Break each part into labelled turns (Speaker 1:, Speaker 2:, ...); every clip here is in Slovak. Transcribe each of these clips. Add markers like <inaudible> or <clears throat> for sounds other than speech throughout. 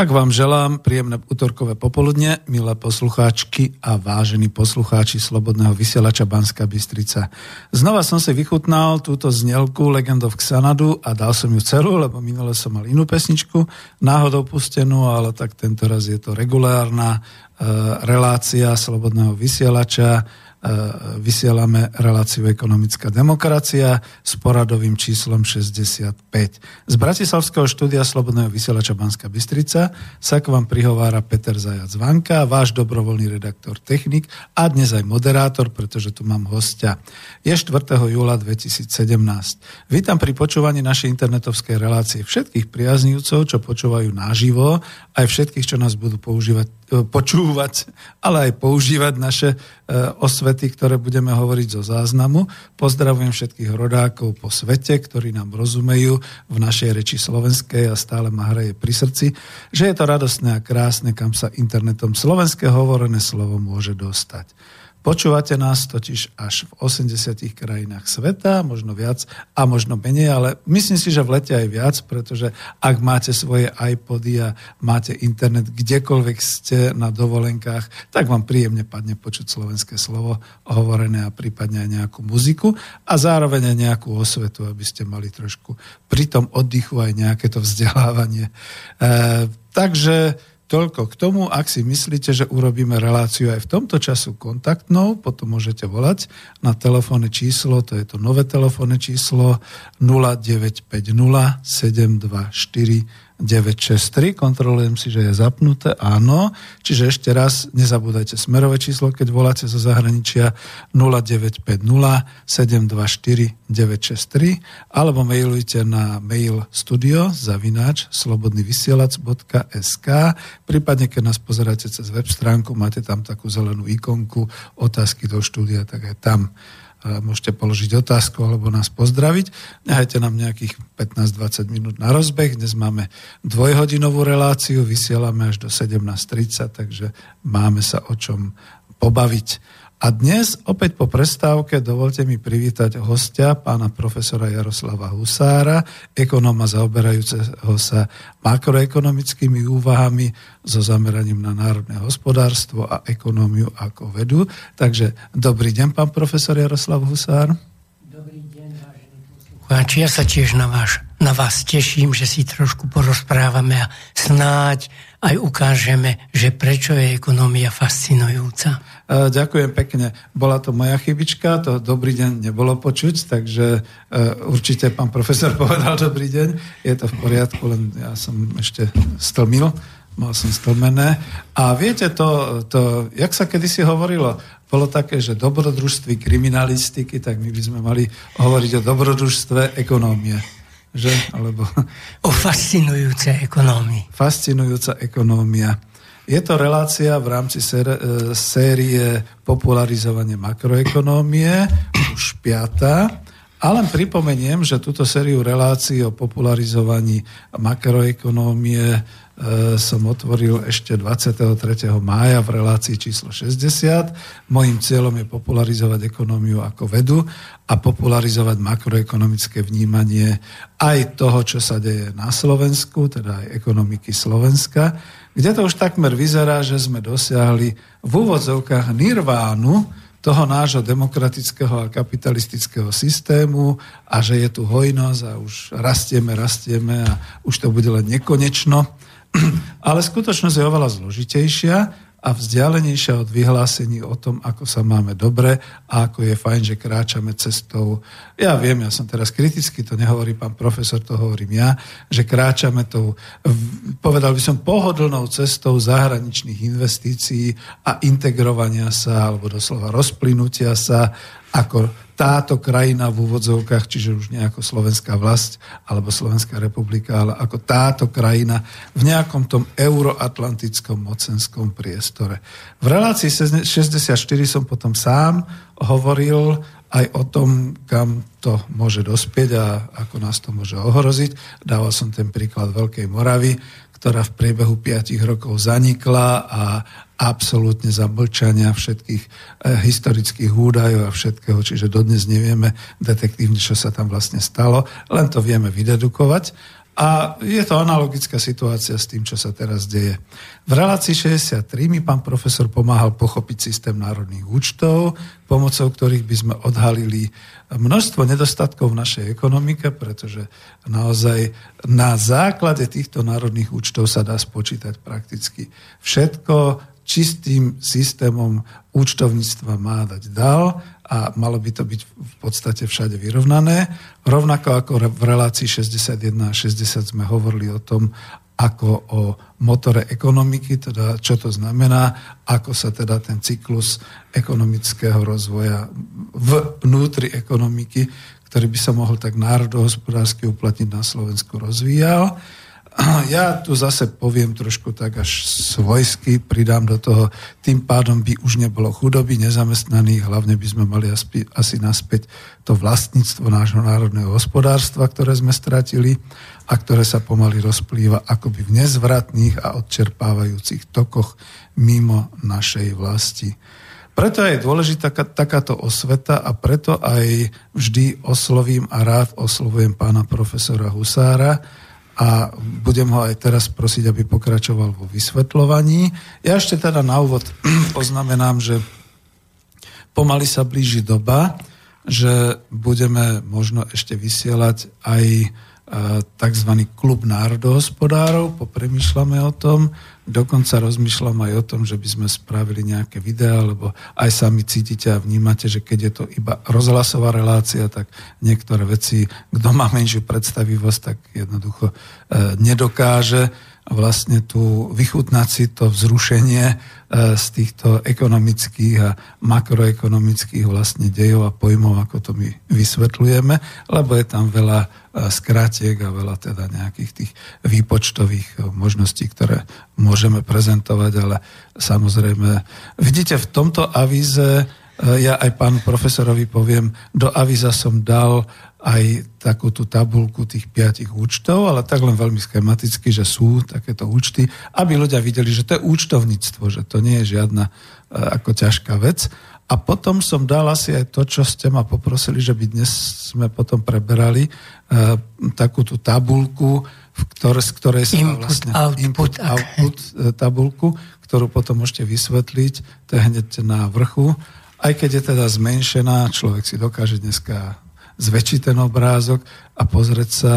Speaker 1: Tak vám želám príjemné útorkové popoludne, milé poslucháčky a vážení poslucháči Slobodného vysielača Banska Bystrica. Znova som si vychutnal túto znelku Legend of Xanadu a dal som ju celú, lebo minule som mal inú pesničku, náhodou pustenú, ale tak tento raz je to regulárna e, relácia Slobodného vysielača vysielame reláciu Ekonomická demokracia s poradovým číslom 65. Z Bratislavského štúdia Slobodného vysielača Banska Bystrica sa k vám prihovára Peter Zajac Vanka, váš dobrovoľný redaktor technik a dnes aj moderátor, pretože tu mám hostia. Je 4. júla 2017. Vítam pri počúvaní našej internetovskej relácie všetkých priaznívcov, čo počúvajú naživo, aj všetkých, čo nás budú používať, e, počúvať, ale aj používať naše E, osvety, ktoré budeme hovoriť zo záznamu. Pozdravujem všetkých rodákov po svete, ktorí nám rozumejú v našej reči slovenskej a stále ma hraje pri srdci, že je to radostné a krásne, kam sa internetom slovenské hovorené slovo môže dostať. Počúvate nás totiž až v 80 krajinách sveta, možno viac a možno menej, ale myslím si, že v lete aj viac, pretože ak máte svoje iPody a máte internet kdekoľvek ste na dovolenkách, tak vám príjemne padne počuť slovenské slovo hovorené a prípadne aj nejakú muziku a zároveň aj nejakú osvetu, aby ste mali trošku pri tom oddychu aj nejaké to vzdelávanie. E, takže Toľko k tomu, ak si myslíte, že urobíme reláciu aj v tomto času kontaktnou, potom môžete volať na telefónne číslo, to je to nové telefónne číslo 0950 724 963, kontrolujem si, že je zapnuté, áno. Čiže ešte raz, nezabúdajte smerové číslo, keď voláte zo zahraničia 0950 724 963 alebo mailujte na mail studio zavináč slobodnyvysielac.sk prípadne keď nás pozeráte cez web stránku, máte tam takú zelenú ikonku otázky do štúdia, tak aj tam môžete položiť otázku alebo nás pozdraviť. Nehajte nám nejakých 15-20 minút na rozbeh. Dnes máme dvojhodinovú reláciu, vysielame až do 17.30, takže máme sa o čom pobaviť. A dnes opäť po prestávke dovolte mi privítať hostia, pána profesora Jaroslava Husára, ekonóma zaoberajúceho sa makroekonomickými úvahami so zameraním na národné hospodárstvo a ekonómiu ako vedu. Takže dobrý deň, pán profesor Jaroslav Husár.
Speaker 2: Dobrý deň, vážení poslucháči. Ja sa tiež na, váš, na vás teším, že si trošku porozprávame a snáď aj ukážeme, že prečo je ekonómia fascinujúca.
Speaker 1: Ďakujem pekne. Bola to moja chybička, to dobrý deň nebolo počuť, takže e, určite pán profesor <laughs> povedal dobrý deň. Je to v poriadku, len ja som ešte stlmil, mal som stlmené. A viete, to, to jak sa kedysi hovorilo, bolo také, že dobrodružství kriminalistiky, tak my by sme mali hovoriť o dobrodružstve ekonómie že? Alebo... <laughs>
Speaker 2: O fascinujúcej ekonómii.
Speaker 1: Fascinujúca ekonómia. Je to relácia v rámci e, série popularizovanie makroekonómie, už piatá. A len pripomeniem, že túto sériu relácií o popularizovaní makroekonómie som otvoril ešte 23. mája v relácii číslo 60. Mojím cieľom je popularizovať ekonómiu ako vedu a popularizovať makroekonomické vnímanie aj toho, čo sa deje na Slovensku, teda aj ekonomiky Slovenska, kde to už takmer vyzerá, že sme dosiahli v úvodzovkách nirvánu toho nášho demokratického a kapitalistického systému a že je tu hojnosť a už rastieme, rastieme a už to bude len nekonečno <clears throat> Ale skutočnosť je oveľa zložitejšia a vzdialenejšia od vyhlásení o tom, ako sa máme dobre a ako je fajn, že kráčame cestou. Ja viem, ja som teraz kriticky, to nehovorí pán profesor, to hovorím ja, že kráčame tou, povedal by som, pohodlnou cestou zahraničných investícií a integrovania sa, alebo doslova rozplynutia sa ako táto krajina v úvodzovkách, čiže už nie ako slovenská vlast alebo Slovenská republika, ale ako táto krajina v nejakom tom euroatlantickom mocenskom priestore. V relácii 64 som potom sám hovoril aj o tom, kam to môže dospieť a ako nás to môže ohroziť. Dával som ten príklad Veľkej Moravy, ktorá v priebehu 5 rokov zanikla a absolútne za mlčania všetkých eh, historických údajov a všetkého, čiže dodnes nevieme detektívne, čo sa tam vlastne stalo, len to vieme vydedukovať. A je to analogická situácia s tým, čo sa teraz deje. V relácii 63 mi pán profesor pomáhal pochopiť systém národných účtov, pomocou ktorých by sme odhalili množstvo nedostatkov v našej ekonomike, pretože naozaj na základe týchto národných účtov sa dá spočítať prakticky všetko, čistým systémom účtovníctva má dať dal a malo by to byť v podstate všade vyrovnané. Rovnako ako v relácii 61 a 60 sme hovorili o tom, ako o motore ekonomiky, teda čo to znamená, ako sa teda ten cyklus ekonomického rozvoja vnútri ekonomiky, ktorý by sa mohol tak národohospodársky uplatniť na Slovensku, rozvíjal. <clears throat> Ja tu zase poviem trošku tak až svojsky, pridám do toho, tým pádom by už nebolo chudoby nezamestnaných, hlavne by sme mali asi, asi naspäť to vlastníctvo nášho národného hospodárstva, ktoré sme stratili a ktoré sa pomaly rozplýva akoby v nezvratných a odčerpávajúcich tokoch mimo našej vlasti. Preto je dôležitá takáto osveta a preto aj vždy oslovím a rád oslovujem pána profesora Husára, a budem ho aj teraz prosiť, aby pokračoval vo vysvetľovaní. Ja ešte teda na úvod <clears throat> poznamenám, že pomaly sa blíži doba, že budeme možno ešte vysielať aj tzv. klub národohospodárov, popremýšľame o tom, dokonca rozmýšľam aj o tom, že by sme spravili nejaké videá, lebo aj sami cítite a vnímate, že keď je to iba rozhlasová relácia, tak niektoré veci, kto má menšiu predstavivosť, tak jednoducho e, nedokáže vlastne tu vychutnať si to vzrušenie z týchto ekonomických a makroekonomických vlastne dejov a pojmov, ako to my vysvetľujeme, lebo je tam veľa e, skrátiek a veľa teda nejakých tých výpočtových e, možností, ktoré môžeme prezentovať, ale samozrejme, vidíte, v tomto avíze ja aj pánu profesorovi poviem, do avíza som dal aj takú tú tabulku tých piatich účtov, ale tak len veľmi schematicky, že sú takéto účty, aby ľudia videli, že to je účtovníctvo, že to nie je žiadna e, ako ťažká vec. A potom som dal asi aj to, čo ste ma poprosili, že by dnes sme potom preberali e, takú tú tabulku, v ktoré, z ktorej sa
Speaker 2: input,
Speaker 1: vlastne
Speaker 2: output,
Speaker 1: input, okay. output e, tabulku, ktorú potom môžete vysvetliť, to je hneď na vrchu. Aj keď je teda zmenšená, človek si dokáže dneska zväčšiť ten obrázok a pozrieť sa.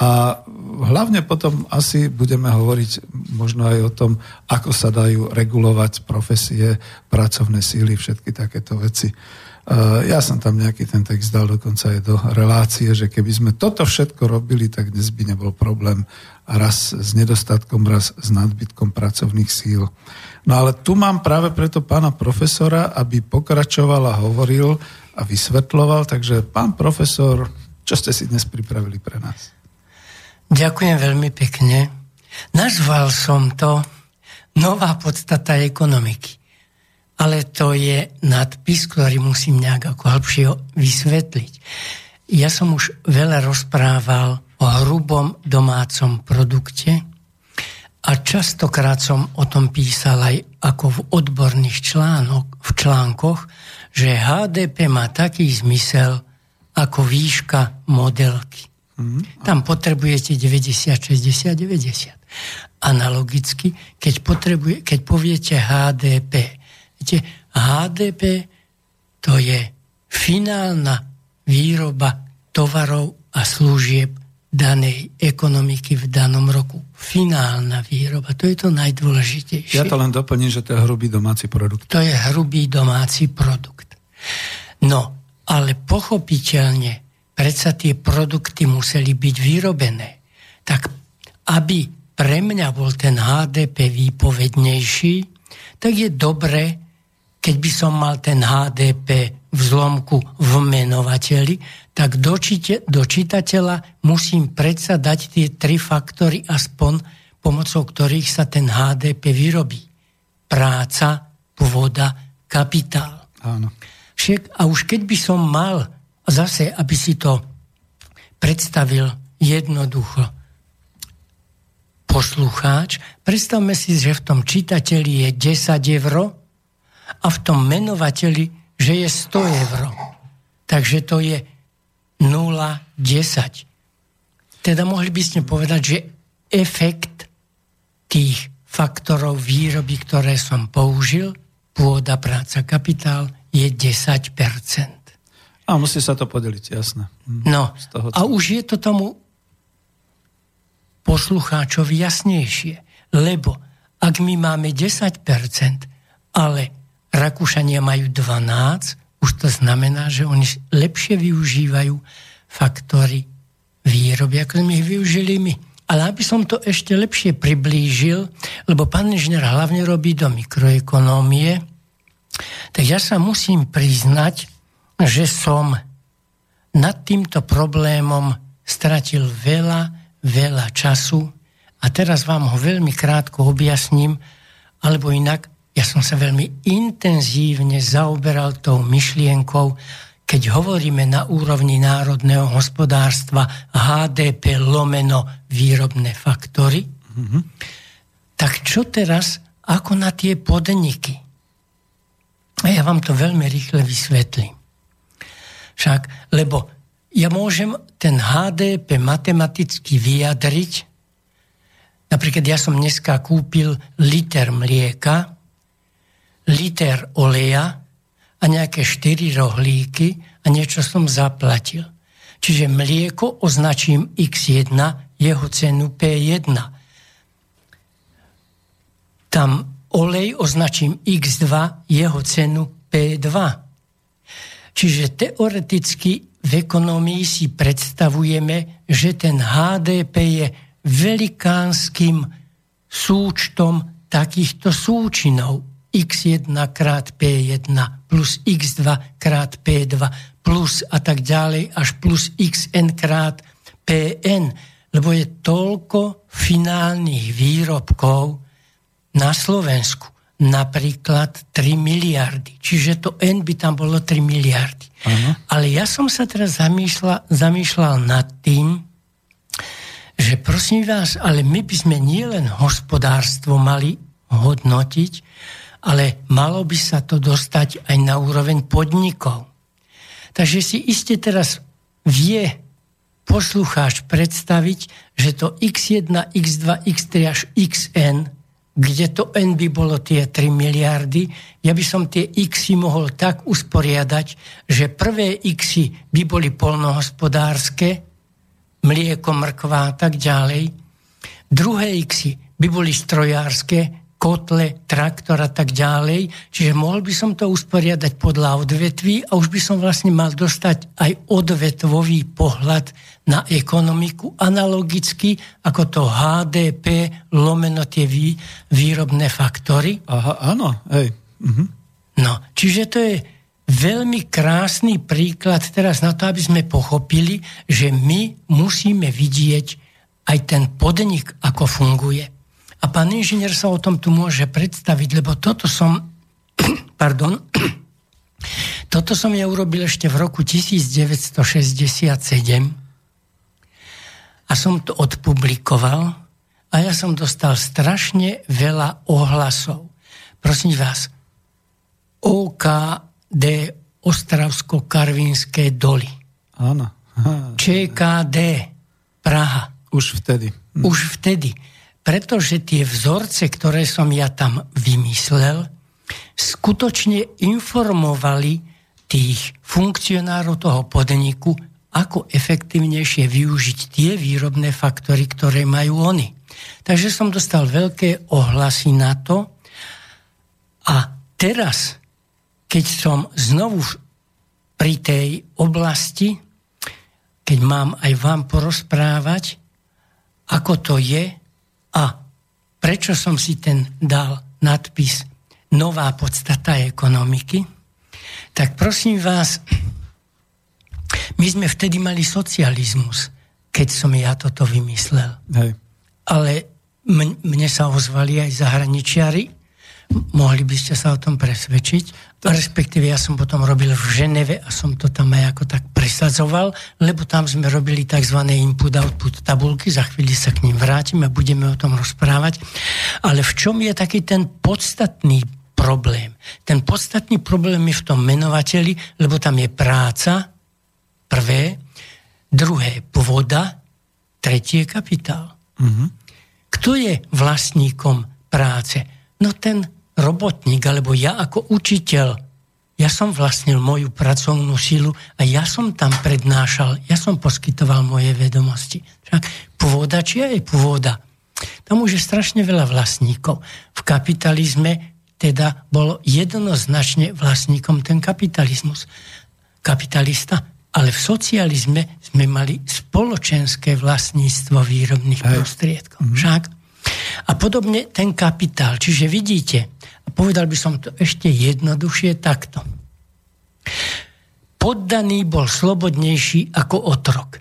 Speaker 1: A hlavne potom asi budeme hovoriť možno aj o tom, ako sa dajú regulovať profesie, pracovné síly, všetky takéto veci. Ja som tam nejaký ten text dal dokonca aj do relácie, že keby sme toto všetko robili, tak dnes by nebol problém raz s nedostatkom, raz s nadbytkom pracovných síl. No ale tu mám práve preto pána profesora, aby pokračoval a hovoril a vysvetloval. Takže pán profesor, čo ste si dnes pripravili pre nás?
Speaker 2: Ďakujem veľmi pekne. Nazval som to Nová podstata ekonomiky. Ale to je nadpis, ktorý musím nejak ako hĺbšie vysvetliť. Ja som už veľa rozprával o hrubom domácom produkte a častokrát som o tom písal aj ako v odborných článok, v článkoch, že HDP má taký zmysel ako výška modelky. Mm. Tam potrebujete 90, 60, 90. Analogicky, keď, potrebuje, keď poviete HDP, viete, HDP to je finálna výroba tovarov a služieb danej ekonomiky v danom roku. Finálna výroba, to je to najdôležitejšie.
Speaker 1: Ja to len doplním, že to je hrubý domáci produkt.
Speaker 2: To je hrubý domáci produkt. No, ale pochopiteľne, predsa tie produkty museli byť vyrobené. Tak aby pre mňa bol ten HDP výpovednejší, tak je dobré, keď by som mal ten HDP v zlomku v menovateli, tak do, čite, do čitateľa musím predsa dať tie tri faktory aspoň, pomocou ktorých sa ten HDP vyrobí. Práca, pôvoda, kapitál.
Speaker 1: Áno.
Speaker 2: Však, a už keď by som mal, zase, aby si to predstavil jednoducho, poslucháč, predstavme si, že v tom čitateľi je 10 eur a v tom menovateli že je 100 eur. Takže to je 0,10. Teda mohli by ste povedať, že efekt tých faktorov výroby, ktoré som použil, pôda, práca, kapitál, je 10%.
Speaker 1: A musí sa to podeliť, jasné.
Speaker 2: Hm. No, toho, a už je to tomu poslucháčovi jasnejšie. Lebo ak my máme 10%, ale Rakúšania majú 12, už to znamená, že oni lepšie využívajú faktory výroby, ako sme ich využili my. Ale aby som to ešte lepšie priblížil, lebo pán inžinier hlavne robí do mikroekonómie, tak ja sa musím priznať, že som nad týmto problémom stratil veľa, veľa času a teraz vám ho veľmi krátko objasním, alebo inak ja som sa veľmi intenzívne zaoberal tou myšlienkou, keď hovoríme na úrovni národného hospodárstva HDP lomeno výrobné faktory, mm-hmm. tak čo teraz, ako na tie podniky? A ja vám to veľmi rýchle vysvetlím. Však, lebo ja môžem ten HDP matematicky vyjadriť, napríklad ja som dneska kúpil liter mlieka, liter oleja a nejaké štyri rohlíky a niečo som zaplatil. Čiže mlieko označím X1, jeho cenu P1. Tam olej označím X2, jeho cenu P2. Čiže teoreticky v ekonomii si predstavujeme, že ten HDP je velikánskym súčtom takýchto súčinov x1 krát p1 plus x2 krát p2 plus a tak ďalej až plus xn krát pn, lebo je toľko finálnych výrobkov na Slovensku. Napríklad 3 miliardy. Čiže to N by tam bolo 3 miliardy. Aha. Ale ja som sa teraz zamýšľal, zamýšľal nad tým, že prosím vás, ale my by sme nielen hospodárstvo mali hodnotiť, ale malo by sa to dostať aj na úroveň podnikov. Takže si iste teraz vie poslucháč predstaviť, že to x1, x2, x3 až xn, kde to n by bolo tie 3 miliardy, ja by som tie x mohol tak usporiadať, že prvé x by boli polnohospodárske, mlieko, mrkva a tak ďalej, druhé x by boli strojárske, kotle, traktor a tak ďalej. Čiže mohol by som to usporiadať podľa odvetví a už by som vlastne mal dostať aj odvetvový pohľad na ekonomiku analogicky ako to HDP lomeno tie vý, výrobné faktory.
Speaker 1: Aha, áno, hej. Mhm.
Speaker 2: No, čiže to je veľmi krásny príklad teraz na to, aby sme pochopili, že my musíme vidieť aj ten podnik, ako funguje. A pán inžinier sa o tom tu môže predstaviť, lebo toto som, <clears throat> pardon, <clears throat> toto som ja urobil ešte v roku 1967 a som to odpublikoval a ja som dostal strašne veľa ohlasov. Prosím vás, OKD Ostravsko-Karvinské doly.
Speaker 1: Áno.
Speaker 2: ČKD Praha.
Speaker 1: Už vtedy.
Speaker 2: Hm. Už vtedy pretože tie vzorce, ktoré som ja tam vymyslel, skutočne informovali tých funkcionárov toho podniku, ako efektívnejšie využiť tie výrobné faktory, ktoré majú oni. Takže som dostal veľké ohlasy na to a teraz, keď som znovu pri tej oblasti, keď mám aj vám porozprávať, ako to je, a prečo som si ten dal nadpis Nová podstata ekonomiky? Tak prosím vás, my sme vtedy mali socializmus, keď som ja toto vymyslel.
Speaker 1: Hej.
Speaker 2: Ale mne sa ozvali aj zahraničiari, mohli by ste sa o tom presvedčiť. A respektíve ja som potom robil v Ženeve a som to tam aj ako tak presadzoval, lebo tam sme robili tzv. input-output tabulky, za chvíli sa k ním vrátim a budeme o tom rozprávať. Ale v čom je taký ten podstatný problém? Ten podstatný problém je v tom menovateli, lebo tam je práca, prvé, druhé pôvoda, tretie kapitál. Mm-hmm. Kto je vlastníkom práce? No ten robotník, alebo ja ako učiteľ, ja som vlastnil moju pracovnú silu a ja som tam prednášal, ja som poskytoval moje vedomosti. Však pôvoda, či je pôvoda? Tam už je strašne veľa vlastníkov. V kapitalizme teda bol jednoznačne vlastníkom ten kapitalizmus. Kapitalista. Ale v socializme sme mali spoločenské vlastníctvo výrobných prostriedkov. Mhm. Však? A podobne ten kapitál. Čiže vidíte, povedal by som to ešte jednoduchšie takto. Poddaný bol slobodnejší ako otrok.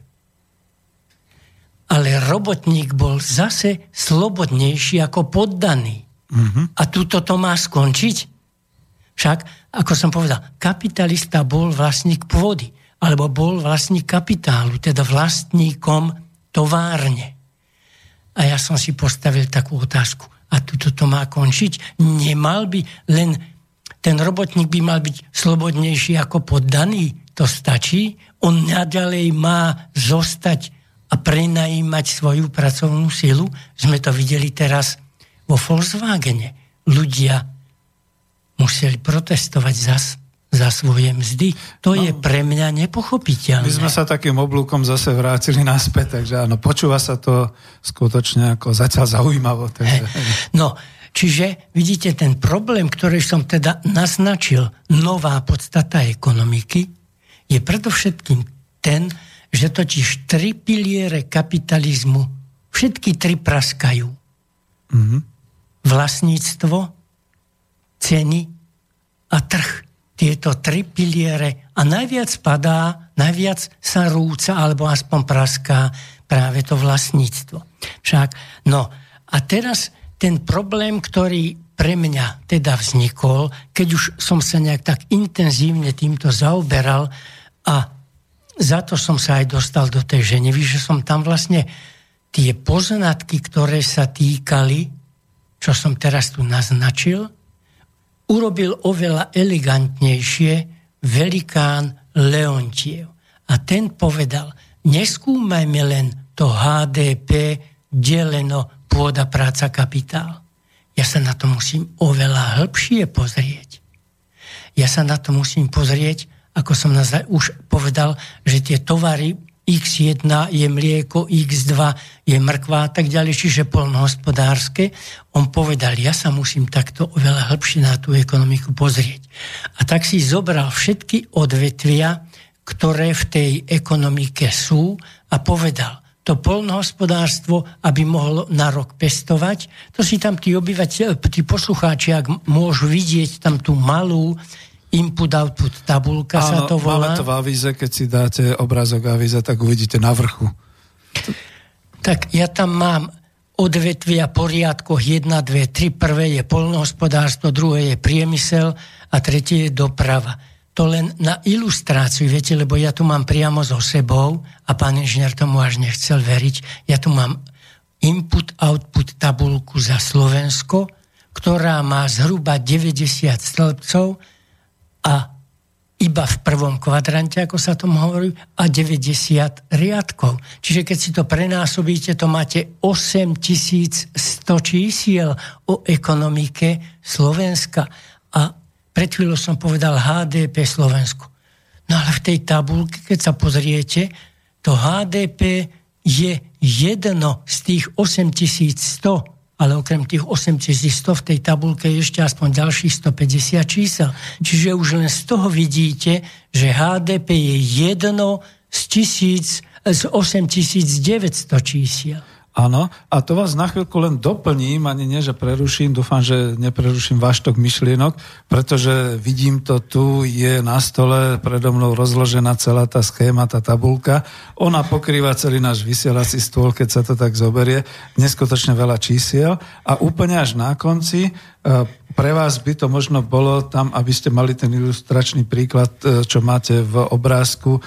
Speaker 2: Ale robotník bol zase slobodnejší ako poddaný. Mm-hmm. A tuto to má skončiť? Však, ako som povedal, kapitalista bol vlastník pôdy, alebo bol vlastník kapitálu, teda vlastníkom továrne. A ja som si postavil takú otázku a tuto to má končiť. Nemal by len ten robotník by mal byť slobodnejší ako poddaný. To stačí. On naďalej má zostať a prenajímať svoju pracovnú silu. Sme to videli teraz vo Volkswagene. Ľudia museli protestovať za za svoje mzdy. To no, je pre mňa nepochopiteľné.
Speaker 1: My sme sa takým oblúkom zase vrátili naspäť, takže áno, počúva sa to skutočne ako zatiaľ zaujímavo. Takže...
Speaker 2: No, čiže vidíte ten problém, ktorý som teda naznačil, nová podstata ekonomiky, je predovšetkým ten, že totiž tri piliere kapitalizmu, všetky tri praskajú. Mm-hmm. Vlastníctvo, ceny a trh. Tieto tri piliere a najviac padá, najviac sa rúca alebo aspoň praská práve to vlastníctvo. Však, no a teraz ten problém, ktorý pre mňa teda vznikol, keď už som sa nejak tak intenzívne týmto zaoberal a za to som sa aj dostal do tej Ženevy, že som tam vlastne tie poznatky, ktoré sa týkali, čo som teraz tu naznačil, urobil oveľa elegantnejšie velikán Leontiev. A ten povedal, neskúmajme len to HDP deleno pôda, práca, kapitál. Ja sa na to musím oveľa hĺbšie pozrieť. Ja sa na to musím pozrieť, ako som už povedal, že tie tovary X1 je mlieko, X2 je mrkva a tak ďalej, čiže polnohospodárske. On povedal, ja sa musím takto oveľa hĺbšie na tú ekonomiku pozrieť. A tak si zobral všetky odvetvia, ktoré v tej ekonomike sú a povedal, to polnohospodárstvo, aby mohlo na rok pestovať, to si tam tí obyvateľ, tí poslucháči, ak môžu vidieť tam tú malú input-output tabulka Áno, sa to volá.
Speaker 1: Máme to v avíze, keď si dáte obrázok avíze, tak uvidíte na vrchu.
Speaker 2: Tak ja tam mám odvetvia poriadkoch 1, 2, 3. Prvé je polnohospodárstvo, druhé je priemysel a tretie je doprava. To len na ilustráciu, viete, lebo ja tu mám priamo so sebou a pán inžinier tomu až nechcel veriť. Ja tu mám input-output tabulku za Slovensko, ktorá má zhruba 90 stĺpcov, a iba v prvom kvadrante, ako sa tomu hovorí, a 90 riadkov. Čiže keď si to prenásobíte, to máte 8100 čísiel o ekonomike Slovenska. A pred chvíľou som povedal HDP Slovensku. No ale v tej tabulke, keď sa pozriete, to HDP je jedno z tých 8100 ale okrem tých 8100 v tej tabulke je ešte aspoň ďalších 150 čísel. Čiže už len z toho vidíte, že HDP je jedno z, tisíc, z 8900 čísiel.
Speaker 1: Áno, a to vás na chvíľku len doplním, ani nie, že preruším, dúfam, že nepreruším váš tok myšlienok, pretože vidím to tu, je na stole predo mnou rozložená celá tá schéma, tá tabulka. Ona pokrýva celý náš vysielací stôl, keď sa to tak zoberie, neskutočne veľa čísiel a úplne až na konci E, pre vás by to možno bolo tam, aby ste mali ten ilustračný príklad, e, čo máte v obrázku. E,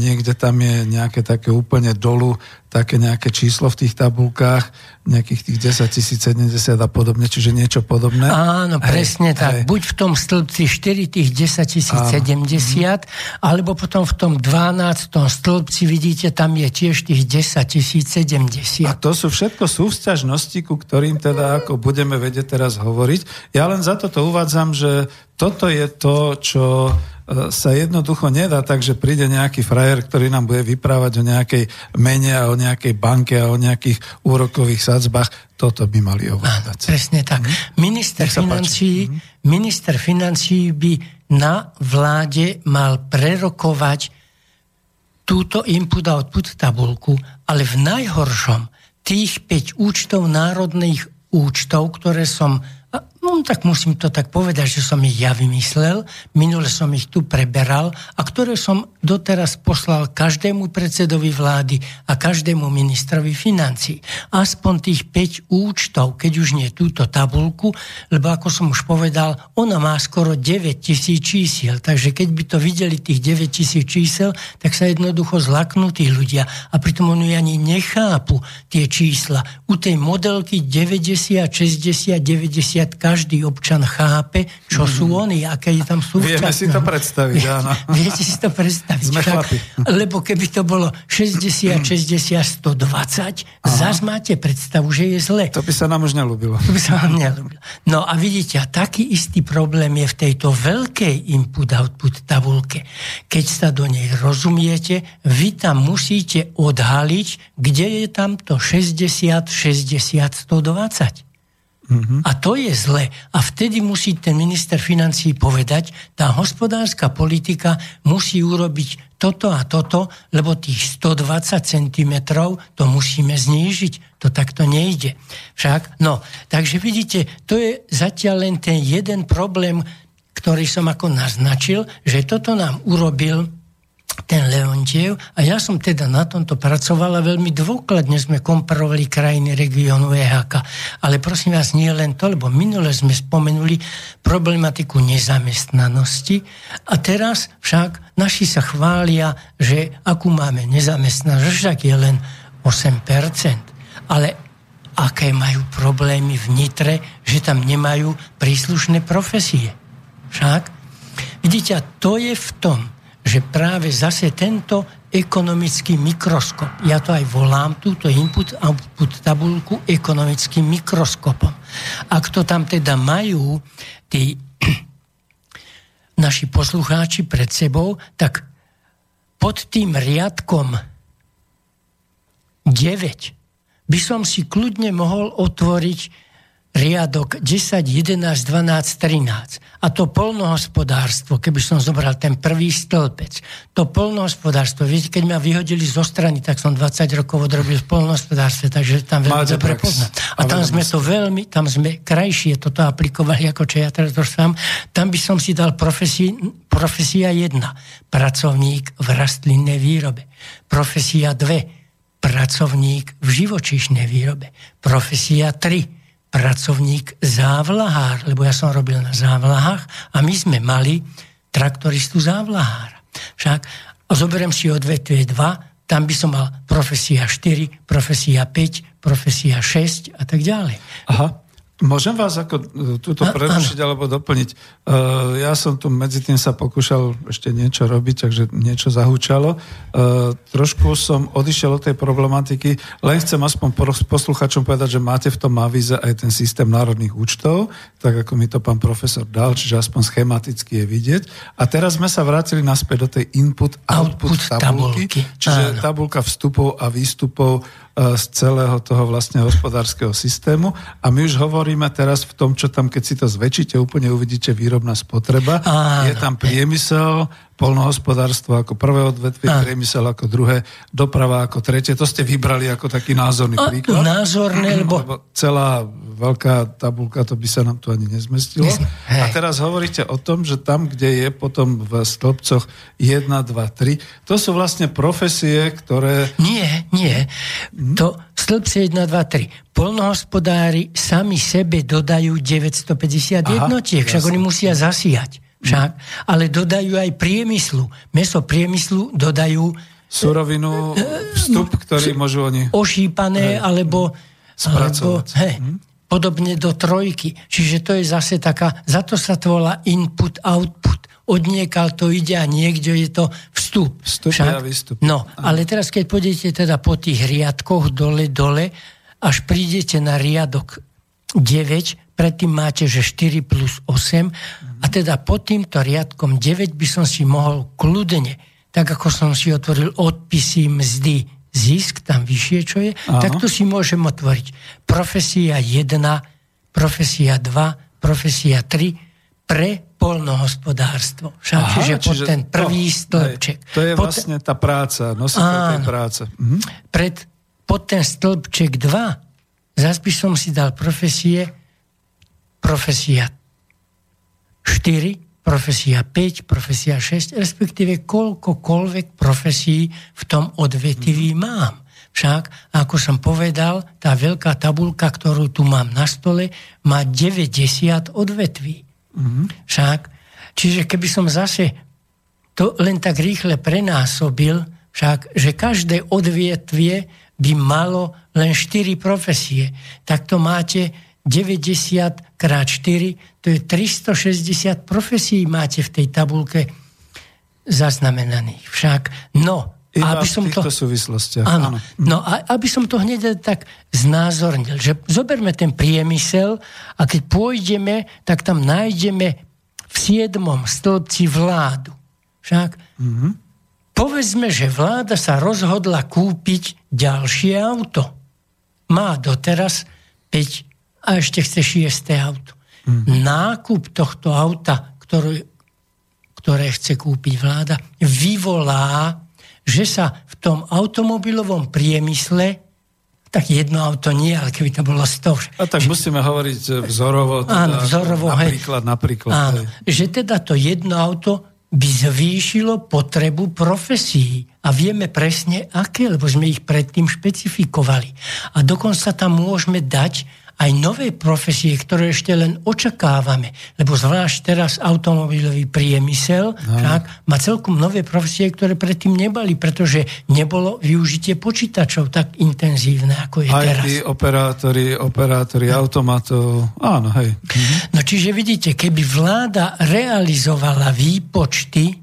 Speaker 1: niekde tam je nejaké také úplne dolu, také nejaké číslo v tých tabulkách, nejakých tých 10 tisíc, 70 a podobne, čiže niečo podobné.
Speaker 2: Áno, presne hej, tak. Hej. Buď v tom stĺpci 4 tých 10 tisíc 70, alebo potom v tom 12 stĺpci vidíte, tam je tiež tých 10 tisíc 70.
Speaker 1: A to sú všetko súvzťažnosti, ku ktorým teda ako budeme vedieť teraz hovoriť. Ja len za toto uvádzam, že toto je to, čo sa jednoducho nedá tak, že príde nejaký frajer, ktorý nám bude vyprávať o nejakej mene a o nejakej banke a o nejakých úrokových sadzbách. Toto by mali ovládať.
Speaker 2: Presne tak. Mm. Minister, financí, mm. minister financí by na vláde mal prerokovať túto input-output tabulku, ale v najhoršom tých 5 účtov národných účtov, ktoré som No tak musím to tak povedať, že som ich ja vymyslel, minule som ich tu preberal a ktoré som doteraz poslal každému predsedovi vlády a každému ministrovi financí. Aspoň tých 5 účtov, keď už nie túto tabulku, lebo ako som už povedal, ona má skoro 9 tisíc čísiel, takže keď by to videli tých 9 tisíc čísel, tak sa jednoducho zlaknú tí ľudia a pritom oni ani nechápu tie čísla. U tej modelky 90, 60, 90 každý občan chápe, čo sú mhm. oni, aké je tam súčasné.
Speaker 1: Vieme si to predstaviť, <laughs> áno.
Speaker 2: Viete si to predstaviť.
Speaker 1: Sme
Speaker 2: však, lebo keby to bolo 60, 60, 120, zás máte predstavu, že je zle.
Speaker 1: To by sa nám už nelúbilo.
Speaker 2: To by sa nám nelúbilo. No a vidíte, a taký istý problém je v tejto veľkej input-output tabulke. Keď sa do nej rozumiete, vy tam musíte odhaliť, kde je tam to 60, 60, 120. Mm-hmm. A to je zle. A vtedy musí ten minister financí povedať, tá hospodárska politika musí urobiť toto a toto, lebo tých 120 cm to musíme znížiť. To takto nejde. Však, no, takže vidíte, to je zatiaľ len ten jeden problém, ktorý som ako naznačil, že toto nám urobil ten Leontiev a ja som teda na tomto pracovala veľmi dôkladne sme komparovali krajiny regiónu EHK. Ale prosím vás, nie len to, lebo minule sme spomenuli problematiku nezamestnanosti a teraz však naši sa chvália, že akú máme nezamestnanosť, však je len 8%. Ale aké majú problémy v že tam nemajú príslušné profesie. Však, vidíte, to je v tom, že práve zase tento ekonomický mikroskop, ja to aj volám, túto input-output tabulku ekonomickým mikroskopom. Ak to tam teda majú tí <clears throat> naši poslucháči pred sebou, tak pod tým riadkom 9 by som si kľudne mohol otvoriť riadok 10, 11, 12, 13. A to polnohospodárstvo, keby som zobral ten prvý stĺpec, to polnohospodárstvo, viete, keď ma vyhodili zo strany, tak som 20 rokov odrobil v polnohospodárstve, takže tam veľmi Máte dobre poznám. A tam sme to veľmi, tam sme krajšie toto aplikovali, ako čo ja teraz sám. Tam by som si dal profesi, profesia 1, pracovník v rastlinnej výrobe. Profesia 2, pracovník v živočíšnej výrobe. Profesia 3, pracovník závlahár, lebo ja som robil na závlahách a my sme mali traktoristu závlahára. Však zoberiem si odvetvie 2, tam by som mal profesia 4, profesia 5, profesia 6 a tak ďalej.
Speaker 1: Aha. Môžem vás ako e, túto prerušiť alebo doplniť? E, ja som tu medzi tým sa pokúšal ešte niečo robiť, takže niečo zahúčalo. E, trošku som odišiel od tej problematiky, len chcem aspoň posluchačom povedať, že máte v tom avize aj ten systém národných účtov, tak ako mi to pán profesor dal, čiže aspoň schematicky je vidieť. A teraz sme sa vrátili naspäť do tej input-output tabulky, tabulky, čiže tabulka vstupov a výstupov z celého toho vlastne hospodárskeho systému. A my už hovoríme teraz v tom, čo tam, keď si to zväčšíte, úplne uvidíte výrobná spotreba. Áno. Je tam priemysel, polnohospodárstvo ako prvé odvetvie, a. priemysel ako druhé, doprava ako tretie. To ste vybrali ako taký názorný a, príklad.
Speaker 2: Názorné, <clears throat> lebo...
Speaker 1: lebo... Celá veľká tabulka, to by sa nám tu ani nezmestilo. A teraz hovoríte o tom, že tam, kde je potom v stĺpcoch 1, 2, 3, to sú vlastne profesie, ktoré...
Speaker 2: Nie, nie. Hm? To stĺpce 1, 2, 3. Polnohospodári sami sebe dodajú 950 Aha, jednotiek, však oni musia zasíjať však, ale dodajú aj priemyslu. Meso priemyslu dodajú
Speaker 1: surovinu, vstup, ktorý môžu oni...
Speaker 2: Ošípané, hej, alebo,
Speaker 1: alebo
Speaker 2: hej, hm? podobne do trojky. Čiže to je zase taká, za to sa to volá input-output. Odniekal to ide a niekde je to vstup.
Speaker 1: Vstup Však? a výstup.
Speaker 2: No, ale teraz keď pôjdete teda po tých riadkoch dole, dole, až prídete na riadok 9, predtým máte, že 4 plus 8 a teda pod týmto riadkom 9 by som si mohol kľudne, tak ako som si otvoril odpisy mzdy, zisk tam vyššie, čo je, Aha. tak tu si môžem otvoriť profesia 1, profesia 2, profesia 3 pre polnohospodárstvo. Však, Aha, čiže, pod ten prvý to, stĺpček.
Speaker 1: Hej, to je pod, vlastne tá práca, nositeľ tej práce. Mhm.
Speaker 2: Pred, pod ten stĺpček 2 zase by som si dal profesie profesia 4, profesia 5, profesia 6, respektíve koľkokoľvek profesí v tom odvetví mm-hmm. mám. Však, ako som povedal, tá veľká tabulka, ktorú tu mám na stole, má 90 odvetví. Mm-hmm. Však, čiže keby som zase to len tak rýchle prenásobil, však, že každé odvetvie by malo len 4 profesie, tak to máte 90 krát 4, to je 360 profesí máte v tej tabulke zaznamenaných. Však, no,
Speaker 1: Iba aby som v týchto to, súvislostiach.
Speaker 2: Áno, áno. No a aby som to hneď tak znázornil, že zoberme ten priemysel a keď pôjdeme, tak tam nájdeme v siedmom stĺpci vládu. Však mm-hmm. povedzme, že vláda sa rozhodla kúpiť ďalšie auto. Má doteraz 5 a ešte chce 6. auto. Mm-hmm. Nákup tohto auta, ktoré, ktoré chce kúpiť vláda, vyvolá že sa v tom automobilovom priemysle tak jedno auto nie, ale keby to bolo 100.
Speaker 1: A tak že... musíme hovoriť vzorovo.
Speaker 2: Teda, áno, vzorovo.
Speaker 1: Napríklad, hej. napríklad.
Speaker 2: Áno, že teda to jedno auto by zvýšilo potrebu profesí. A vieme presne aké, lebo sme ich predtým špecifikovali. A dokonca tam môžeme dať aj nové profesie, ktoré ešte len očakávame, lebo zvlášť teraz automobilový priemysel no. tak, má celkom nové profesie, ktoré predtým nebali, pretože nebolo využitie počítačov tak intenzívne, ako je
Speaker 1: aj
Speaker 2: teraz.
Speaker 1: Aj operátori, operátori no. automatov, áno, hej.
Speaker 2: No čiže vidíte, keby vláda realizovala výpočty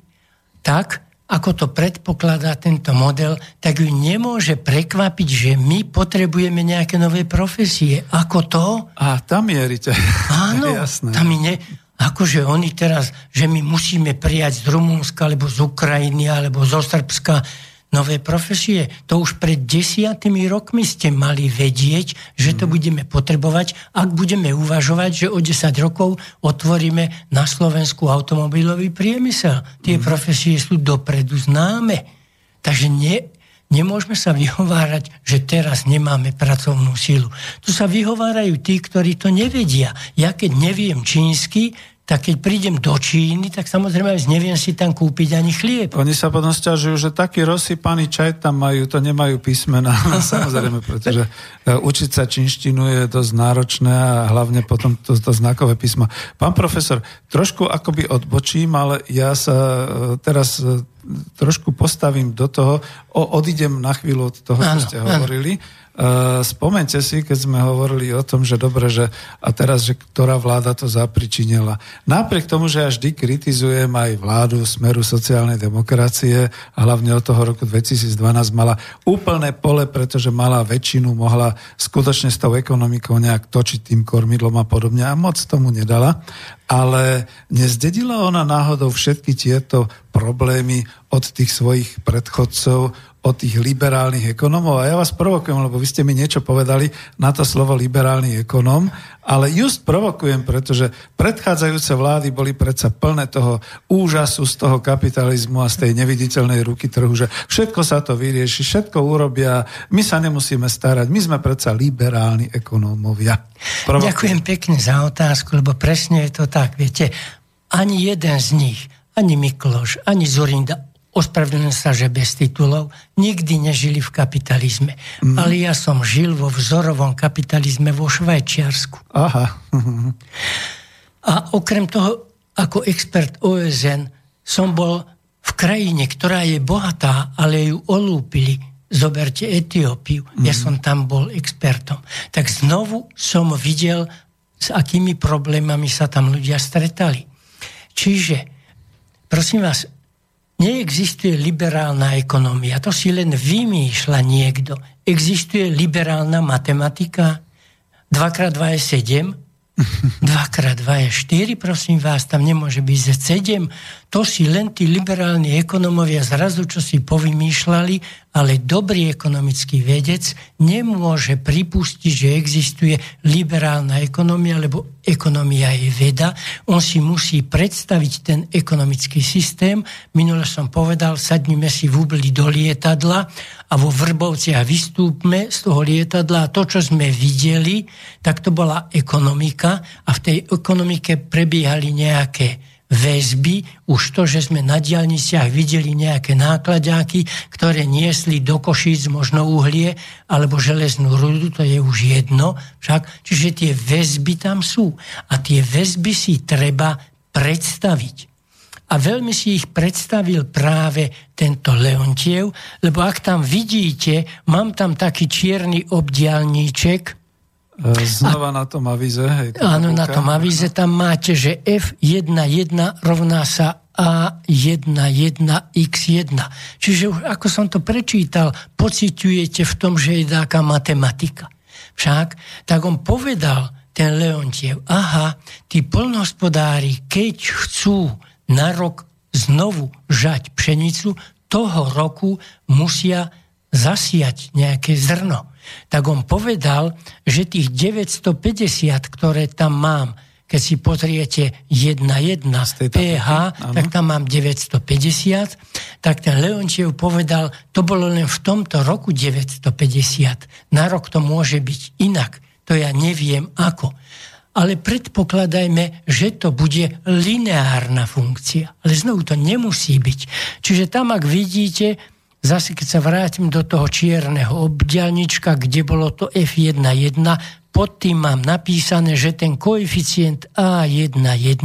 Speaker 2: tak, ako to predpokladá tento model, tak ju nemôže prekvapiť, že my potrebujeme nejaké nové profesie. Ako to?
Speaker 1: A tam mierite.
Speaker 2: Áno, <laughs>
Speaker 1: Jasné.
Speaker 2: tam ne, akože oni teraz, že my musíme prijať z Rumúnska, alebo z Ukrajiny, alebo zo Srbska nové profesie. To už pred desiatými rokmi ste mali vedieť, že to mhm. budeme potrebovať, ak budeme uvažovať, že o 10 rokov otvoríme na Slovensku automobilový priemysel. Tie mm. profesie sú dopredu známe. Takže nie, nemôžeme sa vyhovárať, že teraz nemáme pracovnú sílu. Tu sa vyhovárajú tí, ktorí to nevedia. Ja keď neviem čínsky, tak keď prídem do Číny, tak samozrejme neviem si tam kúpiť ani chlieb.
Speaker 1: Oni sa potom stiažujú, že taký rozsypaný čaj tam majú, to nemajú písmena. <laughs> samozrejme, pretože e, učiť sa čínštinu je dosť náročné a hlavne potom to, to znakové písmo. Pán profesor, trošku akoby odbočím, ale ja sa e, teraz e, trošku postavím do toho, o, odídem na chvíľu od toho, čo ste hovorili. Eh, spomente si, keď sme hovorili o tom, že dobre, že a teraz, že ktorá vláda to zapričinila. Napriek tomu, že ja vždy kritizujem aj vládu Smeru sociálnej demokracie a hlavne od toho roku 2012 mala úplné pole, pretože mala väčšinu, mohla skutočne s tou ekonomikou nejak točiť tým kormidlom a podobne a moc tomu nedala. Ale nezdedila ona náhodou všetky tieto problémy od tých svojich predchodcov, od tých liberálnych ekonomov. A ja vás provokujem, lebo vy ste mi niečo povedali na to slovo liberálny ekonom, ale just provokujem, pretože predchádzajúce vlády boli predsa plné toho úžasu z toho kapitalizmu a z tej neviditeľnej ruky trhu, že všetko sa to vyrieši, všetko urobia, my sa nemusíme starať, my sme predsa liberálni ekonómovia.
Speaker 2: Provokujem. Ďakujem pekne za otázku, lebo presne je to tak, viete, ani jeden z nich, ani Mikloš, ani Zurinda, ospravedlňujem sa, že bez titulov, nikdy nežili v kapitalizme. Mm. Ale ja som žil vo vzorovom kapitalizme vo Švajčiarsku.
Speaker 1: Aha.
Speaker 2: A okrem toho, ako expert OSN, som bol v krajine, ktorá je bohatá, ale ju olúpili. Zoberte Etiópiu. Mm. Ja som tam bol expertom. Tak znovu som videl, s akými problémami sa tam ľudia stretali. Čiže, prosím vás, Neexistuje liberálna ekonomia, to si len vymýšľa niekto. Existuje liberálna matematika, 2x2 je 7, 2x2 <laughs> je 4, prosím vás, tam nemôže byť 7. To si len tí liberálni ekonomovia zrazu, čo si povymýšľali, ale dobrý ekonomický vedec nemôže pripustiť, že existuje liberálna ekonomia, lebo ekonomia je veda. On si musí predstaviť ten ekonomický systém. Minule som povedal, sadnime si v úbli do lietadla a vo Vrbovciach vystúpme z toho lietadla a to, čo sme videli, tak to bola ekonomika a v tej ekonomike prebiehali nejaké väzby, už to, že sme na diálniciach videli nejaké nákladáky, ktoré niesli do košíc možno uhlie alebo železnú rudu, to je už jedno, však, čiže tie väzby tam sú. A tie väzby si treba predstaviť. A veľmi si ich predstavil práve tento Leontiev, lebo ak tam vidíte, mám tam taký čierny obdialníček,
Speaker 1: Znova a, na tom avize. Hej,
Speaker 2: áno, na tom avize tam máte, že F11 rovná sa A11X1. Čiže už ako som to prečítal, pociťujete v tom, že je taká matematika. Však, tak on povedal, ten Leontiev, aha, tí polnohospodári, keď chcú na rok znovu žať pšenicu, toho roku musia zasiať nejaké zrno. Tak on povedal, že tých 950, ktoré tam mám, keď si pozriete 1.1 pH, tak tam mám 950, tak ten Leontiev povedal, to bolo len v tomto roku 950. Na rok to môže byť inak. To ja neviem ako ale predpokladajme, že to bude lineárna funkcia. Ale znovu to nemusí byť. Čiže tam, ak vidíte, zase keď sa vrátim do toho čierneho obdialnička, kde bolo to F11, pod tým mám napísané, že ten koeficient A11,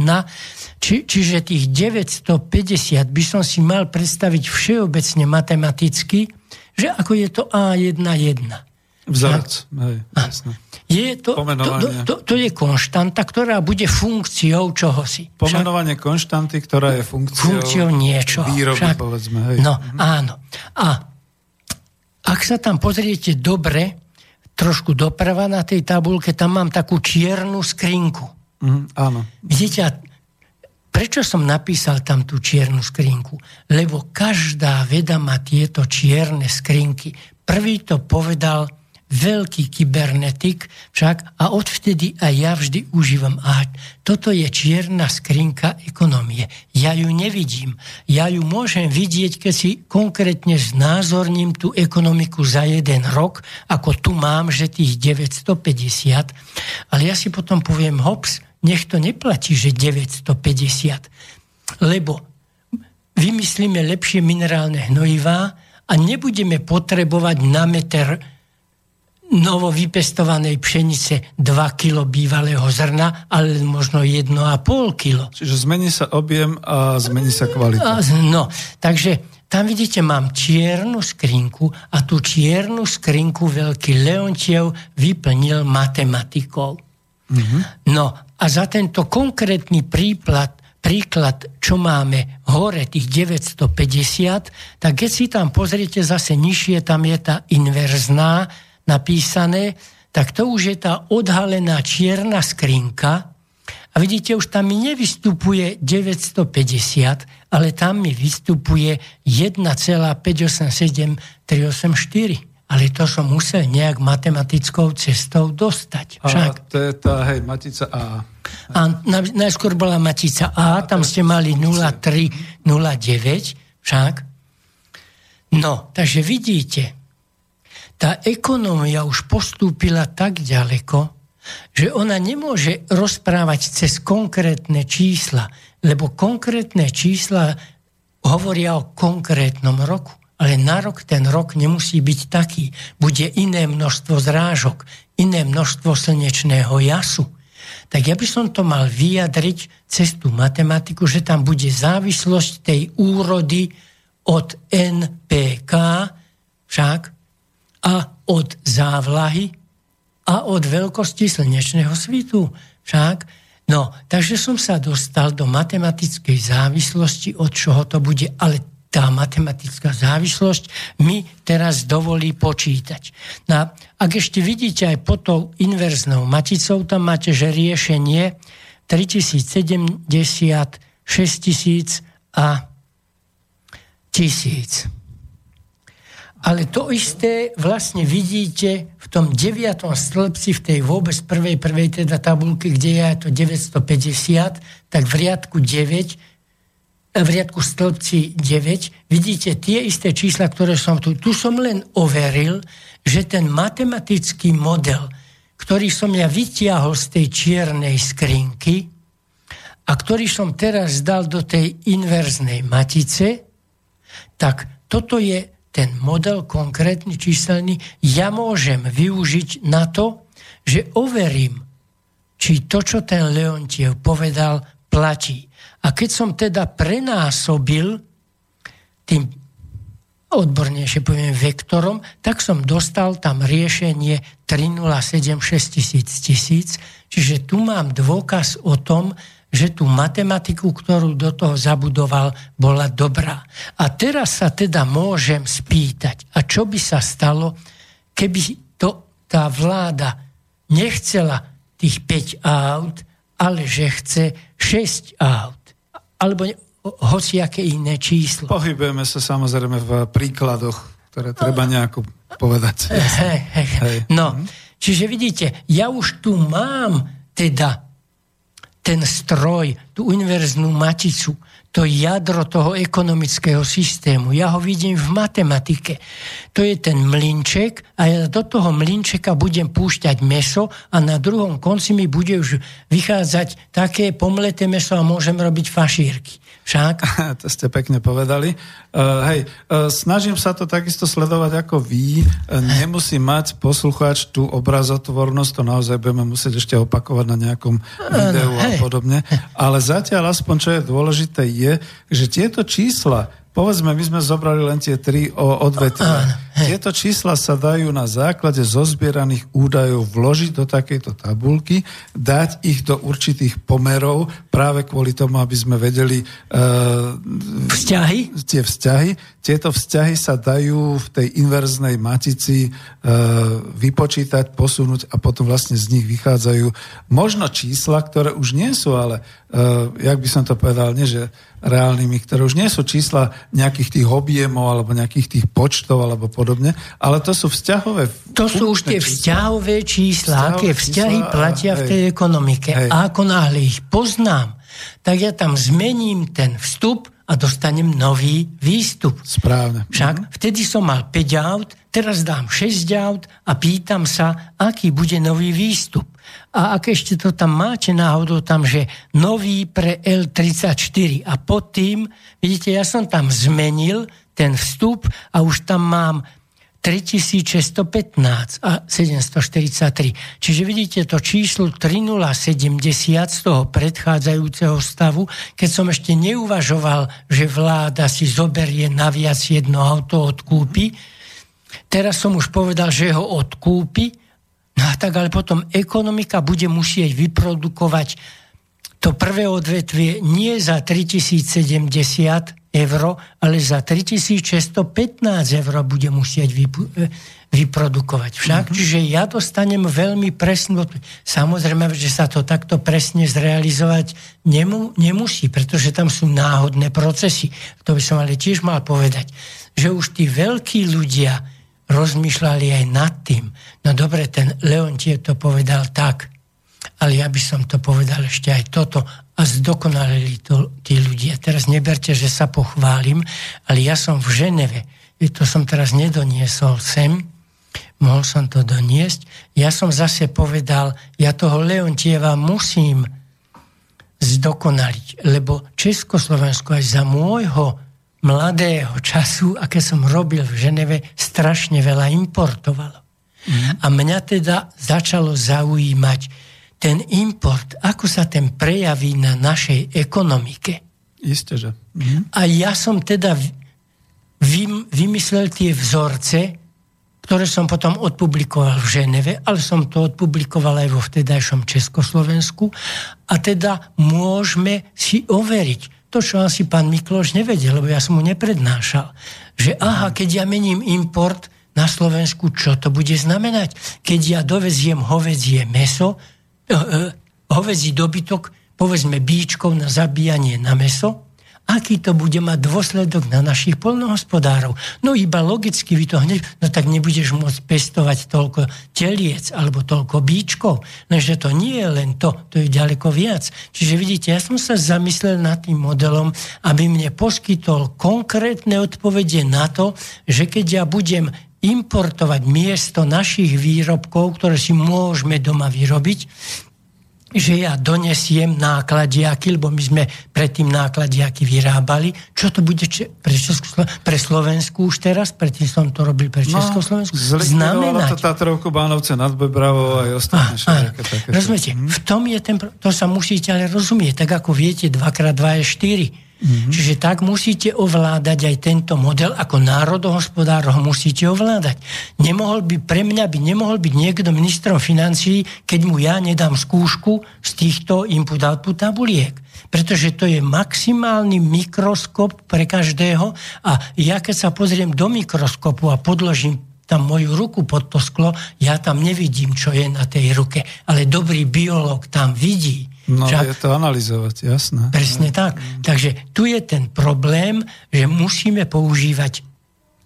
Speaker 2: či, čiže tých 950 by som si mal predstaviť všeobecne matematicky, že ako je to A11.
Speaker 1: Vzorec, hej, jasné.
Speaker 2: Je to, to, to, to je konštanta, ktorá bude funkciou čohosi.
Speaker 1: Pomenovanie Však, konštanty, ktorá je funkciou,
Speaker 2: funkciou niečo.
Speaker 1: Výroby, Však, povedzme. Hej.
Speaker 2: No, mhm. áno. A ak sa tam pozriete dobre, trošku doprava na tej tabulke, tam mám takú čiernu skrinku.
Speaker 1: Mm, áno.
Speaker 2: Vidíte, prečo som napísal tam tú čiernu skrinku? Lebo každá veda má tieto čierne skrinky. Prvý to povedal veľký kybernetik však a odvtedy aj ja vždy užívam. A toto je čierna skrinka ekonomie. Ja ju nevidím. Ja ju môžem vidieť, keď si konkrétne znázorním tú ekonomiku za jeden rok, ako tu mám, že tých 950. Ale ja si potom poviem, hops, nech to neplatí, že 950. Lebo vymyslíme lepšie minerálne hnojivá a nebudeme potrebovať na meter novo vypestovanej pšenice 2 kg bývalého zrna, ale možno 1,5 kg.
Speaker 1: Čiže zmení sa objem a zmení sa kvalita.
Speaker 2: No, takže tam vidíte, mám čiernu skrinku a tú čiernu skrinku veľký Leontiev vyplnil matematikou. Mm-hmm. No a za tento konkrétny príklad, príklad, čo máme hore, tých 950, tak keď si tam pozriete zase nižšie, tam je tá inverzná, napísané, tak to už je tá odhalená čierna skrinka a vidíte, už tam mi nevystupuje 950, ale tam mi vystupuje 1,587384. Ale to som musel nejak matematickou cestou dostať.
Speaker 1: Však. A to je tá, hej, matica A.
Speaker 2: A najskôr bola matica A, tam ste mali 0309, však. No, takže vidíte, tá ekonómia už postúpila tak ďaleko, že ona nemôže rozprávať cez konkrétne čísla, lebo konkrétne čísla hovoria o konkrétnom roku. Ale na rok ten rok nemusí byť taký. Bude iné množstvo zrážok, iné množstvo slnečného jasu. Tak ja by som to mal vyjadriť cez tú matematiku, že tam bude závislosť tej úrody od NPK, však a od závlahy a od veľkosti slnečného svitu. Však, no, takže som sa dostal do matematickej závislosti, od čoho to bude, ale tá matematická závislosť mi teraz dovolí počítať. No, ak ešte vidíte aj pod tou inverznou maticou, tam máte, že riešenie 3070, 6000 a 1000. Ale to isté vlastne vidíte v tom deviatom stĺpci, v tej vôbec prvej, prvej teda tabulke, kde je to 950, tak v riadku 9, v riadku stĺpci 9, vidíte tie isté čísla, ktoré som tu. Tu som len overil, že ten matematický model, ktorý som ja vytiahol z tej čiernej skrinky a ktorý som teraz dal do tej inverznej matice, tak toto je ten model konkrétny číselný ja môžem využiť na to, že overím, či to, čo ten Leontiev povedal, platí. A keď som teda prenásobil tým odbornejšie poviem vektorom, tak som dostal tam riešenie 3076 tisíc čiže tu mám dôkaz o tom, že tú matematiku, ktorú do toho zabudoval, bola dobrá. A teraz sa teda môžem spýtať, a čo by sa stalo, keby to tá vláda nechcela tých 5 aut, ale že chce 6 aut. Alebo hociaké iné číslo.
Speaker 1: Pohybujeme sa samozrejme v príkladoch, ktoré treba nejako povedať.
Speaker 2: Hej, hej. hej. No, čiže vidíte, ja už tu mám teda ten stroj, tú univerznú maticu, to jadro toho ekonomického systému. Ja ho vidím v matematike. To je ten mlinček a ja do toho mlinčeka budem púšťať meso a na druhom konci mi bude už vychádzať také pomleté meso a môžem robiť fašírky. Však? <laughs>
Speaker 1: to ste pekne povedali. Uh, hej, uh, snažím sa to takisto sledovať ako vy. Uh, nemusí mať poslucháč tú obrazotvornosť, to naozaj budeme musieť ešte opakovať na nejakom videu uh, a podobne. <laughs> Ale zatiaľ aspoň, čo je dôležité, je, že tieto čísla Povedzme, my sme zobrali len tie tri odvetvia. Tieto čísla sa dajú na základe zozbieraných údajov vložiť do takejto tabulky, dať ich do určitých pomerov, práve kvôli tomu, aby sme vedeli uh,
Speaker 2: vzťahy?
Speaker 1: tie vzťahy. Tieto vzťahy sa dajú v tej inverznej matici uh, vypočítať, posunúť a potom vlastne z nich vychádzajú možno čísla, ktoré už nie sú, ale uh, jak by som to povedal, nie že reálnymi, ktoré už nie sú čísla nejakých tých objemov alebo nejakých tých počtov alebo podobne, ale to sú vzťahové.
Speaker 2: To sú už tie vzťahové čísla, vzťahové aké vzťahy čísla, platia hej, v tej ekonomike. Hej. A ako náhle ich poznám, tak ja tam zmením ten vstup a dostanem nový výstup.
Speaker 1: Správne.
Speaker 2: Však mm-hmm. vtedy som mal 5 aut, teraz dám 6 aut a pýtam sa, aký bude nový výstup. A ak ešte to tam máte náhodou tam, že nový pre L34 a pod tým, vidíte, ja som tam zmenil ten vstup a už tam mám 3615 a 743. Čiže vidíte to číslo 3070 z toho predchádzajúceho stavu, keď som ešte neuvažoval, že vláda si zoberie naviac jedno auto odkúpi. Teraz som už povedal, že ho odkúpi No a tak ale potom ekonomika bude musieť vyprodukovať to prvé odvetvie nie za 3070 eur, ale za 3615 eur bude musieť vyprodukovať. Však, mm-hmm. čiže ja dostanem veľmi presnú Samozrejme, že sa to takto presne zrealizovať nemu, nemusí, pretože tam sú náhodné procesy. To by som ale tiež mal povedať, že už tí veľkí ľudia, rozmýšľali aj nad tým. No dobre, ten Leontie to povedal tak, ale ja by som to povedal ešte aj toto a zdokonalili to tí ľudia. Teraz neberte, že sa pochválim, ale ja som v Ženeve, to som teraz nedoniesol sem, mohol som to doniesť. Ja som zase povedal, ja toho Leontieva musím zdokonaliť, lebo Československo aj za môjho mladého času, aké som robil v Ženeve, strašne veľa importovalo. Mm. A mňa teda začalo zaujímať ten import, ako sa ten prejaví na našej ekonomike.
Speaker 1: Isté, že.
Speaker 2: Mm. A ja som teda vymyslel tie vzorce, ktoré som potom odpublikoval v Ženeve, ale som to odpublikoval aj vo vtedajšom Československu. A teda môžeme si overiť, to, čo asi pán Mikloš nevedel, lebo ja som mu neprednášal, že aha, keď ja mením import na Slovensku, čo to bude znamenať? Keď ja doveziem hovedzie meso, eh, eh, hovedzí dobytok, povedzme bíčkov na zabíjanie na meso, aký to bude mať dôsledok na našich polnohospodárov. No iba logicky vy to hneď, no tak nebudeš môcť pestovať toľko teliec alebo toľko bíčkov. Lenže to nie je len to, to je ďaleko viac. Čiže vidíte, ja som sa zamyslel nad tým modelom, aby mne poskytol konkrétne odpovede na to, že keď ja budem importovať miesto našich výrobkov, ktoré si môžeme doma vyrobiť, že ja donesiem nákladiaky, lebo my sme predtým nákladiaky vyrábali. Čo to bude pre, Českoslo- pre Slovensku už teraz? Predtým som to robil pre no, Československu.
Speaker 1: No, Znamenať. to Tatrovku, Bánovce, nad Bebravo a aj ostatné. A,
Speaker 2: a, Rozumiete, hm? v tom je ten... To sa musíte ale rozumieť. Tak ako viete, 2x2 je 4. Mm-hmm. Čiže tak musíte ovládať aj tento model, ako národohospodár ho musíte ovládať. Nemohol by, pre mňa by nemohol byť niekto ministrom financií, keď mu ja nedám skúšku z týchto input-output tabuliek. Pretože to je maximálny mikroskop pre každého a ja keď sa pozriem do mikroskopu a podložím tam moju ruku pod to sklo, ja tam nevidím, čo je na tej ruke. Ale dobrý biológ tam vidí.
Speaker 1: No, Však, je to analyzovať, jasné.
Speaker 2: Presne tak. Takže tu je ten problém, že musíme používať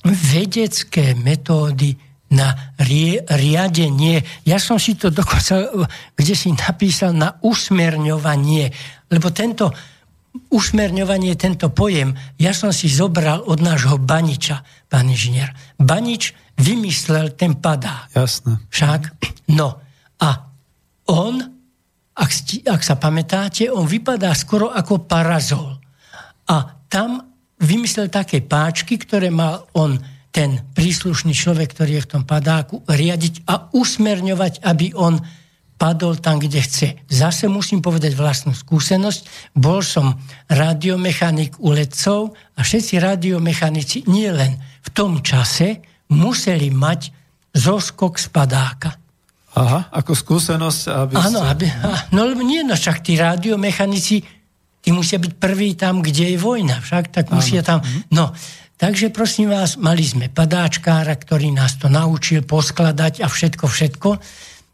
Speaker 2: vedecké metódy na rie, riadenie. Ja som si to dokonca, kde si napísal na usmerňovanie, lebo tento usmerňovanie, tento pojem, ja som si zobral od nášho Baniča, pán inžinier. Banič vymyslel ten padák.
Speaker 1: Jasné.
Speaker 2: Však? No. A on, ak, ak sa pamätáte, on vypadá skoro ako parazol. A tam vymyslel také páčky, ktoré mal on, ten príslušný človek, ktorý je v tom padáku, riadiť a usmerňovať, aby on padol tam, kde chce. Zase musím povedať vlastnú skúsenosť. Bol som radiomechanik u letcov a všetci radiomechanici nie len v tom čase museli mať zoskok z padáka.
Speaker 1: Aha, ako skúsenosť, aby
Speaker 2: Áno, aby, no lebo nie, no však tí radiomechanici, tí musia byť prví tam, kde je vojna, však? Tak musia tam, mhm. no, takže prosím vás, mali sme padáčkára, ktorý nás to naučil poskladať a všetko, všetko,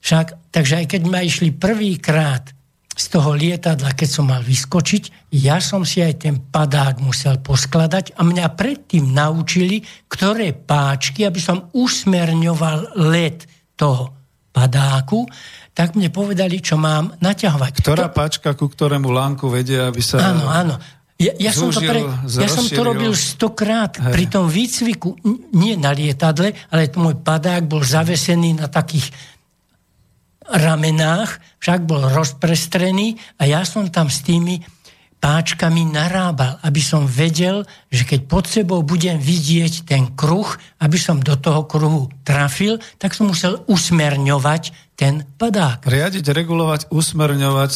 Speaker 2: však, takže aj keď ma išli prvýkrát z toho lietadla, keď som mal vyskočiť, ja som si aj ten padák musel poskladať a mňa predtým naučili, ktoré páčky, aby som usmerňoval let toho padáku, tak mne povedali, čo mám naťahovať.
Speaker 1: Ktorá to... páčka, ku ktorému lánku vedia, aby sa...
Speaker 2: Áno, áno. Ja, ja, som to pre, ja som to robil stokrát Hej. pri tom výcviku, nie na lietadle, ale môj padák bol zavesený na takých ramenách, však bol rozprestrený a ja som tam s tými páčkami narábal, aby som vedel, že keď pod sebou budem vidieť ten kruh, aby som do toho kruhu trafil, tak som musel usmerňovať ten padák.
Speaker 1: Riadiť, regulovať, usmerňovať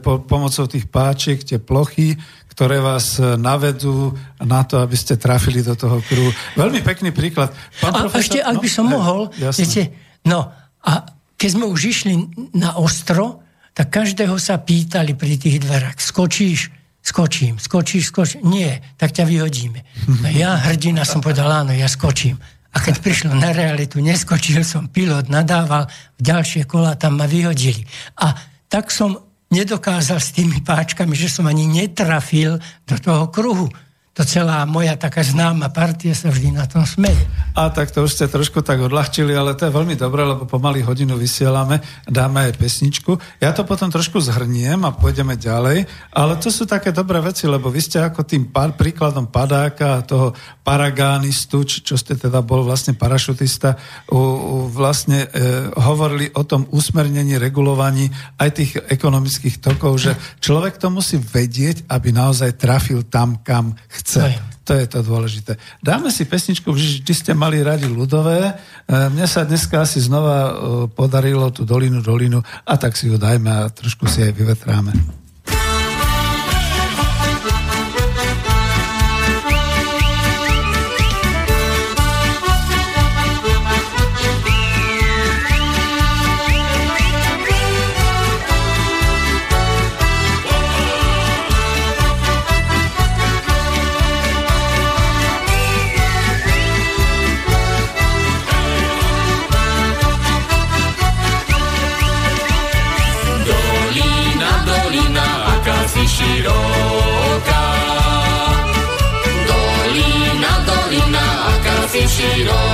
Speaker 1: po, pomocou tých páčiek, tie plochy, ktoré vás e, navedú na to, aby ste trafili do toho kruhu. Veľmi pekný príklad.
Speaker 2: Pán a profesor, ešte, ak by som no, mohol, viete, no a keď sme už išli na ostro, tak každého sa pýtali pri tých dverách, skočíš? Skočím, skočíš, skočíš? Nie, tak ťa vyhodíme. No ja, hrdina, som povedal, áno, ja skočím. A keď prišlo na realitu, neskočil som, pilot nadával, v ďalšie kola tam ma vyhodili. A tak som nedokázal s tými páčkami, že som ani netrafil do toho kruhu to celá moja taká známa partia sa vždy na tom smeje.
Speaker 1: A tak to už ste trošku tak odľahčili, ale to je veľmi dobré, lebo pomaly hodinu vysielame, dáme aj pesničku. Ja to potom trošku zhrniem a pôjdeme ďalej, ale to sú také dobré veci, lebo vy ste ako tým pár, príkladom padáka a toho paragánistu, čo ste teda bol vlastne parašutista, u, u, vlastne e, hovorili o tom usmernení, regulovaní aj tých ekonomických tokov, že človek to musí vedieť, aby naozaj trafil tam, kam chce chce. Aj. To je to dôležité. Dáme si pesničku, vždy ste mali radi ľudové. E, mne sa dneska asi znova e, podarilo tú dolinu, dolinu a tak si ju dajme a trošku si aj vyvetráme. i široka, dolina, dolina, a si široka.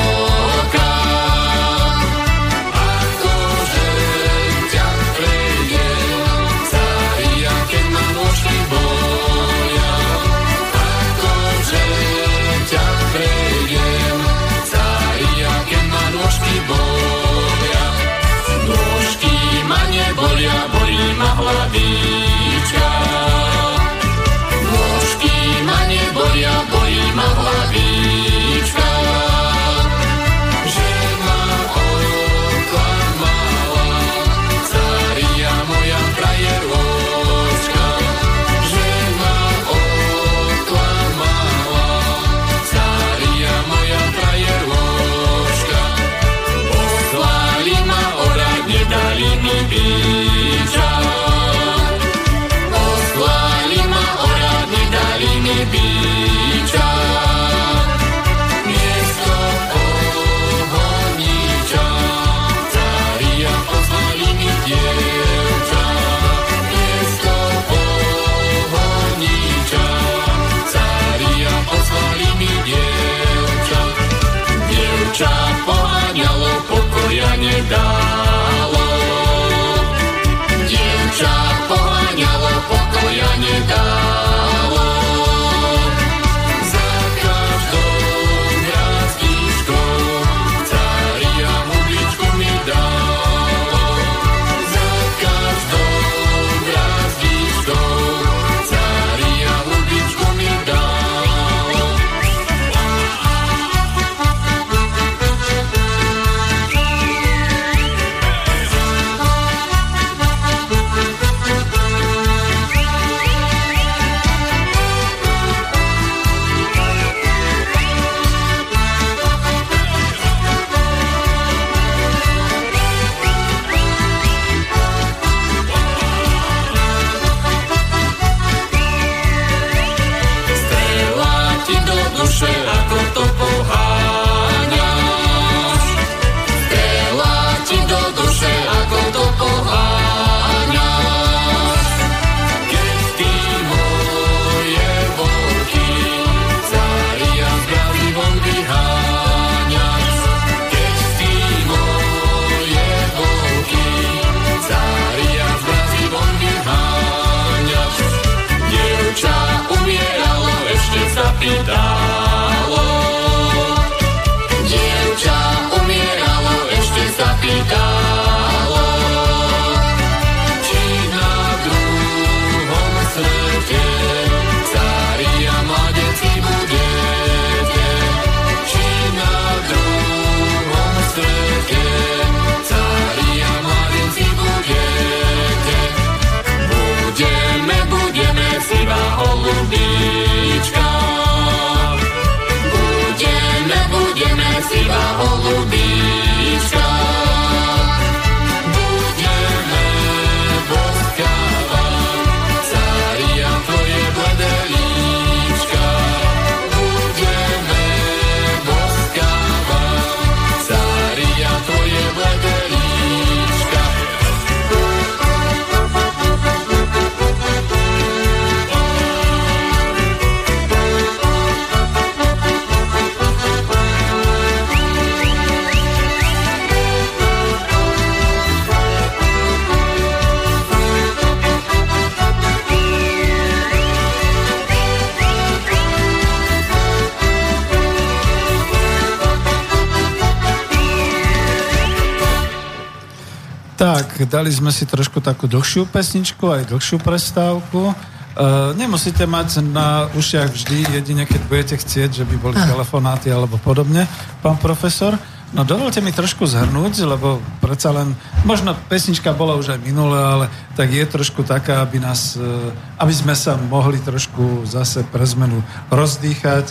Speaker 1: Dali sme si trošku takú dlhšiu pesničku, aj dlhšiu prestávku. Uh, nemusíte mať na ušiach vždy, jedine keď budete chcieť, že by boli telefonáty alebo podobne, pán profesor. No dovolte mi trošku zhrnúť, lebo predsa len, možno pesnička bola už aj minulé, ale tak je trošku taká, aby nás, e, aby sme sa mohli trošku zase pre zmenu rozdýchať.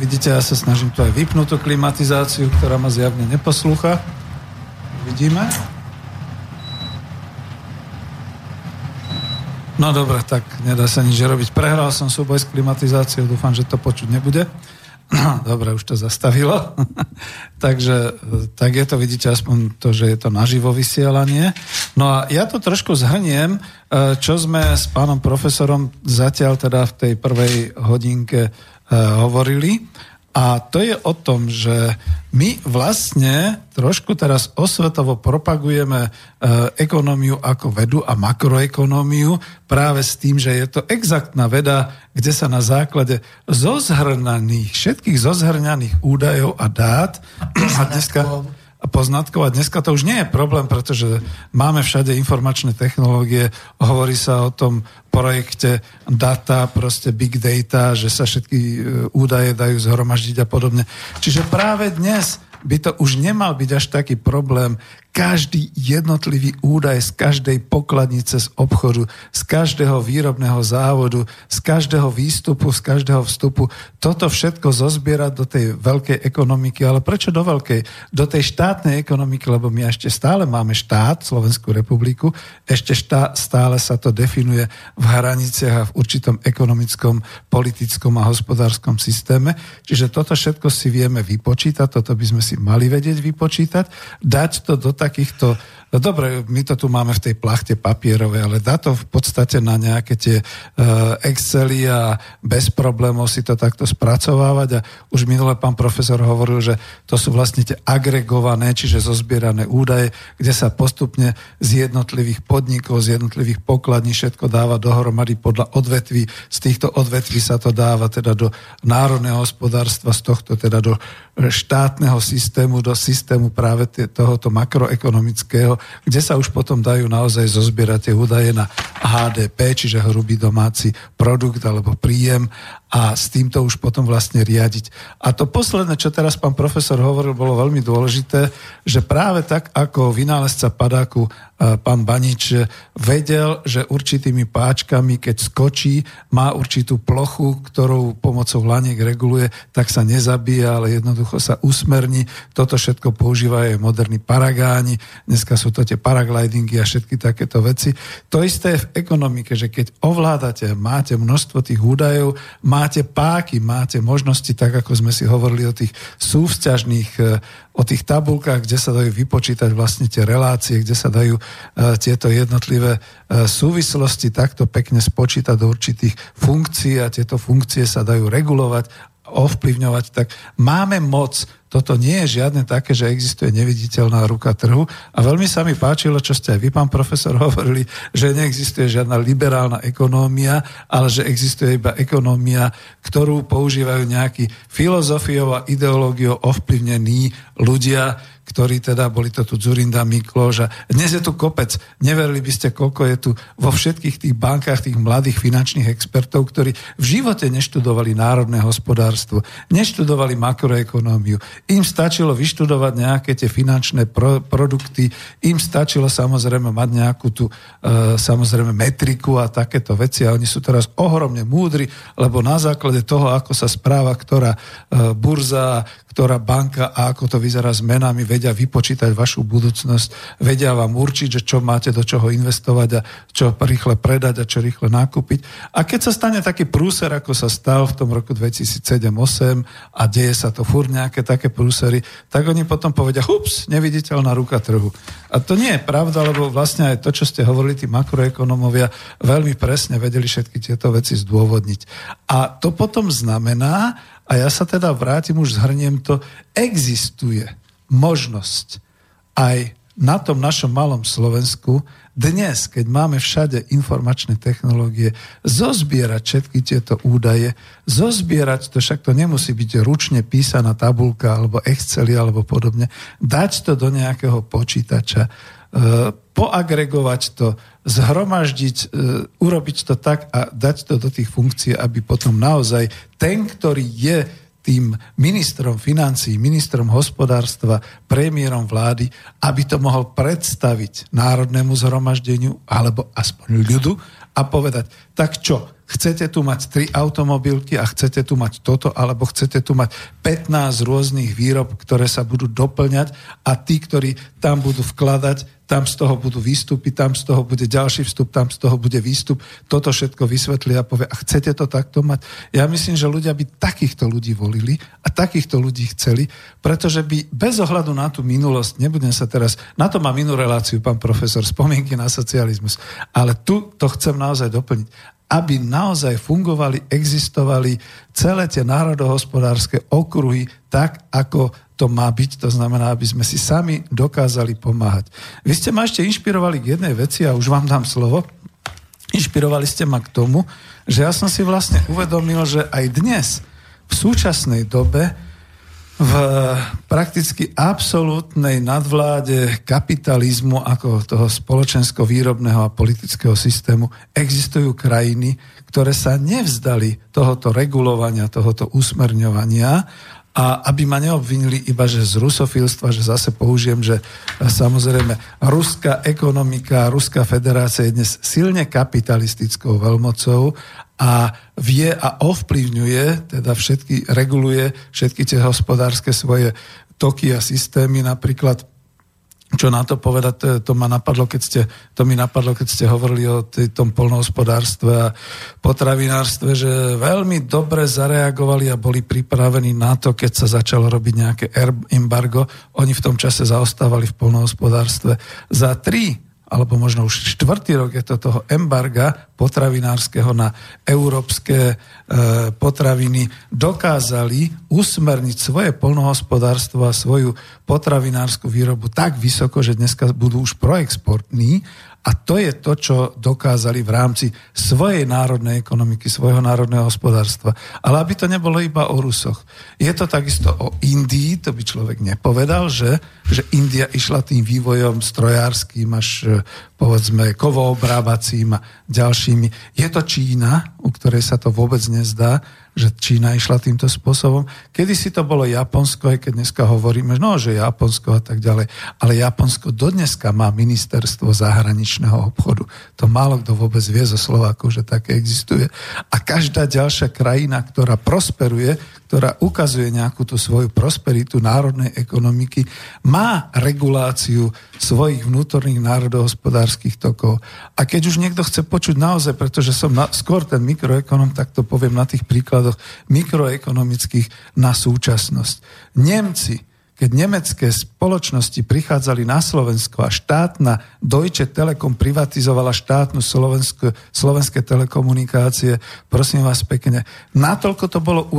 Speaker 1: Vidíte, ja sa snažím tu aj vypnúť tú klimatizáciu, ktorá ma zjavne neposlúcha. Vidíme? No dobre, tak nedá sa nič robiť. Prehral som súboj s klimatizáciou, dúfam, že to počuť nebude. <clears throat> Dobre, už to zastavilo. <laughs> Takže tak je to, vidíte aspoň to, že je to naživo vysielanie. No a ja to trošku zhrniem, e, čo sme s pánom profesorom zatiaľ teda v tej prvej hodinke e, hovorili. A to je o tom, že my vlastne trošku teraz osvetovo propagujeme e, ekonómiu ako vedu a makroekonómiu práve s tým, že je to exaktná veda, kde sa na základe zozhrnaných, všetkých zozhrňaných údajov a dát a dneska poznatkov a dneska to už nie je problém, pretože máme všade informačné technológie, hovorí sa o tom projekte data, proste big data, že sa všetky e, údaje dajú zhromaždiť a podobne. Čiže práve dnes by to už nemal byť až taký problém. Každý jednotlivý údaj z každej pokladnice z obchodu, z každého výrobného závodu, z každého výstupu, z každého vstupu, toto všetko zozbierať do tej veľkej ekonomiky. Ale prečo do veľkej? Do tej štátnej ekonomiky, lebo my ešte stále máme štát, Slovenskú republiku, ešte štá, stále sa to definuje v hraniciach a v určitom ekonomickom, politickom a hospodárskom systéme. Čiže toto všetko si vieme vypočítať, toto by sme si mali vedieť vypočítať, dať to do takýchto No dobre, my to tu máme v tej plachte papierovej, ale dá to v podstate na nejaké tie uh, Excely a bez problémov si to takto spracovávať a už minule pán profesor hovoril, že to sú vlastne tie agregované, čiže zozbierané údaje, kde sa postupne z jednotlivých podnikov, z jednotlivých pokladní všetko dáva dohromady podľa odvetví. Z týchto odvetví sa to dáva teda do národného hospodárstva, z tohto teda do štátneho systému, do systému práve tohoto makroekonomického, kde sa už potom dajú naozaj zozbierať tie údaje na HDP, čiže hrubý domáci produkt alebo príjem a s týmto už potom vlastne riadiť. A to posledné, čo teraz pán profesor hovoril, bolo veľmi dôležité, že práve tak ako vynálezca padáku e, pán Banič vedel, že určitými páčkami, keď skočí, má určitú plochu, ktorou pomocou laniek reguluje, tak sa nezabíja, ale jednoducho sa usmerní. Toto všetko používajú aj moderní paragáni. Dneska sú to tie paraglidingy a všetky takéto veci. To isté je v ekonomike, že keď ovládate, máte množstvo tých údajov, máte páky, máte možnosti, tak ako sme si hovorili o tých súvzťažných, e, o tých tabulkách, kde sa dajú vypočítať vlastne tie relácie, kde sa dajú e, tieto jednotlivé e, súvislosti takto pekne spočítať do určitých funkcií a tieto funkcie sa dajú regulovať ovplyvňovať, tak máme moc. Toto nie je žiadne také, že existuje neviditeľná ruka trhu. A veľmi sa mi páčilo, čo ste aj vy, pán profesor, <laughs> hovorili, že neexistuje žiadna liberálna ekonómia, ale že existuje iba ekonómia, ktorú používajú nejakí filozofiou a ideológiou ovplyvnení ľudia, ktorí teda boli to tu Zurinda, Mikloš a dnes je tu kopec. Neverili by ste, koľko je tu vo všetkých tých bankách tých mladých finančných expertov, ktorí v živote neštudovali národné hospodárstvo, neštudovali makroekonómiu. Im stačilo vyštudovať nejaké tie finančné pro, produkty, im stačilo samozrejme mať nejakú tú e, samozrejme metriku a takéto veci a oni sú teraz ohromne múdri, lebo na základe toho, ako sa správa ktorá e, burza, ktorá banka a ako to vyzerá s menami, vedia vypočítať vašu budúcnosť, vedia vám určiť, že čo máte do čoho investovať a čo rýchle predať a čo rýchle nakúpiť. A keď sa stane taký prúser, ako sa stal v tom roku 2007-2008 a deje sa to fur nejaké také prúsery, tak oni potom povedia, hups, neviditeľná ruka trhu. A to nie je pravda, lebo vlastne aj to, čo ste hovorili, tí makroekonomovia veľmi presne vedeli všetky tieto veci zdôvodniť. A to potom znamená, a ja sa teda vrátim, už zhrniem to, existuje možnosť aj na tom našom malom Slovensku dnes, keď máme všade informačné technológie, zozbierať všetky tieto údaje, zozbierať to, však to nemusí byť ručne písaná tabulka alebo Excel alebo podobne, dať to do nejakého počítača, E, poagregovať to, zhromaždiť, e, urobiť to tak a dať to do tých funkcií, aby potom naozaj ten, ktorý je tým ministrom financí, ministrom hospodárstva, premiérom vlády, aby to mohol predstaviť národnému zhromaždeniu alebo aspoň ľudu a povedať, tak čo, chcete tu mať tri automobilky a chcete tu mať toto, alebo chcete tu mať 15 rôznych výrob, ktoré sa budú doplňať a tí, ktorí tam budú vkladať, tam z toho budú výstupy, tam z toho bude ďalší vstup, tam z toho bude výstup. Toto všetko vysvetlí a povie, a chcete to takto mať? Ja myslím, že ľudia by takýchto ľudí volili a takýchto ľudí chceli, pretože by bez ohľadu na tú minulosť, nebudem sa teraz, na to má inú reláciu, pán profesor, spomienky na socializmus, ale tu to chcem naozaj doplniť aby naozaj fungovali, existovali celé tie národohospodárske okruhy tak, ako to má byť, to znamená, aby sme si sami dokázali pomáhať. Vy ste ma ešte inšpirovali k jednej veci a už vám dám slovo. Inšpirovali ste ma k tomu, že ja som si vlastne uvedomil, že aj dnes, v súčasnej dobe, v prakticky absolútnej nadvláde kapitalizmu ako toho spoločensko-výrobného a politického systému existujú krajiny, ktoré sa nevzdali tohoto regulovania, tohoto usmerňovania a aby ma neobvinili iba, že z rusofilstva, že zase použijem, že samozrejme ruská ekonomika, ruská federácia je dnes silne kapitalistickou veľmocou a vie a ovplyvňuje, teda všetky, reguluje všetky tie hospodárske svoje toky a systémy, napríklad čo na to povedať, to, to ma napadlo, keď ste, to mi napadlo, keď ste hovorili o tej, tom polnohospodárstve a potravinárstve, že veľmi dobre zareagovali a boli pripravení na to, keď sa začalo robiť nejaké embargo. Oni v tom čase zaostávali v polnohospodárstve. Za tri alebo možno už štvrtý rok je to toho embarga potravinárskeho na európske e, potraviny, dokázali usmerniť svoje polnohospodárstvo a svoju potravinárskú výrobu tak vysoko, že dneska budú už proexportní a to je to, čo dokázali v rámci svojej národnej ekonomiky, svojho národného hospodárstva. Ale aby to nebolo iba o Rusoch. Je to takisto o Indii, to by človek nepovedal, že, že India išla tým vývojom strojárským až povedzme kovoobrábacím a ďalšími. Je to Čína, u ktorej sa to vôbec nezdá, že Čína išla týmto spôsobom. Kedy si to bolo Japonsko, aj keď dneska hovoríme, no, že Japonsko a tak ďalej. Ale Japonsko dodneska má ministerstvo zahraničného obchodu. To málo kto vôbec vie zo Slovákov, že také existuje. A každá ďalšia krajina, ktorá prosperuje, ktorá ukazuje nejakú tú svoju prosperitu národnej ekonomiky, má reguláciu svojich vnútorných národohospodárskych tokov. A keď už niekto chce počuť naozaj, pretože som na, skôr ten mikroekonom, tak to poviem na tých príkladoch mikroekonomických na súčasnosť. Nemci, keď nemecké spoločnosti prichádzali na Slovensko a štátna Deutsche Telekom privatizovala štátnu Slovensko, slovenské telekomunikácie, prosím vás pekne, natoľko to bolo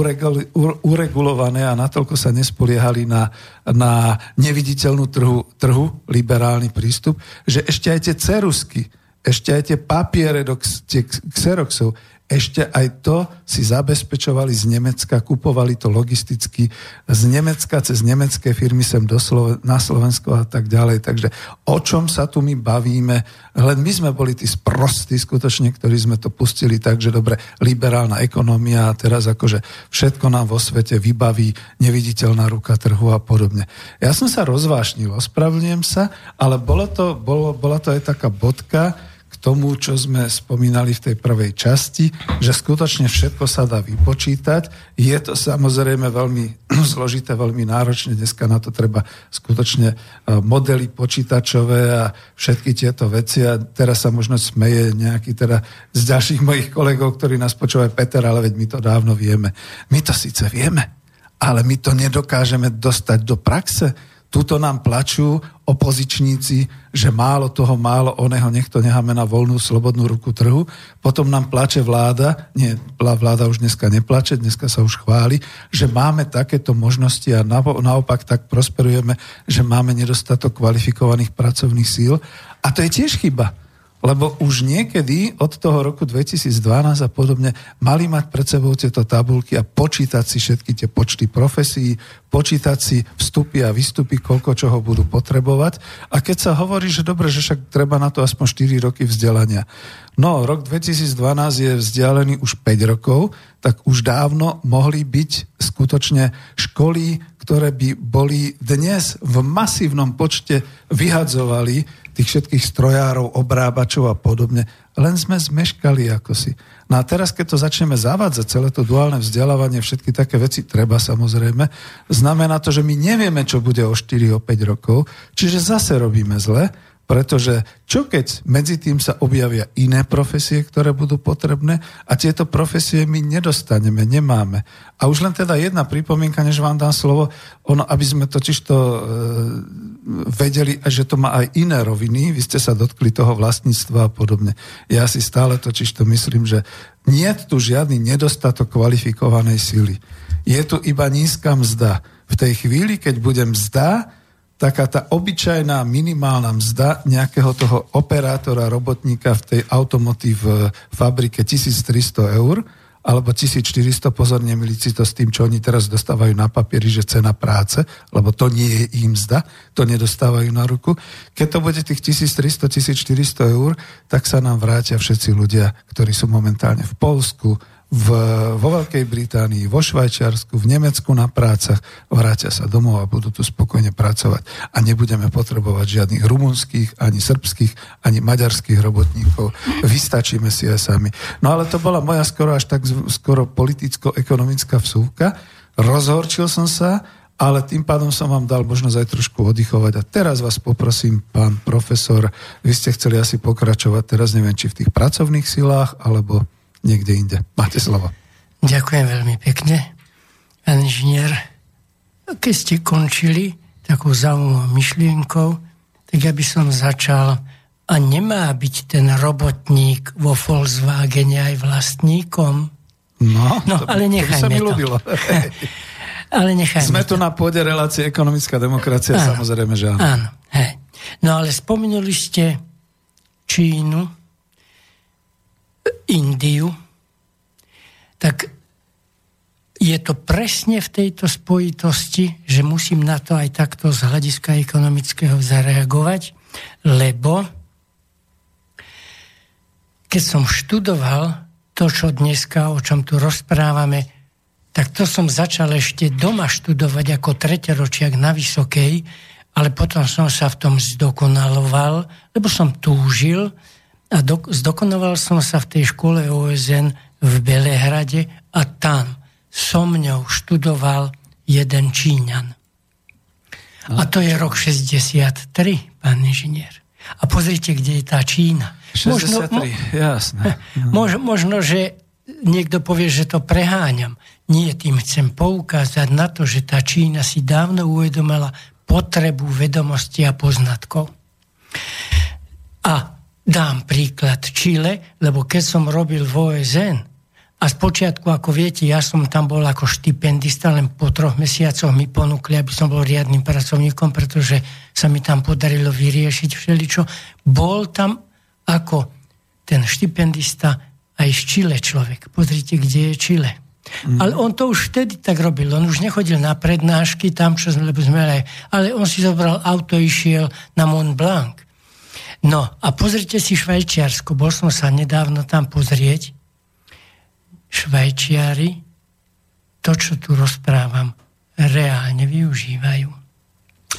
Speaker 1: uregulované a natoľko sa nespoliehali na, na neviditeľnú trhu, trhu, liberálny prístup, že ešte aj tie cerusky, ešte aj tie papiere do tie Xeroxov ešte aj to si zabezpečovali z Nemecka, kupovali to logisticky z Nemecka cez nemecké firmy sem do Slo- na Slovensko a tak ďalej. Takže o čom sa tu my bavíme? Len my sme boli tí sprostí skutočne, ktorí sme to pustili tak, že dobre, liberálna ekonomia a teraz akože všetko nám vo svete vybaví neviditeľná ruka trhu a podobne. Ja som sa rozvášnil, ospravedlňujem sa, ale bolo to, bolo, bola to aj taká bodka, tomu, čo sme spomínali v tej prvej časti, že skutočne všetko sa dá vypočítať. Je to samozrejme veľmi <clears throat> zložité, veľmi náročné. Dneska na to treba skutočne e, modely počítačové a všetky tieto veci. A teraz sa možno smeje nejaký teda z ďalších mojich kolegov, ktorí nás počúvajú, Peter, ale veď my to dávno vieme. My to síce vieme, ale my to nedokážeme dostať do praxe Tuto nám plačú opozičníci, že málo toho, málo oného, nech to necháme na voľnú, slobodnú ruku trhu. Potom nám plače vláda, nie, vláda už dneska neplače, dneska sa už chváli, že máme takéto možnosti a naopak tak prosperujeme, že máme nedostatok kvalifikovaných pracovných síl. A to je tiež chyba lebo už niekedy od toho roku 2012 a podobne mali mať pred sebou tieto tabulky a počítať si všetky tie počty profesí, počítať si vstupy a výstupy, koľko čoho budú potrebovať. A keď sa hovorí, že dobre, že však treba na to aspoň 4 roky vzdelania. No, rok 2012 je vzdialený už 5 rokov, tak už dávno mohli byť skutočne školy, ktoré by boli dnes v masívnom počte vyhadzovali tých všetkých strojárov, obrábačov a podobne. Len sme zmeškali ako si. No a teraz, keď to začneme zavádzať, celé to duálne vzdelávanie, všetky také veci treba samozrejme, znamená to, že my nevieme, čo bude o 4, o 5 rokov, čiže zase robíme zle, pretože čo keď medzi tým sa objavia iné profesie, ktoré budú potrebné a tieto profesie my nedostaneme, nemáme. A už len teda jedna pripomienka, než vám dám slovo, ono, aby sme totiž to e, vedeli, že to má aj iné roviny, vy ste sa dotkli toho vlastníctva a podobne. Ja si stále totiž to myslím, že nie je tu žiadny nedostatok kvalifikovanej sily. Je tu iba nízka mzda. V tej chvíli, keď budem mzda, taká tá obyčajná minimálna mzda nejakého toho operátora, robotníka v tej automotív e, fabrike 1300 eur, alebo 1400, pozorne milíci to s tým, čo oni teraz dostávajú na papieri, že cena práce, lebo to nie je im mzda, to nedostávajú na ruku. Keď to bude tých 1300, 1400 eur, tak sa nám vrátia všetci ľudia, ktorí sú momentálne v Polsku, v, vo Veľkej Británii, vo Švajčiarsku, v Nemecku na prácach, vrátia sa domov a budú tu spokojne pracovať. A nebudeme potrebovať žiadnych rumunských, ani srbských, ani maďarských robotníkov. Vystačíme si aj sami. No ale to bola moja skoro až tak skoro politicko-ekonomická vsúvka. Rozhorčil som sa, ale tým pádom som vám dal možnosť aj trošku oddychovať. A teraz vás poprosím, pán profesor, vy ste chceli asi pokračovať, teraz neviem, či v tých pracovných silách, alebo niekde inde. Máte slovo.
Speaker 2: Ďakujem veľmi pekne, pán inžinier. Keď ste končili takou zaujímavou myšlienkou, tak ja by som začal a nemá byť ten robotník vo Volkswagene aj vlastníkom?
Speaker 1: No,
Speaker 2: no to, ale nechajme to.
Speaker 1: to. <laughs>
Speaker 2: ale nechajme
Speaker 1: Sme tu
Speaker 2: to.
Speaker 1: na pôde relácie ekonomická demokracia, áno, samozrejme, že áno.
Speaker 2: Áno, hej. No ale spomenuli ste Čínu, Indiu, tak je to presne v tejto spojitosti, že musím na to aj takto z hľadiska ekonomického zareagovať, lebo keď som študoval to, čo dneska, o čom tu rozprávame, tak to som začal ešte doma študovať ako treteročiak na Vysokej, ale potom som sa v tom zdokonaloval, lebo som túžil a do, zdokonaloval som sa v tej škole OSN v Belehrade a tam so mňou študoval jeden Číňan. A to je rok 63, pán inžinier. A pozrite, kde je tá Čína.
Speaker 1: 63, možno, jasné. <laughs>
Speaker 2: Možno, možno, že niekto povie, že to preháňam. Nie, tým chcem poukázať na to, že tá Čína si dávno uvedomila potrebu vedomosti a poznatkov. A dám príklad Čile, lebo keď som robil v OSN, a spočiatku, ako viete, ja som tam bol ako štipendista, len po troch mesiacoch mi ponúkli, aby som bol riadnym pracovníkom, pretože sa mi tam podarilo vyriešiť všeličo. Bol tam ako ten štipendista aj z Čile človek. Pozrite, kde je Čile. Mm. Ale on to už vtedy tak robil. On už nechodil na prednášky tam, čo sme, lebo sme ale on si zobral auto, išiel na Mont Blanc. No a pozrite si Švajčiarsko. Bol som sa nedávno tam pozrieť. Švajčiari to, čo tu rozprávam, reálne využívajú.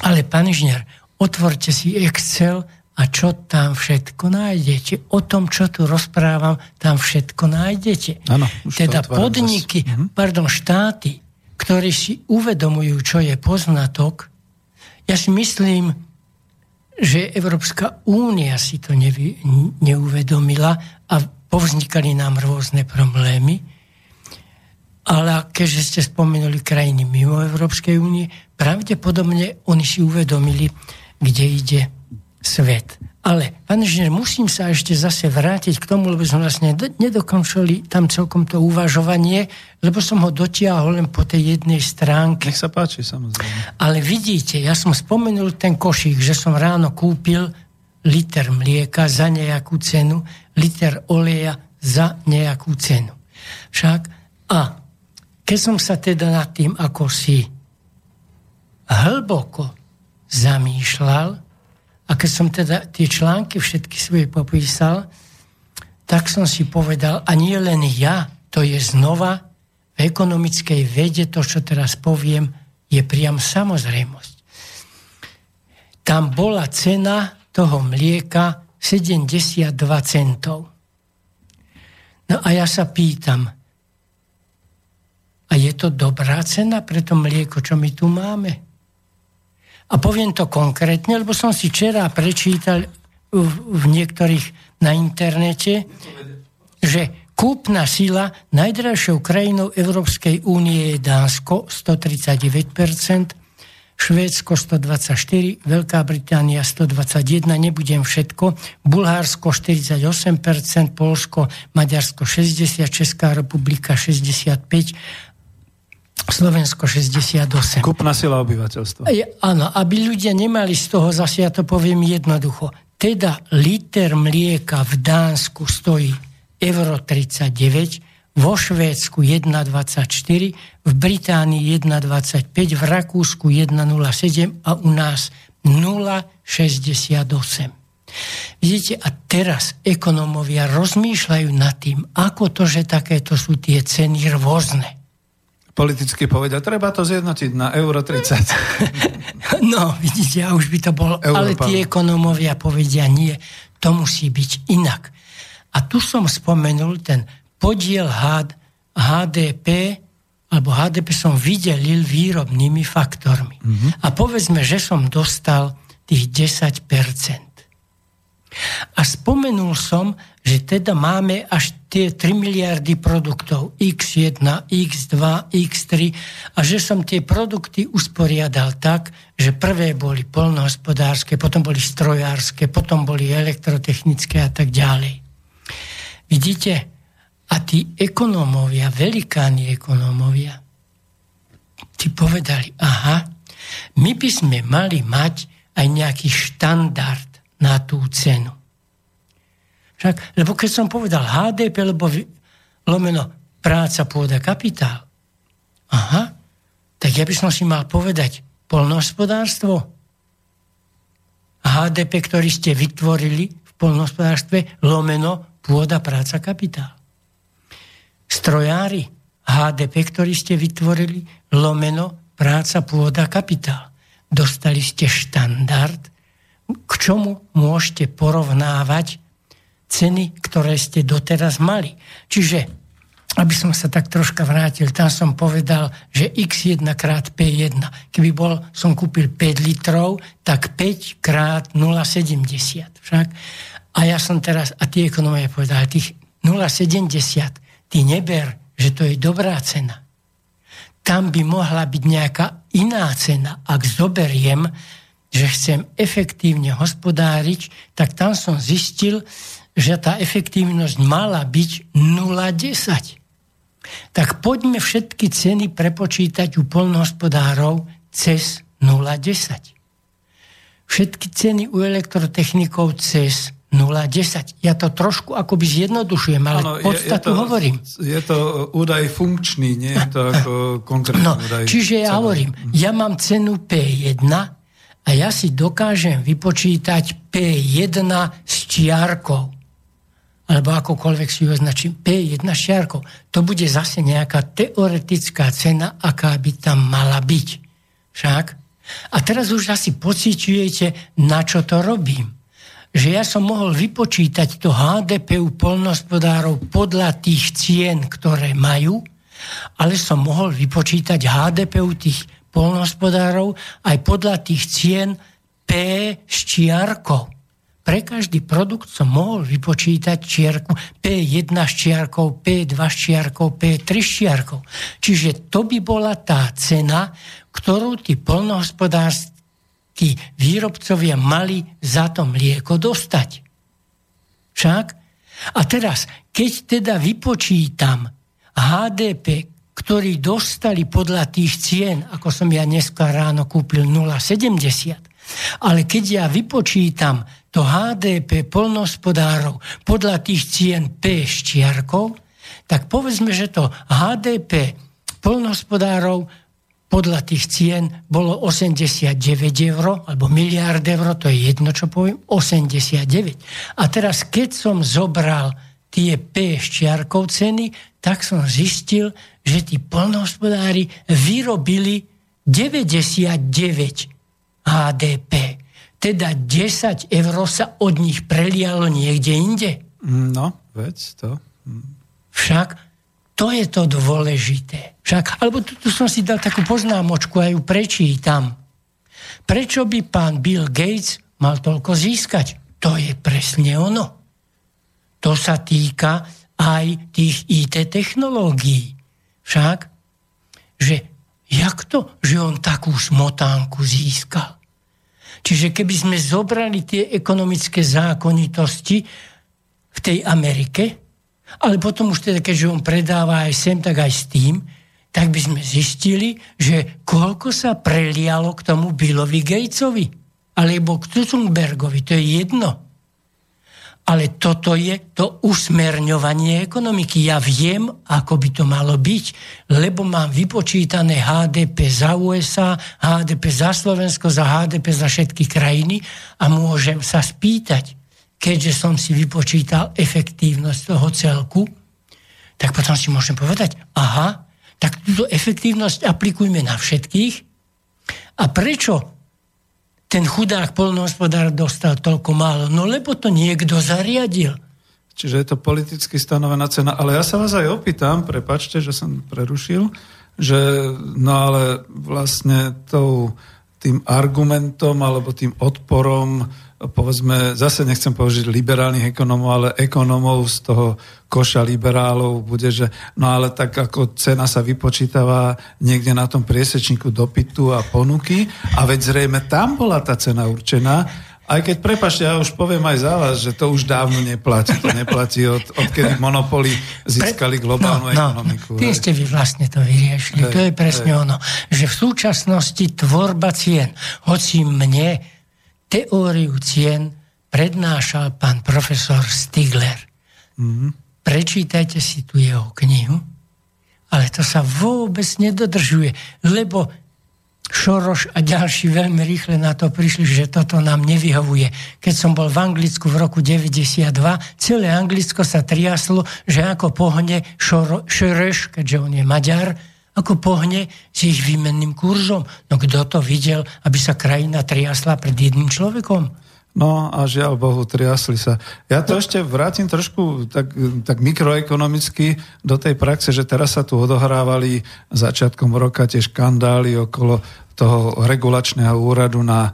Speaker 2: Ale, pán inžinier, otvorte si Excel a čo tam všetko nájdete? O tom, čo tu rozprávam, tam všetko nájdete.
Speaker 1: Ano,
Speaker 2: teda podniky, zase. Mhm. pardon, štáty, ktorí si uvedomujú, čo je poznatok, ja si myslím, že Európska únia si to nevy, neuvedomila a povznikali nám rôzne problémy. Ale keďže ste spomenuli krajiny mimo Európskej únie, pravdepodobne oni si uvedomili, kde ide svet. Ale, pán inžinier, musím sa ešte zase vrátiť k tomu, lebo sme vlastne nedokončili tam celkom to uvažovanie, lebo som ho dotiahol len po tej jednej stránke.
Speaker 1: Nech sa páči, samozrejme.
Speaker 2: Ale vidíte, ja som spomenul ten košík, že som ráno kúpil liter mlieka za nejakú cenu, liter oleja za nejakú cenu. Však a keď som sa teda nad tým ako si hlboko zamýšľal, a keď som teda tie články všetky svoje popísal, tak som si povedal, a nie len ja, to je znova v ekonomickej vede, to, čo teraz poviem, je priam samozrejmosť. Tam bola cena toho mlieka 72 centov. No a ja sa pýtam, a je to dobrá cena pre to mlieko, čo my tu máme? A poviem to konkrétne, lebo som si včera prečítal v, v niektorých na internete, že kúpna sila najdražšou krajinou Európskej únie je Dánsko 139%, Švédsko 124, Veľká Británia 121, nebudem všetko, Bulhársko 48%, Polsko, Maďarsko 60, Česká republika 65, Slovensko 68.
Speaker 1: Kúpna sila obyvateľstva.
Speaker 2: Je, áno, aby ľudia nemali z toho, zase ja to poviem jednoducho, teda liter mlieka v Dánsku stojí euro 39, vo Švédsku 1,24, v Británii 1,25, v Rakúsku 1,07 a u nás 0,68. Vidíte, a teraz ekonómovia rozmýšľajú nad tým, ako to, že takéto sú tie ceny rôzne
Speaker 1: politicky povedať, treba to zjednotiť na euro 30. <laughs>
Speaker 2: No, vidíte, a už by to bolo, Európa. ale tie ekonómovia povedia nie, to musí byť inak. A tu som spomenul ten podiel HDP, alebo HDP som vydelil výrobnými faktormi. Mm-hmm. A povedzme, že som dostal tých 10%. A spomenul som, že teda máme až tie 3 miliardy produktov X1, X2, X3 a že som tie produkty usporiadal tak, že prvé boli polnohospodárske, potom boli strojárske, potom boli elektrotechnické a tak ďalej. Vidíte? A tí ekonómovia, velikáni ekonómovia, ti povedali, aha, my by sme mali mať aj nejaký štandard na tú cenu. Však, lebo keď som povedal HDP, lebo lomeno práca, pôda, kapitál. Aha, tak ja by som si mal povedať polnohospodárstvo. HDP, ktorý ste vytvorili v polnohospodárstve, lomeno, pôda, práca, kapitál. Strojári, HDP, ktorý ste vytvorili, lomeno, práca, pôda, kapitál. Dostali ste štandard, k čomu môžete porovnávať ceny, ktoré ste doteraz mali. Čiže, aby som sa tak troška vrátil, tam som povedal, že x1 krát P1, keby bol, som kúpil 5 litrov, tak 5 krát 0,70. Však? A ja som teraz, a tie ekonomie povedali, tých 0,70, ty neber, že to je dobrá cena. Tam by mohla byť nejaká iná cena. Ak zoberiem, že chcem efektívne hospodáriť, tak tam som zistil, že tá efektívnosť mala byť 0,10. Tak poďme všetky ceny prepočítať u polnohospodárov cez 0,10. Všetky ceny u elektrotechnikov cez 0,10. Ja to trošku akoby zjednodušujem, ale ano, podstatu je, je to, hovorím.
Speaker 1: Je to údaj funkčný, nie je to ako konkrétny no, údaj.
Speaker 2: Čiže ja hovorím, ja mám cenu P1 a ja si dokážem vypočítať P1 s čiarkou. Alebo akokoľvek si ju označím. P1 s čiarkou. To bude zase nejaká teoretická cena, aká by tam mala byť. Však? A teraz už asi pociťujete, na čo to robím že ja som mohol vypočítať to HDP u polnospodárov podľa tých cien, ktoré majú, ale som mohol vypočítať HDP u tých polnospodárov aj podľa tých cien P s čiarkou. Pre každý produkt som mohol vypočítať čiarku P1 s čiarkou, P2 s čiarkou, P3 s čiarkou. Čiže to by bola tá cena, ktorú tí polnohospodárství tí výrobcovia mali za to mlieko dostať. Však? A teraz, keď teda vypočítam HDP, ktorý dostali podľa tých cien, ako som ja dneska ráno kúpil 0,70, ale keď ja vypočítam to HDP polnospodárov podľa tých cien P s čiarkou, tak povedzme, že to HDP polnospodárov podľa tých cien bolo 89 eur, alebo miliard eur, to je jedno, čo poviem, 89. A teraz, keď som zobral tie P ščiarkov ceny, tak som zistil, že tí polnohospodári vyrobili 99 HDP. Teda 10 eur sa od nich prelialo niekde inde.
Speaker 1: No, veď to.
Speaker 2: Však to je to dôležité. Však, alebo tu, tu som si dal takú poznámočku a ju prečítam. Prečo by pán Bill Gates mal toľko získať? To je presne ono. To sa týka aj tých IT technológií. Však, že jak to, že on takú smotánku získal? Čiže keby sme zobrali tie ekonomické zákonitosti v tej Amerike, ale potom už teda, keďže on predáva aj sem, tak aj s tým, tak by sme zistili, že koľko sa prelialo k tomu Billovi Gatesovi alebo k Zuckerbergovi, to je jedno. Ale toto je to usmerňovanie ekonomiky. Ja viem, ako by to malo byť, lebo mám vypočítané HDP za USA, HDP za Slovensko, za HDP za všetky krajiny a môžem sa spýtať, keďže som si vypočítal efektívnosť toho celku, tak potom si môžem povedať, aha, tak túto efektívnosť aplikujme na všetkých. A prečo ten chudák polnohospodár dostal toľko málo? No lebo to niekto zariadil.
Speaker 1: Čiže je to politicky stanovená cena. Ale ja sa vás aj opýtam, prepačte, že som prerušil, že no ale vlastne tou, tým argumentom alebo tým odporom povedzme, zase nechcem použiť liberálnych ekonomov, ale ekonomov z toho koša liberálov bude, že no ale tak ako cena sa vypočítava niekde na tom priesečníku dopytu a ponuky a veď zrejme tam bola tá cena určená, aj keď, prepašte, ja už poviem aj za vás, že to už dávno neplatí. To neplatí od, odkedy monopoly získali globálnu no, no, ekonomiku.
Speaker 2: Tým ste vy vlastne to vyriešili. Hej, to je presne hej. ono. Že v súčasnosti tvorba cien, hoci mne teóriu cien prednášal pán profesor Stigler. Mm-hmm. Prečítajte si tu jeho knihu, ale to sa vôbec nedodržuje, lebo Šoroš a ďalší veľmi rýchle na to prišli, že toto nám nevyhovuje. Keď som bol v Anglicku v roku 92, celé Anglicko sa triaslo, že ako pohne Šoroš, keďže on je Maďar, ako pohne s ich výmenným kurzom. No kto to videl, aby sa krajina triasla pred jedným človekom?
Speaker 1: No a žiaľ Bohu, triasli sa. Ja to ešte vrátim trošku tak, tak mikroekonomicky do tej praxe, že teraz sa tu odohrávali začiatkom roka tie škandály okolo toho regulačného úradu na e,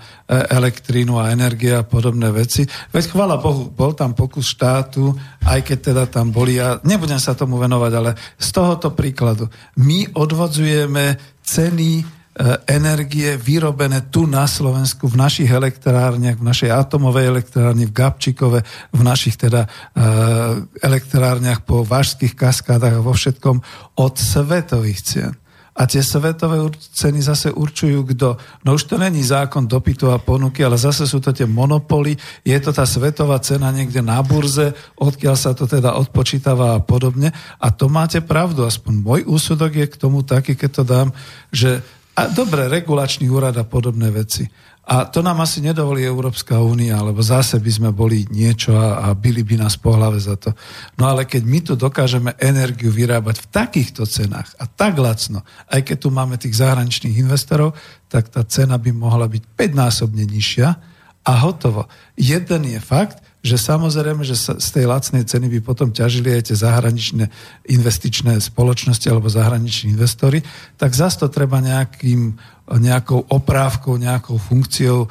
Speaker 1: elektrínu a energie a podobné veci. Veď chvala Bohu, bol tam pokus štátu, aj keď teda tam boli, ja nebudem sa tomu venovať, ale z tohoto príkladu. My odvodzujeme ceny energie vyrobené tu na Slovensku, v našich elektrárniach, v našej atomovej elektrárni, v Gabčikove, v našich teda e, elektrárniach po vážských kaskádach a vo všetkom od svetových cien. A tie svetové ceny zase určujú kto. No už to není zákon dopytu a ponuky, ale zase sú to tie monopoly. Je to tá svetová cena niekde na burze, odkiaľ sa to teda odpočítava a podobne. A to máte pravdu, aspoň môj úsudok je k tomu taký, keď to dám, že a dobre, regulačný úrad a podobné veci. A to nám asi nedovolí Európska únia, lebo zase by sme boli niečo a, a byli by nás po hlave za to. No ale keď my tu dokážeme energiu vyrábať v takýchto cenách a tak lacno, aj keď tu máme tých zahraničných investorov, tak tá cena by mohla byť 5-násobne nižšia a hotovo. Jeden je fakt, že samozrejme, že z tej lacnej ceny by potom ťažili aj tie zahraničné investičné spoločnosti alebo zahraniční investori, tak zase to treba nejakým, nejakou oprávkou, nejakou funkciou e,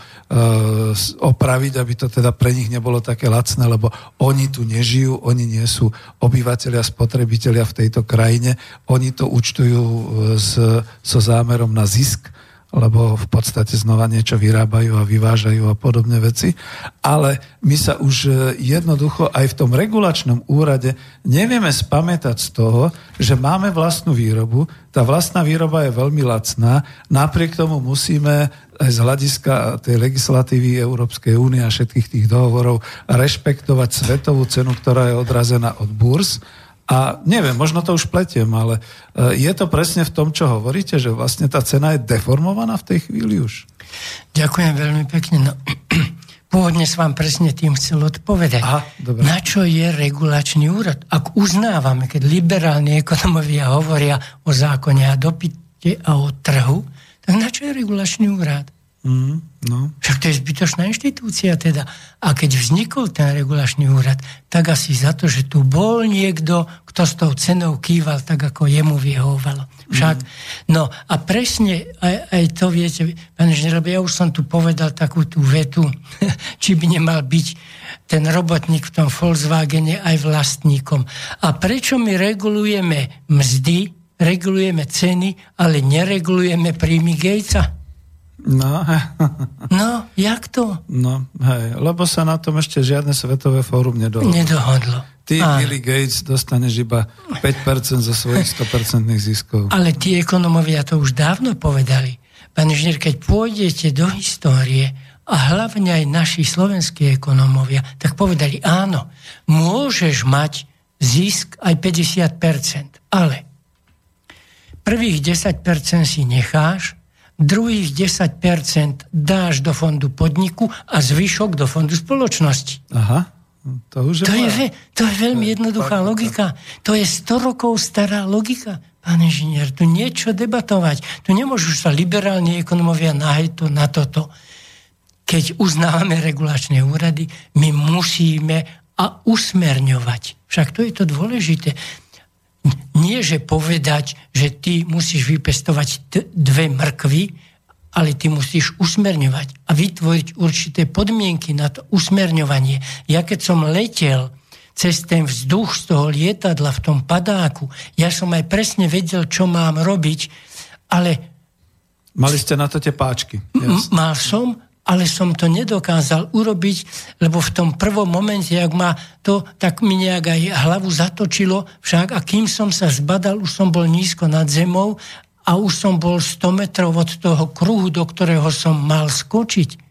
Speaker 1: opraviť, aby to teda pre nich nebolo také lacné, lebo oni tu nežijú, oni nie sú obyvateľia, spotrebitelia v tejto krajine, oni to účtujú e, s, so zámerom na zisk lebo v podstate znova niečo vyrábajú a vyvážajú a podobné veci. Ale my sa už e, jednoducho aj v tom regulačnom úrade nevieme spamätať z toho, že máme vlastnú výrobu. Tá vlastná výroba je veľmi lacná. Napriek tomu musíme aj z hľadiska tej legislatívy Európskej únie a všetkých tých dohovorov rešpektovať svetovú cenu, ktorá je odrazená od burs a neviem, možno to už pletiem, ale e, je to presne v tom, čo hovoríte, že vlastne tá cena je deformovaná v tej chvíli už?
Speaker 2: Ďakujem veľmi pekne. No, <clears throat> pôvodne som vám presne tým chcel odpovedať. Aha, Na čo je regulačný úrad? Ak uznávame, keď liberálni ekonomovia hovoria o zákone a dopite a o trhu, tak na čo je regulačný úrad? Mm, no. Však to je zbytočná inštitúcia teda. A keď vznikol ten regulačný úrad, tak asi za to, že tu bol niekto, kto s tou cenou kýval tak, ako jemu vyhovovalo. Však, mm. no a presne aj, aj to viete, pán inžinier, ja už som tu povedal takú tú vetu, <laughs> či by nemal byť ten robotník v tom Volkswagene aj vlastníkom. A prečo my regulujeme mzdy, regulujeme ceny, ale neregulujeme príjmy Gatesa?
Speaker 1: No. <laughs>
Speaker 2: no, jak to?
Speaker 1: No, hej, lebo sa na tom ešte žiadne svetové fórum nedohodlo.
Speaker 2: Nedohodlo.
Speaker 1: Ty, a... Billy Gates, dostaneš iba 5% zo svojich 100% ziskov.
Speaker 2: Ale tí ekonomovia to už dávno povedali. Pán inžinier, keď pôjdete do histórie, a hlavne aj naši slovenskí ekonomovia, tak povedali, áno, môžeš mať zisk aj 50%, ale prvých 10% si necháš druhých 10% dáš do fondu podniku a zvyšok do fondu spoločnosti.
Speaker 1: Aha. To, už je
Speaker 2: to, je, to je veľmi jednoduchá logika. To je 100 rokov stará logika. Pán inžinier, tu niečo debatovať. Tu nemôžu sa liberálni ekonomovia nájsť to na toto. Keď uznávame regulačné úrady, my musíme a usmerňovať. Však to je to dôležité nie že povedať, že ty musíš vypestovať t- dve mrkvy, ale ty musíš usmerňovať a vytvoriť určité podmienky na to usmerňovanie. Ja keď som letel cez ten vzduch z toho lietadla v tom padáku, ja som aj presne vedel, čo mám robiť, ale...
Speaker 1: Mali ste na to tie páčky.
Speaker 2: M- mal som, ale som to nedokázal urobiť, lebo v tom prvom momente, ak ma to, tak mi nejak aj hlavu zatočilo, však a kým som sa zbadal, už som bol nízko nad zemou a už som bol 100 metrov od toho kruhu, do ktorého som mal skočiť.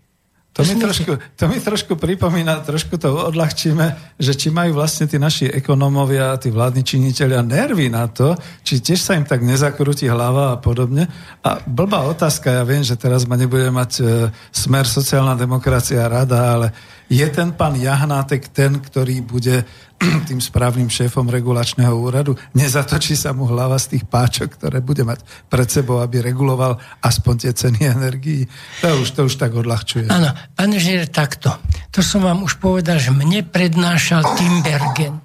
Speaker 1: To mi, trošku, to mi trošku pripomína, trošku to odľahčíme, že či majú vlastne tí naši ekonómovia, tí vládni činiteľia nervy na to, či tiež sa im tak nezakrúti hlava a podobne. A blbá otázka, ja viem, že teraz ma nebude mať e, smer sociálna demokracia rada, ale je ten pán Jahnátek ten, ktorý bude <clears throat> tým správnym šéfom regulačného úradu, nezatočí sa mu hlava z tých páčok, ktoré bude mať pred sebou, aby reguloval aspoň tie ceny energií. To už, to už tak odľahčuje.
Speaker 2: Áno, pán Žier, takto. To som vám už povedal, že mne prednášal Timbergen.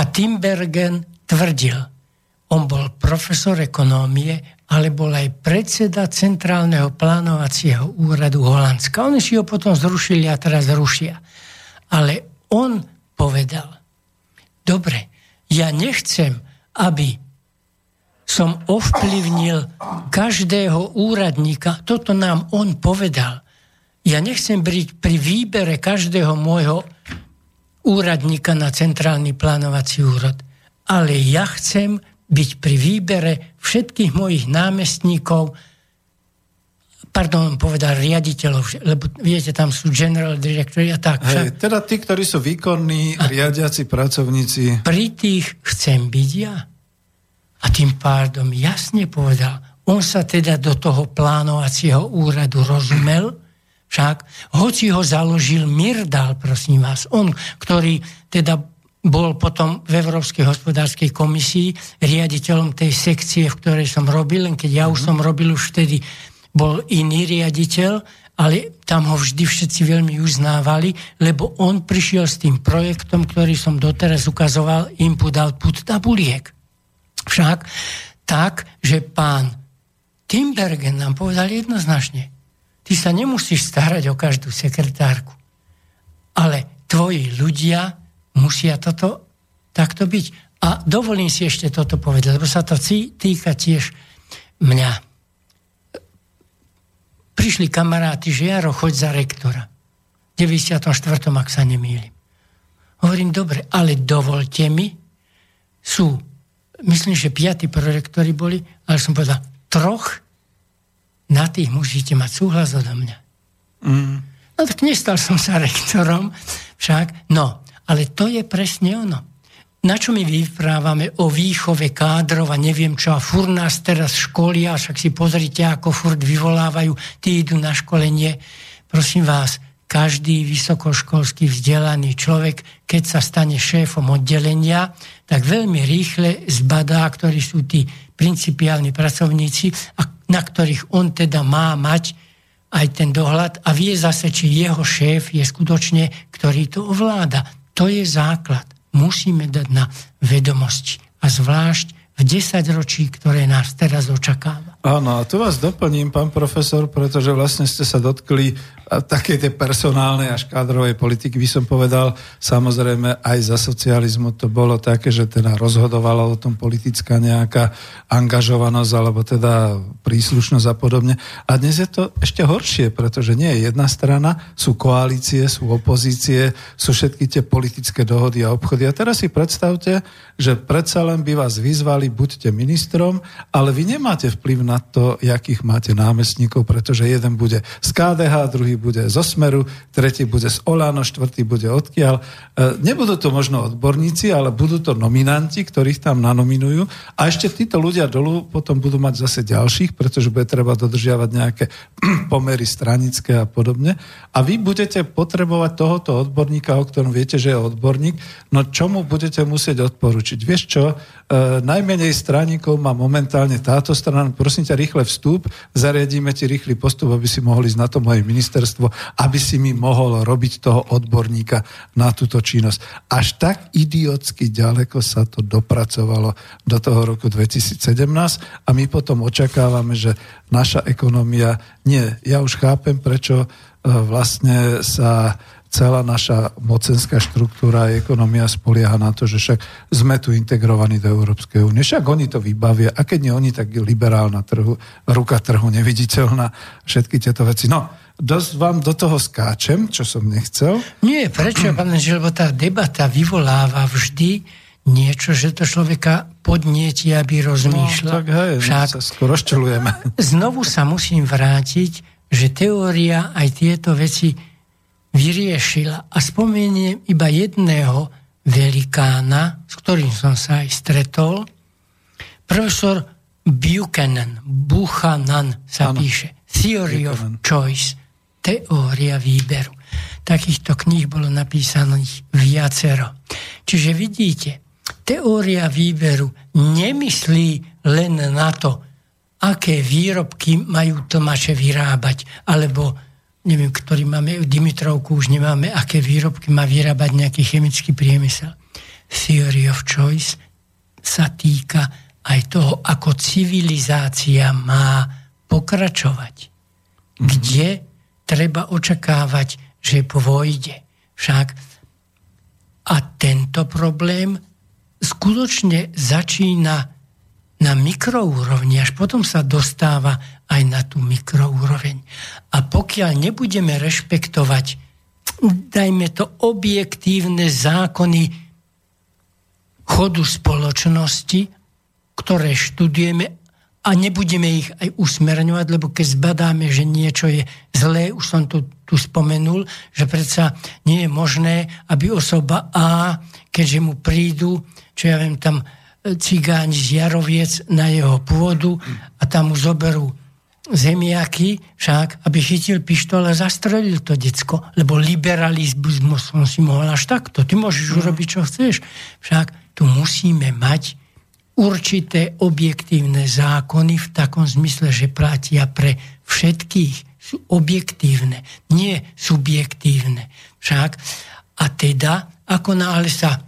Speaker 2: A Timbergen tvrdil, on bol profesor ekonómie, ale bol aj predseda Centrálneho plánovacieho úradu Holandska. Oni si ho potom zrušili a teraz rušia. Ale on povedal, dobre, ja nechcem, aby som ovplyvnil každého úradníka, toto nám on povedal. Ja nechcem byť pri výbere každého môjho úradníka na centrálny plánovací úrad, ale ja chcem byť pri výbere všetkých mojich námestníkov, pardon, povedal riaditeľov, lebo viete, tam sú general directory a tak.
Speaker 1: Hej, teda tí, ktorí sú výkonní, a riadiaci pracovníci.
Speaker 2: Pri tých chcem byť ja. A tým pádom jasne povedal, on sa teda do toho plánovacieho úradu rozumel, však, hoci ho založil Mirdal, prosím vás, on, ktorý teda bol potom v Európskej hospodárskej komisii riaditeľom tej sekcie, v ktorej som robil, len keď ja už mhm. som robil už vtedy bol iný riaditeľ, ale tam ho vždy všetci veľmi uznávali, lebo on prišiel s tým projektom, ktorý som doteraz ukazoval, input-output tabuliek. Však tak, že pán Timbergen nám povedal jednoznačne, ty sa nemusíš starať o každú sekretárku, ale tvoji ľudia musia toto takto byť. A dovolím si ešte toto povedať, lebo sa to týka tiež mňa prišli kamaráti, že Jaro, choď za rektora. V 94. ak sa nemýlim. Hovorím, dobre, ale dovolte mi, sú, myslím, že piati prorektori boli, ale som povedal, troch na tých musíte mať súhlas odo mňa. Mm. No tak nestal som sa rektorom, však, no, ale to je presne ono na čo my vyprávame o výchove kádrov a neviem čo, a fur nás teraz školia, však si pozrite, ako furt vyvolávajú, tí idú na školenie. Prosím vás, každý vysokoškolský vzdelaný človek, keď sa stane šéfom oddelenia, tak veľmi rýchle zbadá, ktorí sú tí principiálni pracovníci, a na ktorých on teda má mať aj ten dohľad a vie zase, či jeho šéf je skutočne, ktorý to ovláda. To je základ musíme dať na vedomosti. A zvlášť v 10 ročí, ktoré nás teraz očakáva.
Speaker 1: Áno, a tu vás doplním, pán profesor, pretože vlastne ste sa dotkli také tej personálnej až kádrovej politiky, by som povedal, samozrejme aj za socializmu to bolo také, že teda rozhodovala o tom politická nejaká angažovanosť alebo teda príslušnosť a podobne. A dnes je to ešte horšie, pretože nie je jedna strana, sú koalície, sú opozície, sú všetky tie politické dohody a obchody. A teraz si predstavte, že predsa len by vás vyzvali, buďte ministrom, ale vy nemáte vplyv na to, jakých máte námestníkov, pretože jeden bude z KDH, druhý bude zo Smeru, tretí bude z Olano, štvrtý bude odkiaľ. E, nebudú to možno odborníci, ale budú to nominanti, ktorých tam nanominujú a ešte títo ľudia dolu potom budú mať zase ďalších, pretože bude treba dodržiavať nejaké <clears throat> pomery stranické a podobne. A vy budete potrebovať tohoto odborníka, o ktorom viete, že je odborník, no čomu budete musieť odporučiť? Vieš čo, e, najmenej straníkov má momentálne táto strana, prosím ťa, rýchle vstup, zariadíme ti rýchly postup, aby si mohli ísť na to moje ministerstvo, aby si mi mohol robiť toho odborníka na túto činnosť. Až tak idiotsky ďaleko sa to dopracovalo do toho roku 2017 a my potom očakávame, že naša ekonomia, nie, ja už chápem, prečo e, vlastne sa celá naša mocenská štruktúra a ekonomia spolieha na to, že však sme tu integrovaní do Európskej únie. Však oni to vybavia. A keď nie oni, tak liberálna trhu, ruka trhu neviditeľná, všetky tieto veci. No, dosť vám do toho skáčem, čo som nechcel.
Speaker 2: Nie, prečo, <clears throat> pán lebo tá debata vyvoláva vždy niečo, že to človeka podnieti, aby rozmýšľal.
Speaker 1: No, tak hej, Však, sa skoro ščelujeme.
Speaker 2: Znovu sa musím vrátiť, že teória aj tieto veci vyriešila. A spomeniem iba jedného velikána, s ktorým som sa aj stretol. Profesor Buchanan, Buchanan sa ano. píše. Theory Buchanan. of Choice teória výberu. Takýchto kníh bolo napísaných viacero. Čiže vidíte, teória výberu nemyslí len na to, aké výrobky majú Tomáše vyrábať, alebo neviem, ktorý máme, Dimitrovku už nemáme, aké výrobky má vyrábať nejaký chemický priemysel. Theory of choice sa týka aj toho, ako civilizácia má pokračovať. Mm-hmm. Kde treba očakávať, že pôjde. Však a tento problém skutočne začína na mikroúrovni, až potom sa dostáva aj na tú mikroúroveň. A pokiaľ nebudeme rešpektovať, dajme to, objektívne zákony chodu spoločnosti, ktoré študujeme a nebudeme ich aj usmerňovať, lebo keď zbadáme, že niečo je zlé, už som to tu spomenul, že predsa nie je možné, aby osoba A, keďže mu prídu, čo ja viem, tam cigáň z Jaroviec na jeho pôdu a tam mu zoberú zemiaky, však, aby chytil pištol a zastrelil to decko, lebo liberalizmus som si mohol až takto. Ty môžeš mm. urobiť, čo chceš. Však tu musíme mať určité objektívne zákony v takom zmysle, že platia pre všetkých. Sú objektívne, nie subjektívne. Však a teda, ako náhle sa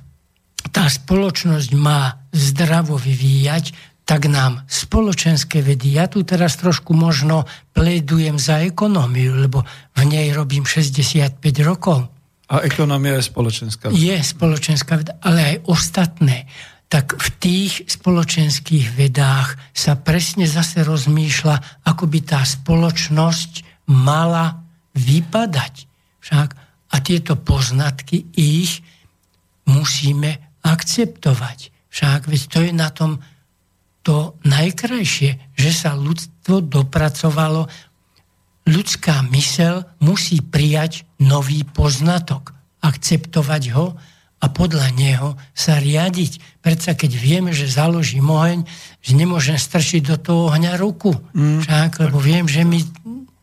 Speaker 2: tá spoločnosť má zdravo vyvíjať, tak nám spoločenské vedy, ja tu teraz trošku možno pledujem za ekonómiu, lebo v nej robím 65 rokov.
Speaker 1: A ekonomia je spoločenská
Speaker 2: veda. Je spoločenská veda, ale aj ostatné tak v tých spoločenských vedách sa presne zase rozmýšľa, ako by tá spoločnosť mala vypadať. Však a tieto poznatky ich musíme akceptovať. Však veď to je na tom to najkrajšie, že sa ľudstvo dopracovalo. Ľudská mysel musí prijať nový poznatok, akceptovať ho a podľa neho sa riadiť. Predsa keď vieme, že založím oheň, že nemôžem strčiť do toho ohňa ruku. Mm. Však, lebo viem, že mi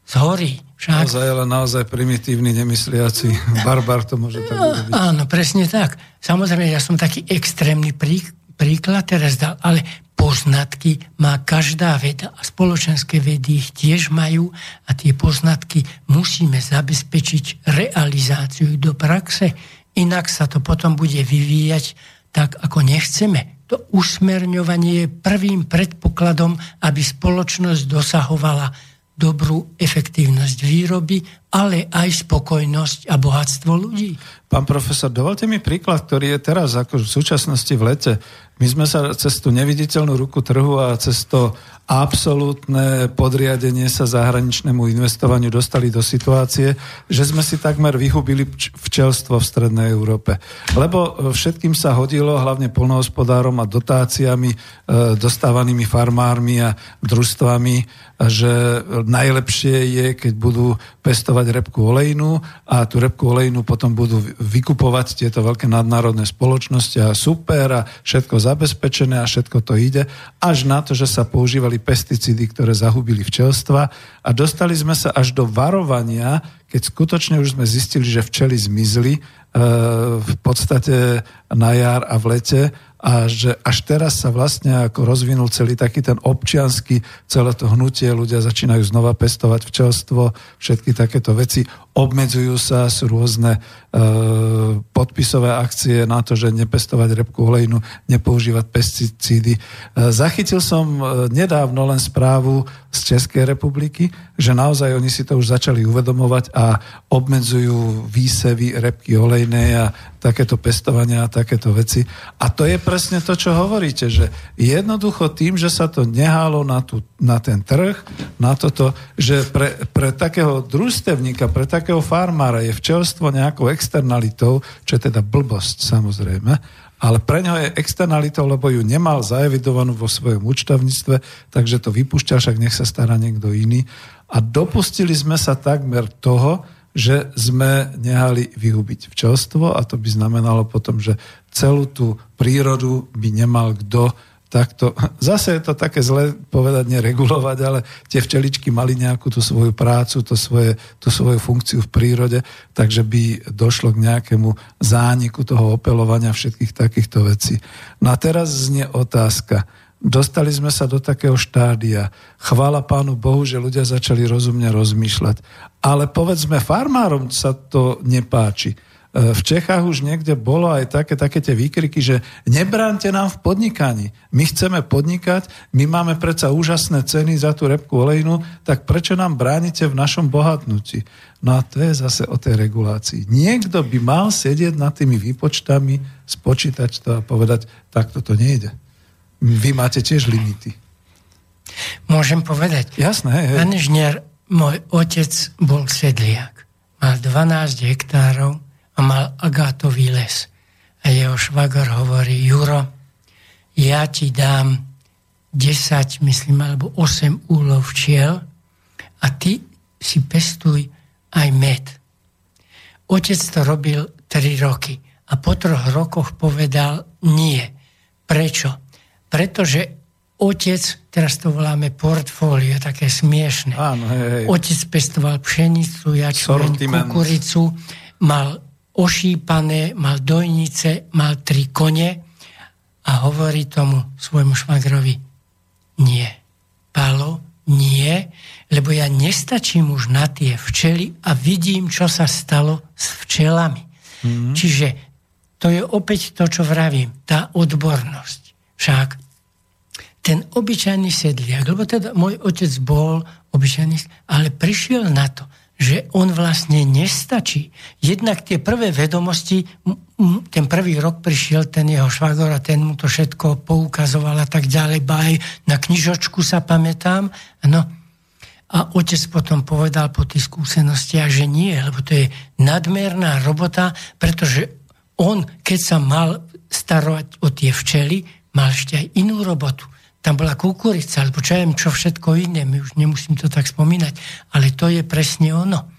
Speaker 2: zhorí.
Speaker 1: Však. Naozaj, ale naozaj primitívny, nemysliaci <laughs> barbar to môže tak urobiť.
Speaker 2: Áno, presne tak. Samozrejme, ja som taký extrémny prí, príklad teraz dal, ale poznatky má každá veda a spoločenské vedy ich tiež majú a tie poznatky musíme zabezpečiť realizáciu do praxe Inak sa to potom bude vyvíjať tak, ako nechceme. To usmerňovanie je prvým predpokladom, aby spoločnosť dosahovala dobrú efektívnosť výroby, ale aj spokojnosť a bohatstvo ľudí.
Speaker 1: Pán profesor, dovolte mi príklad, ktorý je teraz ako v súčasnosti v lete. My sme sa cez tú neviditeľnú ruku trhu a cez to absolútne podriadenie sa zahraničnému investovaniu dostali do situácie, že sme si takmer vyhubili včelstvo v Strednej Európe. Lebo e, všetkým sa hodilo, hlavne polnohospodárom a dotáciami, e, dostávanými farmármi a družstvami, že najlepšie je, keď budú pestovať repku olejnú a tú repku olejnú potom budú vykupovať tieto veľké nadnárodné spoločnosti a super a všetko zabezpečené a všetko to ide, až na to, že sa používali pesticídy, ktoré zahubili včelstva a dostali sme sa až do varovania, keď skutočne už sme zistili, že včely zmizli e, v podstate na jar a v lete a že až teraz sa vlastne ako rozvinul celý taký ten občiansky, celé to hnutie, ľudia začínajú znova pestovať včelstvo, všetky takéto veci, obmedzujú sa, sú rôzne e, podpisové akcie na to, že nepestovať repku olejnu, nepoužívať pesticídy. E, zachytil som e, nedávno len správu z Českej republiky, že naozaj oni si to už začali uvedomovať a obmedzujú výsevy repky olejnej a takéto pestovania a takéto veci. A to je presne to, čo hovoríte, že jednoducho tým, že sa to nehálo na, tú, na ten trh, na toto, že pre, pre takého družstevníka, pre takého farmára je včelstvo nejakou externalitou, čo je teda blbosť samozrejme, ale pre ňo je externalitou, lebo ju nemal zaevidovanú vo svojom účtovníctve, takže to vypúšťa, však nech sa stará niekto iný. A dopustili sme sa takmer toho, že sme nehali vyhubiť včelstvo a to by znamenalo potom, že celú tú prírodu by nemal kto takto, <laughs> zase je to také zle povedať, neregulovať, ale tie včeličky mali nejakú tú svoju prácu, tú, svoje, tú svoju funkciu v prírode, takže by došlo k nejakému zániku toho opelovania všetkých takýchto vecí. No a teraz znie otázka, Dostali sme sa do takého štádia. Chvála Pánu Bohu, že ľudia začali rozumne rozmýšľať. Ale povedzme, farmárom sa to nepáči. E, v Čechách už niekde bolo aj také, také tie výkriky, že nebránte nám v podnikaní. My chceme podnikať, my máme predsa úžasné ceny za tú repku olejnu, tak prečo nám bránite v našom bohatnutí? No a to je zase o tej regulácii. Niekto by mal sedieť nad tými výpočtami, spočítať to a povedať, takto to nejde. Vy máte tiež limity.
Speaker 2: Môžem povedať.
Speaker 1: Jasné. Hej,
Speaker 2: Pán inžinier, môj otec bol sedliak. Mal 12 hektárov a mal agátový les. A jeho švagor hovorí, Juro, ja ti dám 10, myslím, alebo 8 úlov včiel a ty si pestuj aj med. Otec to robil 3 roky a po troch rokoch povedal nie. Prečo? Pretože otec, teraz to voláme portfólio, také smiešne.
Speaker 1: Áno, hej, hej.
Speaker 2: Otec pestoval pšenicu, jačmeň, kukuricu, mal ošípané, mal dojnice, mal tri kone a hovorí tomu svojmu švagrovi, nie. Palo, nie, lebo ja nestačím už na tie včely a vidím, čo sa stalo s včelami. Mm-hmm. Čiže to je opäť to, čo vravím, tá odbornosť. Však ten obyčajný sedliak, lebo teda môj otec bol obyčajný, ale prišiel na to, že on vlastne nestačí. Jednak tie prvé vedomosti, ten prvý rok prišiel ten jeho švagor a ten mu to všetko poukazoval a tak ďalej, baj, na knižočku sa pamätám. No. A otec potom povedal po tých skúsenostiach, že nie, lebo to je nadmerná robota, pretože on, keď sa mal starovať o tie včely, mal ešte aj inú robotu tam bola kukurica, alebo čo viem, čo všetko iné, my už nemusím to tak spomínať, ale to je presne ono,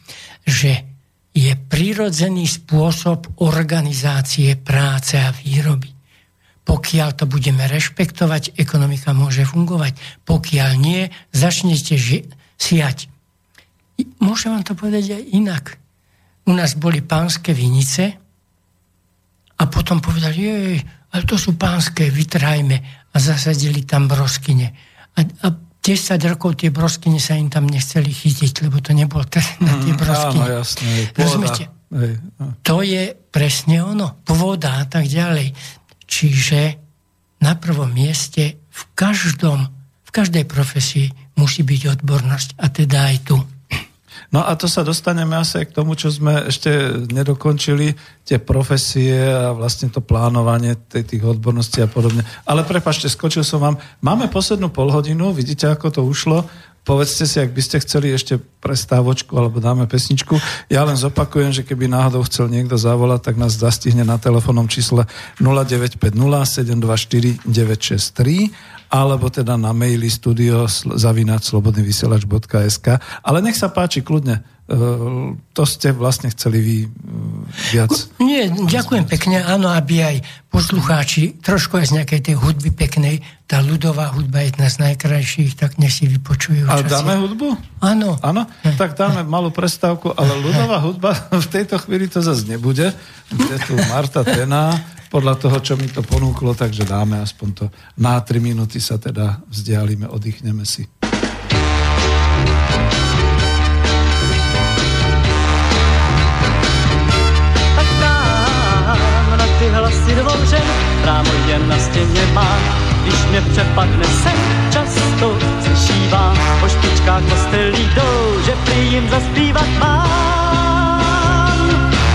Speaker 2: že je prirodzený spôsob organizácie práce a výroby. Pokiaľ to budeme rešpektovať, ekonomika môže fungovať. Pokiaľ nie, začnete ži- siať. Môžem vám to povedať aj inak. U nás boli pánske vinice a potom povedali, jej, ale to sú pánske, vytrhajme a zasadili tam broskyne. A, a 10 rokov tie broskyne sa im tam nechceli chytiť, lebo to nebol na tie mm, broskyne.
Speaker 1: Áno, jasné.
Speaker 2: Rozumiete? Hej, no. To je presne ono. Pôda a tak ďalej. Čiže na prvom mieste v každom, v každej profesii musí byť odbornosť. A teda aj tu.
Speaker 1: No a to sa dostaneme asi k tomu, čo sme ešte nedokončili, tie profesie a vlastne to plánovanie tých odborností a podobne. Ale prepašte, skočil som vám. Máme poslednú polhodinu, vidíte, ako to ušlo. Povedzte si, ak by ste chceli ešte prestávočku alebo dáme pesničku. Ja len zopakujem, že keby náhodou chcel niekto zavolať, tak nás zastihne na telefónnom čísle 0950 724 963 alebo teda na maili studio zavinač slobodnyvysielač.sk. Ale nech sa páči, kľudne, to ste vlastne chceli vy e, viac.
Speaker 2: Nie, ďakujem pekne, áno, aby aj poslucháči trošku aj z nejakej tej hudby peknej, tá ľudová hudba je jedna z najkrajších, tak nech si vypočujú.
Speaker 1: A dáme hudbu?
Speaker 2: Áno.
Speaker 1: Áno? Tak dáme malú prestávku, ale ľudová hudba v tejto chvíli to zase nebude. Je tu Marta Tená, podľa toho, čo mi to ponúklo, takže dáme aspoň to. Na 3 minúty sa teda vzdialíme, oddychneme si. Hlasy dvořen, právo jen na stěně má. Když mě přepadne sen, často se šívá, po špičkách kostelí jdou, že prý jim zaspívat mám.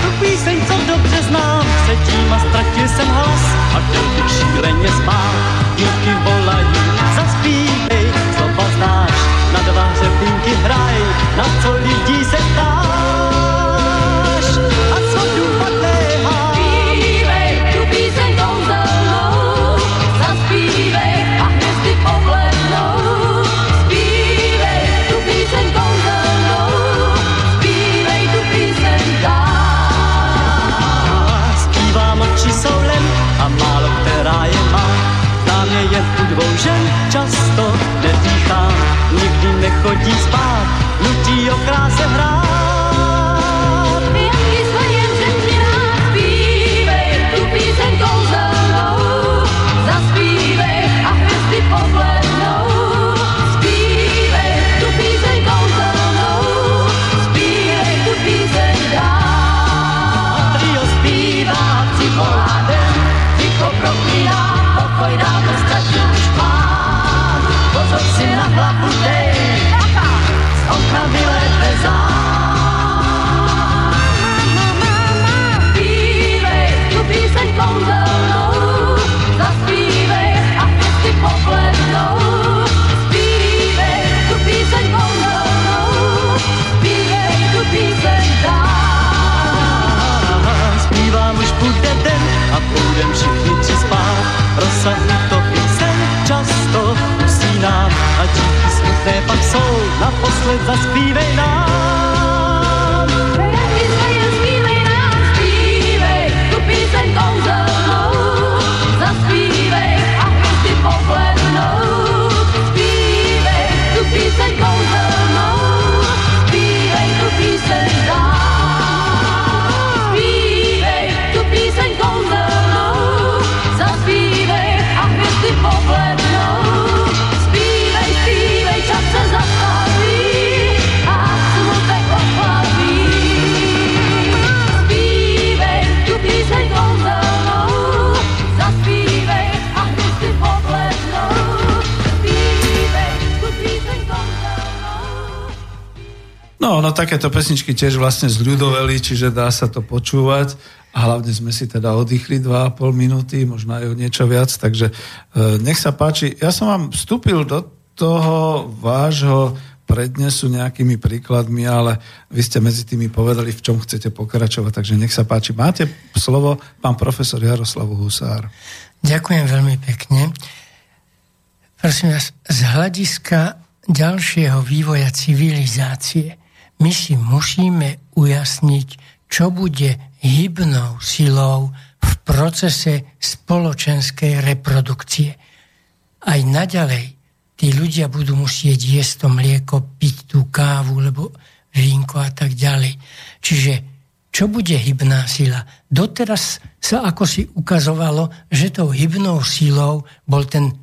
Speaker 1: Tu píseň, co dobře znám, sedím a ztratil jsem hlas a chtěl bych šíleně spát. Díky volají, zaspívej, slova znáš, na dva hřebínky hraj, na co lidí se ptáš. Nechodí spát, nutí o kráse se utopí sen často usínám a díky smutné pak jsou,
Speaker 3: naposled zaspívej nám.
Speaker 1: No, takéto pesničky tiež vlastne zľudoveli, čiže dá sa to počúvať a hlavne sme si teda oddychli 2,5 minúty, možno aj o niečo viac, takže e, nech sa páči. Ja som vám vstúpil do toho vášho prednesu nejakými príkladmi, ale vy ste medzi tými povedali, v čom chcete pokračovať, takže nech sa páči. Máte slovo pán profesor Jaroslav Husár.
Speaker 2: Ďakujem veľmi pekne. Prosím vás, z hľadiska ďalšieho vývoja civilizácie my si musíme ujasniť, čo bude hybnou silou v procese spoločenskej reprodukcie. Aj naďalej tí ľudia budú musieť jesť to mlieko, piť tú kávu, lebo vínko a tak ďalej. Čiže čo bude hybná sila? Doteraz sa ako si ukazovalo, že tou hybnou silou bol ten,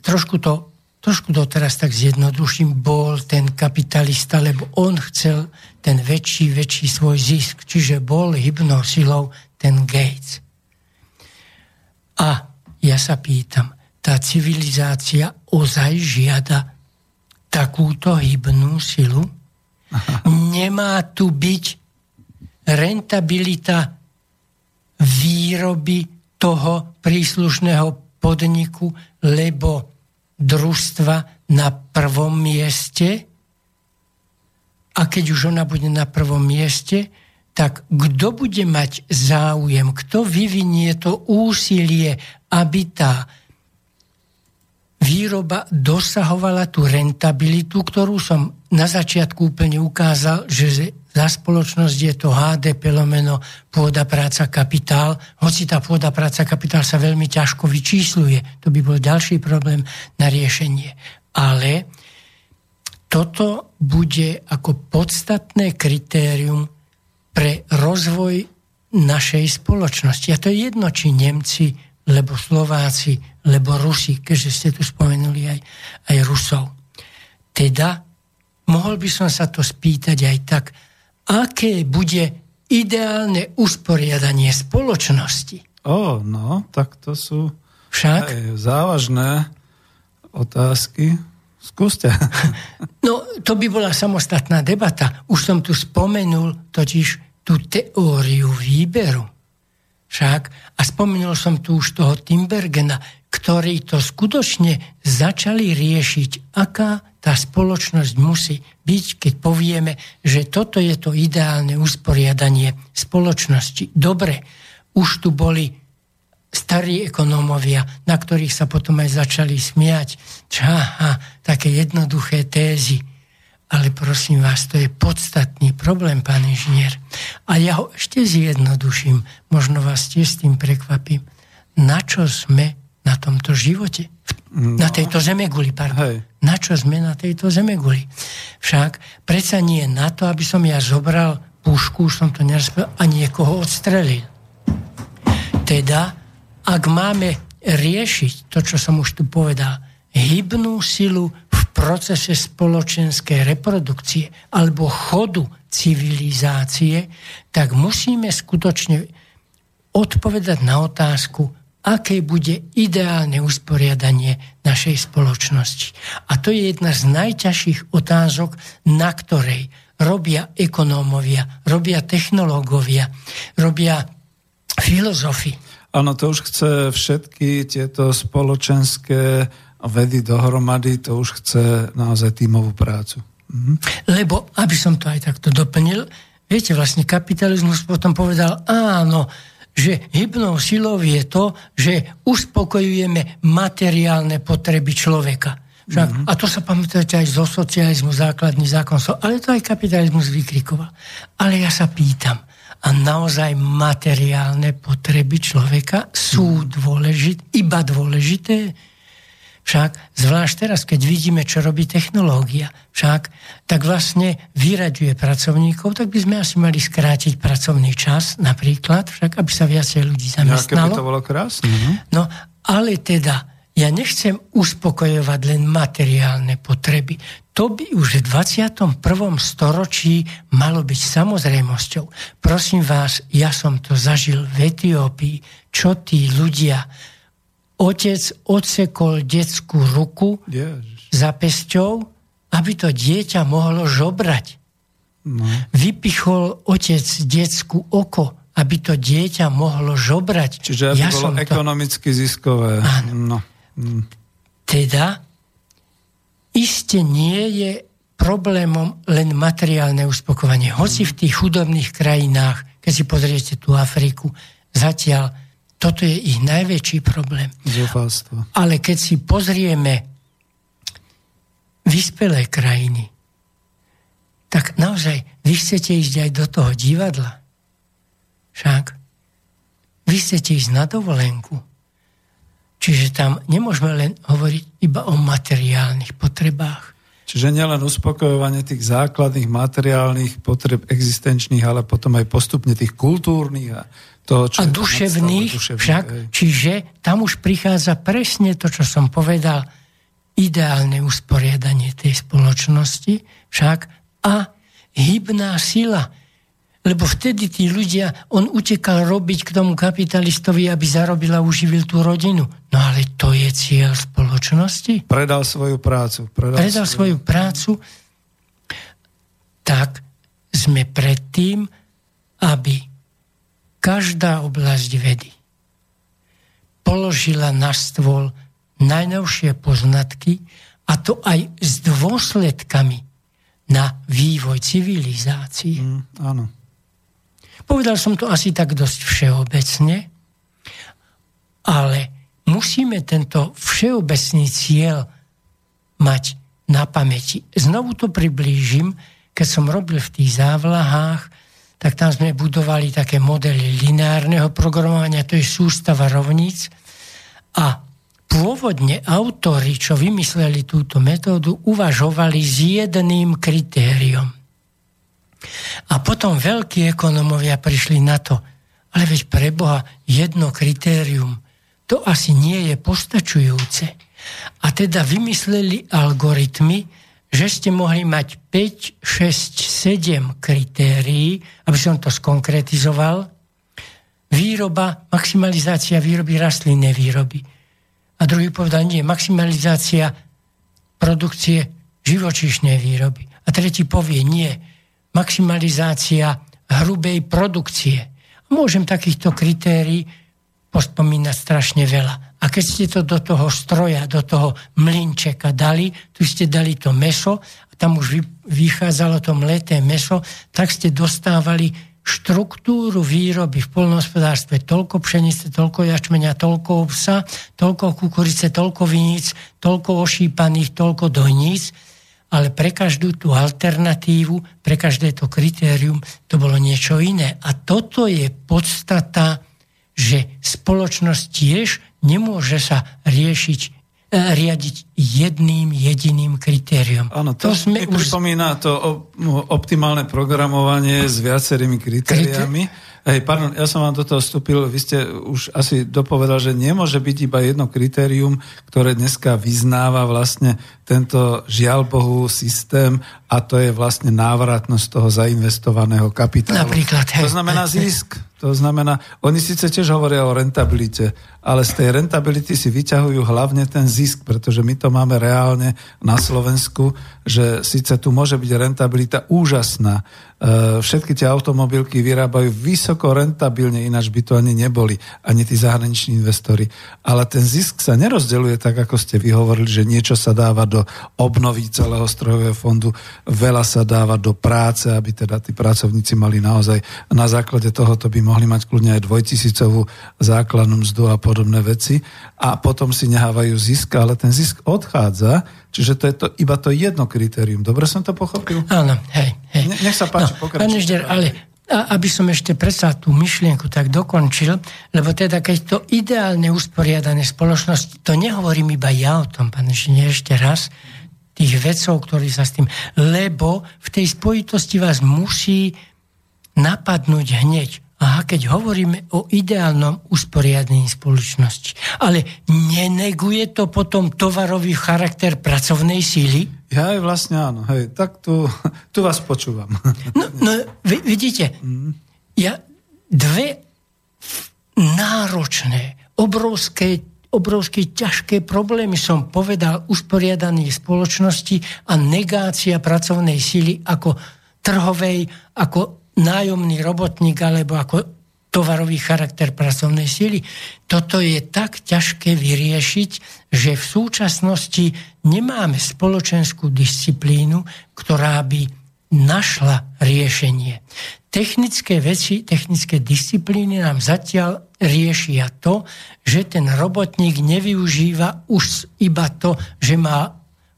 Speaker 2: trošku to trošku to teraz tak zjednoduším, bol ten kapitalista, lebo on chcel ten väčší, väčší svoj zisk. Čiže bol hybnou silou ten Gates. A ja sa pýtam, tá civilizácia ozaj žiada takúto hybnú silu? Nemá tu byť rentabilita výroby toho príslušného podniku, lebo družstva na prvom mieste? A keď už ona bude na prvom mieste, tak kto bude mať záujem, kto vyvinie to úsilie, aby tá výroba dosahovala tú rentabilitu, ktorú som na začiatku úplne ukázal, že za spoločnosť je to HDP lomeno pôda, práca, kapitál. Hoci tá pôda, práca, kapitál sa veľmi ťažko vyčísluje. To by bol ďalší problém na riešenie. Ale toto bude ako podstatné kritérium pre rozvoj našej spoločnosti. A to je jedno, či Nemci, lebo Slováci, lebo Rusi, keďže ste tu spomenuli aj, aj Rusov. Teda, mohol by som sa to spýtať aj tak, aké bude ideálne usporiadanie spoločnosti.
Speaker 1: Ó, no, tak to sú
Speaker 2: Však?
Speaker 1: aj závažné otázky. Skúste. <laughs>
Speaker 2: No, to by bola samostatná debata. Už som tu spomenul totiž tú teóriu výberu. Však, a spomenul som tu už toho Timbergena, ktorí to skutočne začali riešiť, aká tá spoločnosť musí byť, keď povieme, že toto je to ideálne usporiadanie spoločnosti. Dobre, už tu boli starí ekonómovia, na ktorých sa potom aj začali smiať. Čaha, také jednoduché tézy. Ale prosím vás, to je podstatný problém, pán inžinier. A ja ho ešte zjednoduším, možno vás tiež s tým prekvapím. Na čo sme na tomto živote? No. Na tejto zemeguli, pardon. Hej. Na čo sme na tejto zemeguli? Však predsa nie na to, aby som ja zobral pušku, už som to nerozprával, a niekoho odstrelil. Teda, ak máme riešiť to, čo som už tu povedal, hybnú silu v procese spoločenskej reprodukcie alebo chodu civilizácie, tak musíme skutočne odpovedať na otázku, aké bude ideálne usporiadanie našej spoločnosti. A to je jedna z najťažších otázok, na ktorej robia ekonómovia, robia technológovia, robia filozofi.
Speaker 1: Áno, to už chce všetky tieto spoločenské vedy dohromady, to už chce naozaj tímovú prácu. Mhm.
Speaker 2: Lebo, aby som to aj takto doplnil, viete, vlastne kapitalizmus potom povedal, áno, že hybnou silou je to, že uspokojujeme materiálne potreby človeka. Však, mm-hmm. A to sa pamätáte aj zo socializmu, základný zákon, ale to aj kapitalizmus vykrikoval. Ale ja sa pýtam, a naozaj materiálne potreby človeka sú dôležité, iba dôležité? Však, zvlášť teraz, keď vidíme, čo robí technológia, však, tak vlastne vyraďuje pracovníkov, tak by sme asi mali skrátiť pracovný čas, napríklad, však, aby sa viacej ľudí zamestnalo.
Speaker 1: Ja, to bolo krásne. No,
Speaker 2: no ale teda, ja nechcem uspokojovať len materiálne potreby. To by už v 21. storočí malo byť samozrejmosťou. Prosím vás, ja som to zažil v Etiópii, čo tí ľudia. Otec odsekol detskú ruku Ježiš. za pesťou, aby to dieťa mohlo žobrať. No. Vypichol otec detskú oko, aby to dieťa mohlo žobrať.
Speaker 1: Čiže aby ja bolo ekonomicky to... ziskové. Áno. No.
Speaker 2: Teda iste nie je problémom len materiálne uspokovanie. Hoci v tých chudobných krajinách, keď si pozriete tú Afriku, zatiaľ toto je ich najväčší problém.
Speaker 1: Zúfalstvo.
Speaker 2: Ale keď si pozrieme vyspelé krajiny, tak naozaj vy chcete ísť aj do toho divadla. Však vy chcete ísť na dovolenku. Čiže tam nemôžeme len hovoriť iba o materiálnych potrebách.
Speaker 1: Čiže nielen uspokojovanie tých základných materiálnych potreb existenčných, ale potom aj postupne tých kultúrnych a toho, čo
Speaker 2: a duševných, duševných však, aj. čiže tam už prichádza presne to, čo som povedal, ideálne usporiadanie tej spoločnosti, však a hybná sila, lebo vtedy tí ľudia, on utekal robiť k tomu kapitalistovi, aby zarobil a uživil tú rodinu. No ale to je cieľ spoločnosti.
Speaker 1: Predal svoju prácu.
Speaker 2: Predal, predal svoju... svoju prácu. Tak sme predtým, aby každá oblasť vedy položila na stôl najnovšie poznatky a to aj s dôsledkami na vývoj civilizácií. Mm,
Speaker 1: áno.
Speaker 2: Povedal som to asi tak dosť všeobecne, ale musíme tento všeobecný cieľ mať na pamäti. Znovu to priblížim, keď som robil v tých závlahách, tak tam sme budovali také modely lineárneho programovania, to je sústava rovníc. A pôvodne autori, čo vymysleli túto metódu, uvažovali s jedným kritériom. A potom veľkí ekonomovia prišli na to, ale veď pre Boha jedno kritérium, to asi nie je postačujúce. A teda vymysleli algoritmy, že ste mohli mať 5, 6, 7 kritérií, aby som to skonkretizoval. Výroba, maximalizácia výroby rastlinnej výroby. A druhý povedal, nie, maximalizácia produkcie živočíšnej výroby. A tretí povie, nie, maximalizácia hrubej produkcie. Môžem takýchto kritérií pospomínať strašne veľa. A keď ste to do toho stroja, do toho mlinčeka dali, tu ste dali to meso, a tam už vychádzalo to mleté meso, tak ste dostávali štruktúru výroby v polnohospodárstve, toľko pšenice, toľko jačmenia, toľko obsa, toľko kukurice, toľko viníc, toľko ošípaných, toľko dojníc ale pre každú tú alternatívu, pre každé to kritérium, to bolo niečo iné. A toto je podstata, že spoločnosť tiež nemôže sa riešiť e, riadiť jedným jediným kritériom.
Speaker 1: Áno, to, to sme už... pripomína to optimálne programovanie s viacerými kritériami. Kriter... Hej, pardon, ja som vám do toho vstúpil, vy ste už asi dopovedal, že nemôže byť iba jedno kritérium, ktoré dneska vyznáva vlastne tento žiaľ Bohu systém a to je vlastne návratnosť toho zainvestovaného kapitálu.
Speaker 2: Napríklad, hej.
Speaker 1: To znamená zisk. To znamená, oni síce tiež hovoria o rentabilite, ale z tej rentability si vyťahujú hlavne ten zisk, pretože my to máme reálne na Slovensku, že síce tu môže byť rentabilita úžasná, e, všetky tie automobilky vyrábajú vysoko rentabilne, ináč by to ani neboli, ani tí zahraniční investori. Ale ten zisk sa nerozdeluje tak, ako ste vyhovorili, že niečo sa dáva do do obnovy celého strojového fondu, veľa sa dáva do práce, aby teda tí pracovníci mali naozaj na základe tohoto by mohli mať kľudne aj dvojtisícovú základnú mzdu a podobné veci a potom si nehávajú zisk, ale ten zisk odchádza, čiže to je to, iba to jedno kritérium. Dobre som to pochopil?
Speaker 2: Áno, hej, hej.
Speaker 1: nech sa páči, no,
Speaker 2: pokračujte. ale a aby som ešte predsa tú myšlienku tak dokončil, lebo teda keď to ideálne usporiadané spoločnosti, to nehovorím iba ja o tom, pán Žine, ešte raz, tých vecov, ktorí sa s tým... Lebo v tej spojitosti vás musí napadnúť hneď. Aha, keď hovoríme o ideálnom usporiadaní spoločnosti. Ale neneguje to potom tovarový charakter pracovnej síly?
Speaker 1: Ja aj vlastne áno, hej, tak tu, <laughs> tu vás počúvam.
Speaker 2: No, no vidíte, mm. ja dve náročné, obrovské, obrovské ťažké problémy som povedal usporiadaní spoločnosti a negácia pracovnej síly ako trhovej, ako nájomný robotník alebo ako tovarový charakter pracovnej síly. Toto je tak ťažké vyriešiť, že v súčasnosti nemáme spoločenskú disciplínu, ktorá by našla riešenie. Technické veci, technické disciplíny nám zatiaľ riešia to, že ten robotník nevyužíva už iba to, že má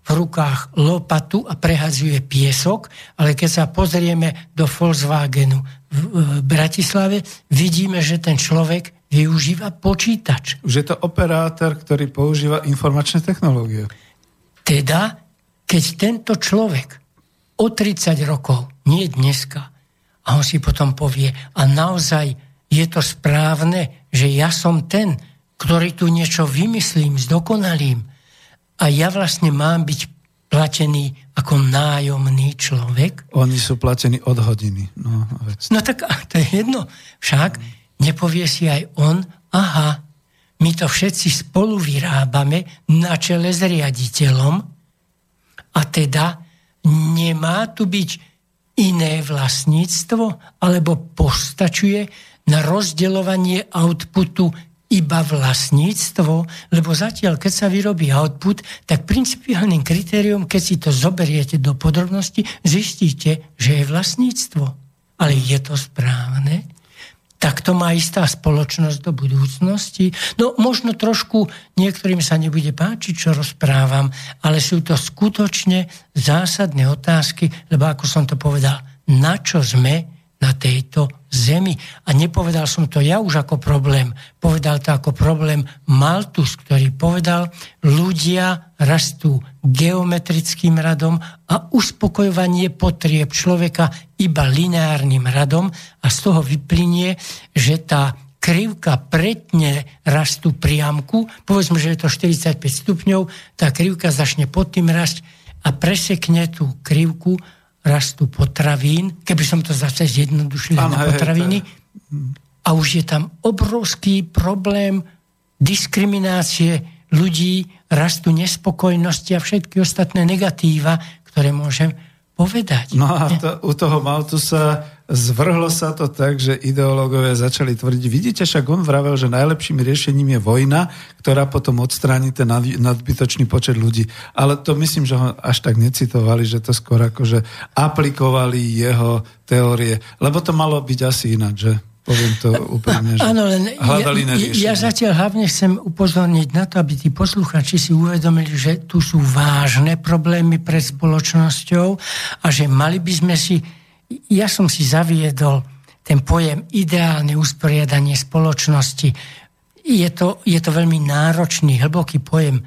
Speaker 2: v rukách lopatu a prehazuje piesok, ale keď sa pozrieme do Volkswagenu v Bratislave, vidíme, že ten človek využíva počítač.
Speaker 1: Už je to operátor, ktorý používa informačné technológie.
Speaker 2: Teda, keď tento človek o 30 rokov, nie dneska, a on si potom povie, a naozaj je to správne, že ja som ten, ktorý tu niečo vymyslím, zdokonalím a ja vlastne mám byť platený ako nájomný človek.
Speaker 1: Oni sú platení od hodiny. No,
Speaker 2: no tak to je jedno. Však nepovie si aj on, aha, my to všetci spolu vyrábame na čele s riaditeľom a teda nemá tu byť iné vlastníctvo, alebo postačuje na rozdeľovanie outputu iba vlastníctvo, lebo zatiaľ, keď sa vyrobí output, tak principiálnym kritériom, keď si to zoberiete do podrobnosti, zistíte, že je vlastníctvo. Ale je to správne? tak to má istá spoločnosť do budúcnosti. No možno trošku niektorým sa nebude páčiť, čo rozprávam, ale sú to skutočne zásadné otázky, lebo ako som to povedal, na čo sme na tejto zemi. A nepovedal som to ja už ako problém. Povedal to ako problém Maltus, ktorý povedal, ľudia rastú geometrickým radom a uspokojovanie potrieb človeka iba lineárnym radom a z toho vyplynie, že tá krivka pretne rastu priamku, povedzme, že je to 45 stupňov, tá krivka začne pod tým rast a presekne tú krivku rastu potravín, keby som to zase zjednodušil na potraviny, a už je tam obrovský problém diskriminácie ľudí, rastu nespokojnosti a všetky ostatné negatíva, ktoré môžem povedať.
Speaker 1: No a to, u toho Maltusa zvrhlo sa to tak, že ideológovia začali tvrdiť, vidíte, však on vravel, že najlepším riešením je vojna, ktorá potom odstráni ten nadbytočný počet ľudí. Ale to myslím, že ho až tak necitovali, že to skôr akože aplikovali jeho teórie. Lebo to malo byť asi ináč, že? Poviem to úplne, že
Speaker 2: Áno, len hľadali ja, ja zatiaľ hlavne chcem upozorniť na to, aby tí posluchači si uvedomili, že tu sú vážne problémy pred spoločnosťou a že mali by sme si, ja som si zaviedol ten pojem ideálne usporiadanie spoločnosti. Je to, je to veľmi náročný, hlboký pojem.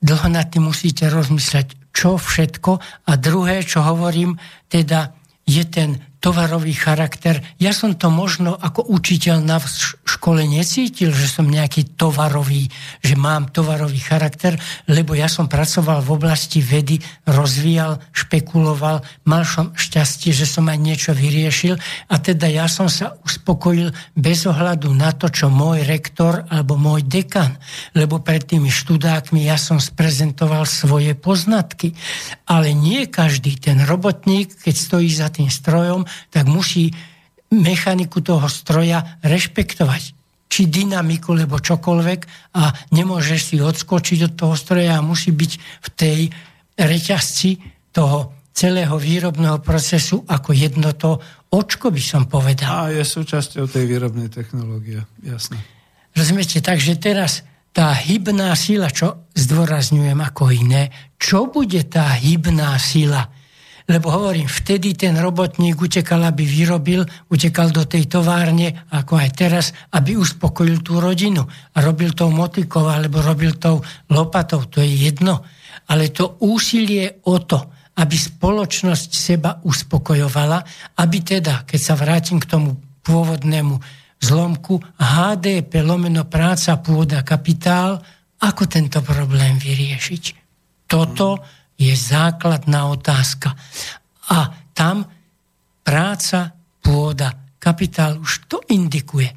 Speaker 2: Dlho nad tým musíte rozmysleť, čo všetko. A druhé, čo hovorím, teda je ten tovarový charakter. Ja som to možno ako učiteľ na škole necítil, že som nejaký tovarový, že mám tovarový charakter, lebo ja som pracoval v oblasti vedy, rozvíjal, špekuloval, mal som šťastie, že som aj niečo vyriešil a teda ja som sa uspokojil bez ohľadu na to, čo môj rektor alebo môj dekan, lebo pred tými študákmi ja som sprezentoval svoje poznatky. Ale nie každý ten robotník, keď stojí za tým strojom, tak musí mechaniku toho stroja rešpektovať či dynamiku, lebo čokoľvek a nemôžeš si odskočiť od toho stroja a musí byť v tej reťazci toho celého výrobného procesu ako jedno to očko, by som povedal.
Speaker 1: A je súčasťou tej výrobnej technológie, jasné.
Speaker 2: Rozumiete, takže teraz tá hybná sila, čo zdôrazňujem ako iné, čo bude tá hybná sila? Lebo hovorím, vtedy ten robotník utekal, aby vyrobil, utekal do tej továrne, ako aj teraz, aby uspokojil tú rodinu. A robil tou motikou, alebo robil tou lopatou, to je jedno. Ale to úsilie o to, aby spoločnosť seba uspokojovala, aby teda, keď sa vrátim k tomu pôvodnému zlomku, HDP lomeno práca, pôda, kapitál, ako tento problém vyriešiť. Toto je základná otázka. A tam práca, pôda, kapitál už to indikuje.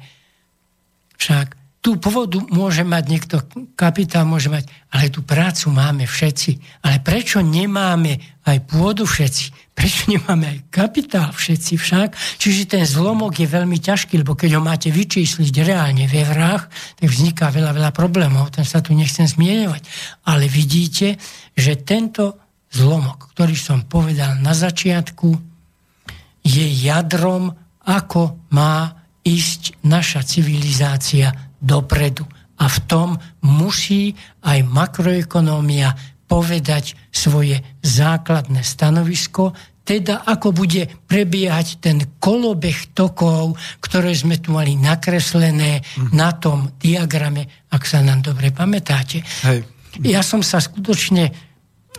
Speaker 2: Však tú pôvodu môže mať niekto, kapitál môže mať, ale tú prácu máme všetci. Ale prečo nemáme aj pôdu všetci? Prečo nemáme aj kapitál všetci však? Čiže ten zlomok je veľmi ťažký, lebo keď ho máte vyčísliť reálne ve vrách, tak vzniká veľa, veľa problémov. Ten sa tu nechcem zmieňovať. Ale vidíte, že tento zlomok, ktorý som povedal na začiatku, je jadrom, ako má ísť naša civilizácia dopredu. A v tom musí aj makroekonómia povedať svoje základné stanovisko, teda ako bude prebiehať ten kolobeh tokov, ktoré sme tu mali nakreslené mm. na tom diagrame, ak sa nám dobre pamätáte. Hej. Ja som sa skutočne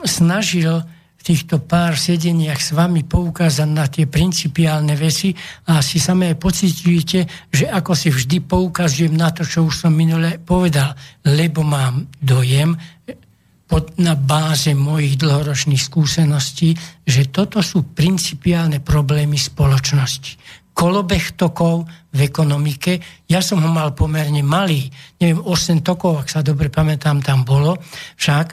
Speaker 2: snažil týchto pár sedeniach s vami poukázať na tie principiálne veci a si samé pocitujete, že ako si vždy poukazujem na to, čo už som minule povedal, lebo mám dojem pod, na báze mojich dlhoročných skúseností, že toto sú principiálne problémy spoločnosti. Kolobeh tokov v ekonomike. Ja som ho mal pomerne malý, neviem, 8 tokov, ak sa dobre pamätám, tam bolo však,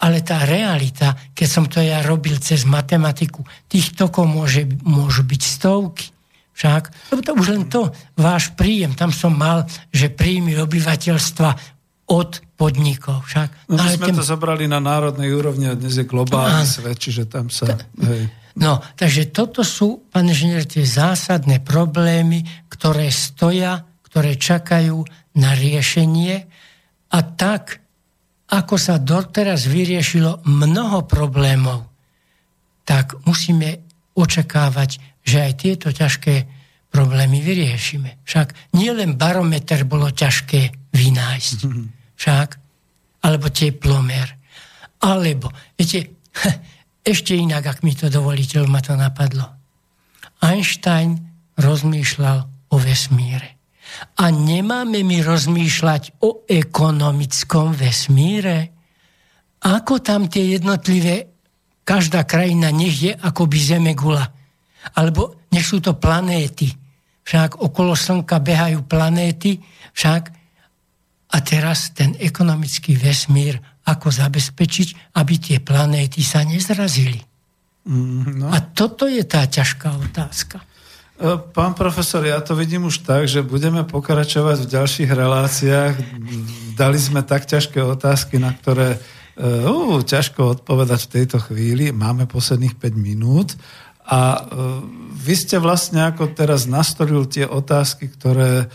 Speaker 2: ale tá realita, keď som to ja robil cez matematiku, tých tokov môže, môžu byť stovky. Však, lebo to už len to, váš príjem, tam som mal, že príjmy obyvateľstva od podnikov. Však.
Speaker 1: No, my sme tým... to zobrali na národnej úrovni a dnes je globálny a... svet, čiže tam sa... Hej.
Speaker 2: No, takže toto sú, pán inžinier, tie zásadné problémy, ktoré stoja, ktoré čakajú na riešenie a tak ako sa doteraz vyriešilo mnoho problémov, tak musíme očakávať, že aj tieto ťažké problémy vyriešime. Však nielen barometer bolo ťažké vynájsť, mhm. Však, alebo teplomer, alebo, viete, <laughs> ešte inak, ak mi to dovolíte, ma to napadlo. Einstein rozmýšľal o vesmíre. A nemáme mi rozmýšľať o ekonomickom vesmíre? Ako tam tie jednotlivé, každá krajina nech je akoby zeme gula. Alebo nech sú to planéty. Však okolo Slnka behajú planéty, však a teraz ten ekonomický vesmír, ako zabezpečiť, aby tie planéty sa nezrazili. Mm, no. A toto je tá ťažká otázka.
Speaker 1: E, pán profesor, ja to vidím už tak, že budeme pokračovať v ďalších reláciách. Dali sme tak ťažké otázky, na ktoré uh, ťažko odpovedať v tejto chvíli. Máme posledných 5 minút. A uh, vy ste vlastne ako teraz nastolil tie otázky, ktoré uh,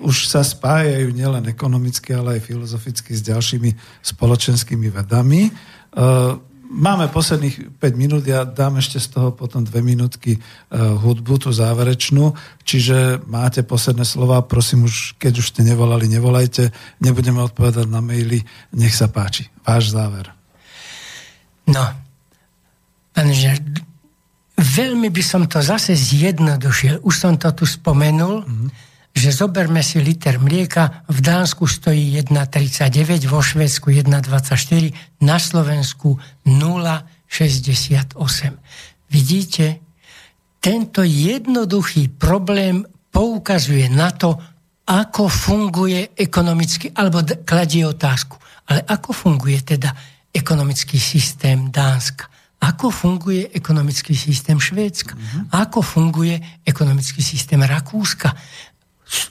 Speaker 1: už sa spájajú nielen ekonomicky, ale aj filozoficky s ďalšími spoločenskými vedami. Uh, Máme posledných 5 minút, ja dám ešte z toho potom dve minútky uh, hudbu, tú záverečnú, čiže máte posledné slova, prosím už, keď už ste nevolali, nevolajte, nebudeme odpovedať na maily, nech sa páči. Váš záver.
Speaker 2: No, pán veľmi by som to zase zjednodušil. Už som to tu spomenul, mm-hmm že zoberme si liter mlieka, v Dánsku stojí 1,39, vo Švedsku 1,24, na Slovensku 0,68. Vidíte, tento jednoduchý problém poukazuje na to, ako funguje ekonomicky, alebo kladie otázku, ale ako funguje teda ekonomický systém Dánska? Ako funguje ekonomický systém Švédska? Mm-hmm. Ako funguje ekonomický systém Rakúska?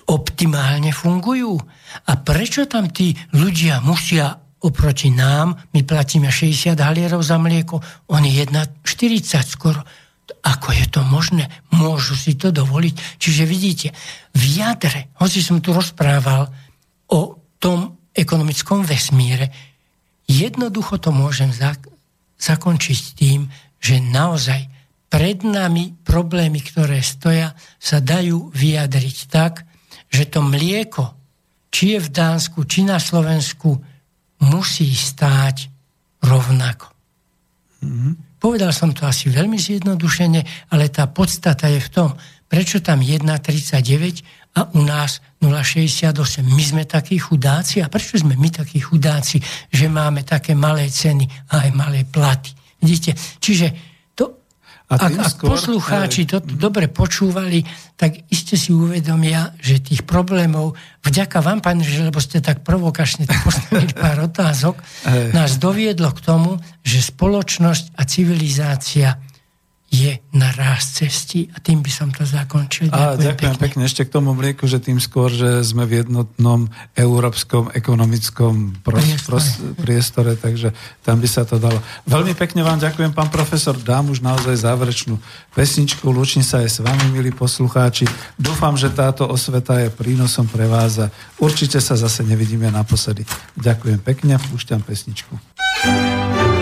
Speaker 2: Optimálne fungujú. A prečo tam tí ľudia musia oproti nám, my platíme 60 halierov za mlieko, oni 1,40 skoro. Ako je to možné? Môžu si to dovoliť. Čiže vidíte, v jadre, hoci som tu rozprával o tom ekonomickom vesmíre, jednoducho to môžem zak- zakončiť tým, že naozaj pred nami problémy, ktoré stoja, sa dajú vyjadriť tak, že to mlieko, či je v Dánsku, či na Slovensku, musí stáť rovnako. Mm-hmm. Povedal som to asi veľmi zjednodušene, ale tá podstata je v tom, prečo tam 1,39 a u nás 0,68. My sme takí chudáci a prečo sme my takí chudáci, že máme také malé ceny a aj malé platy. Vidíte? Čiže a ak, ak skôr, poslucháči to dobre počúvali, tak iste si uvedomia, že tých problémov, vďaka vám, pán že lebo ste tak provokačne postavili <laughs> pár otázok, nás doviedlo k tomu, že spoločnosť a civilizácia je na ráz cesti a tým by som to zakončil.
Speaker 1: Ďakujem, a, ďakujem pekne. pekne. Ešte k tomu mlieku, že tým skôr, že sme v jednotnom európskom ekonomickom pros, priestore. Pros, priestore, takže tam by sa to dalo. Veľmi pekne vám ďakujem, pán profesor. Dám už naozaj záverečnú pesničku. Lučím sa aj s vami, milí poslucháči. Dúfam, že táto osveta je prínosom pre vás a určite sa zase nevidíme naposledy. Ďakujem pekne, púšťam pesničku. thank you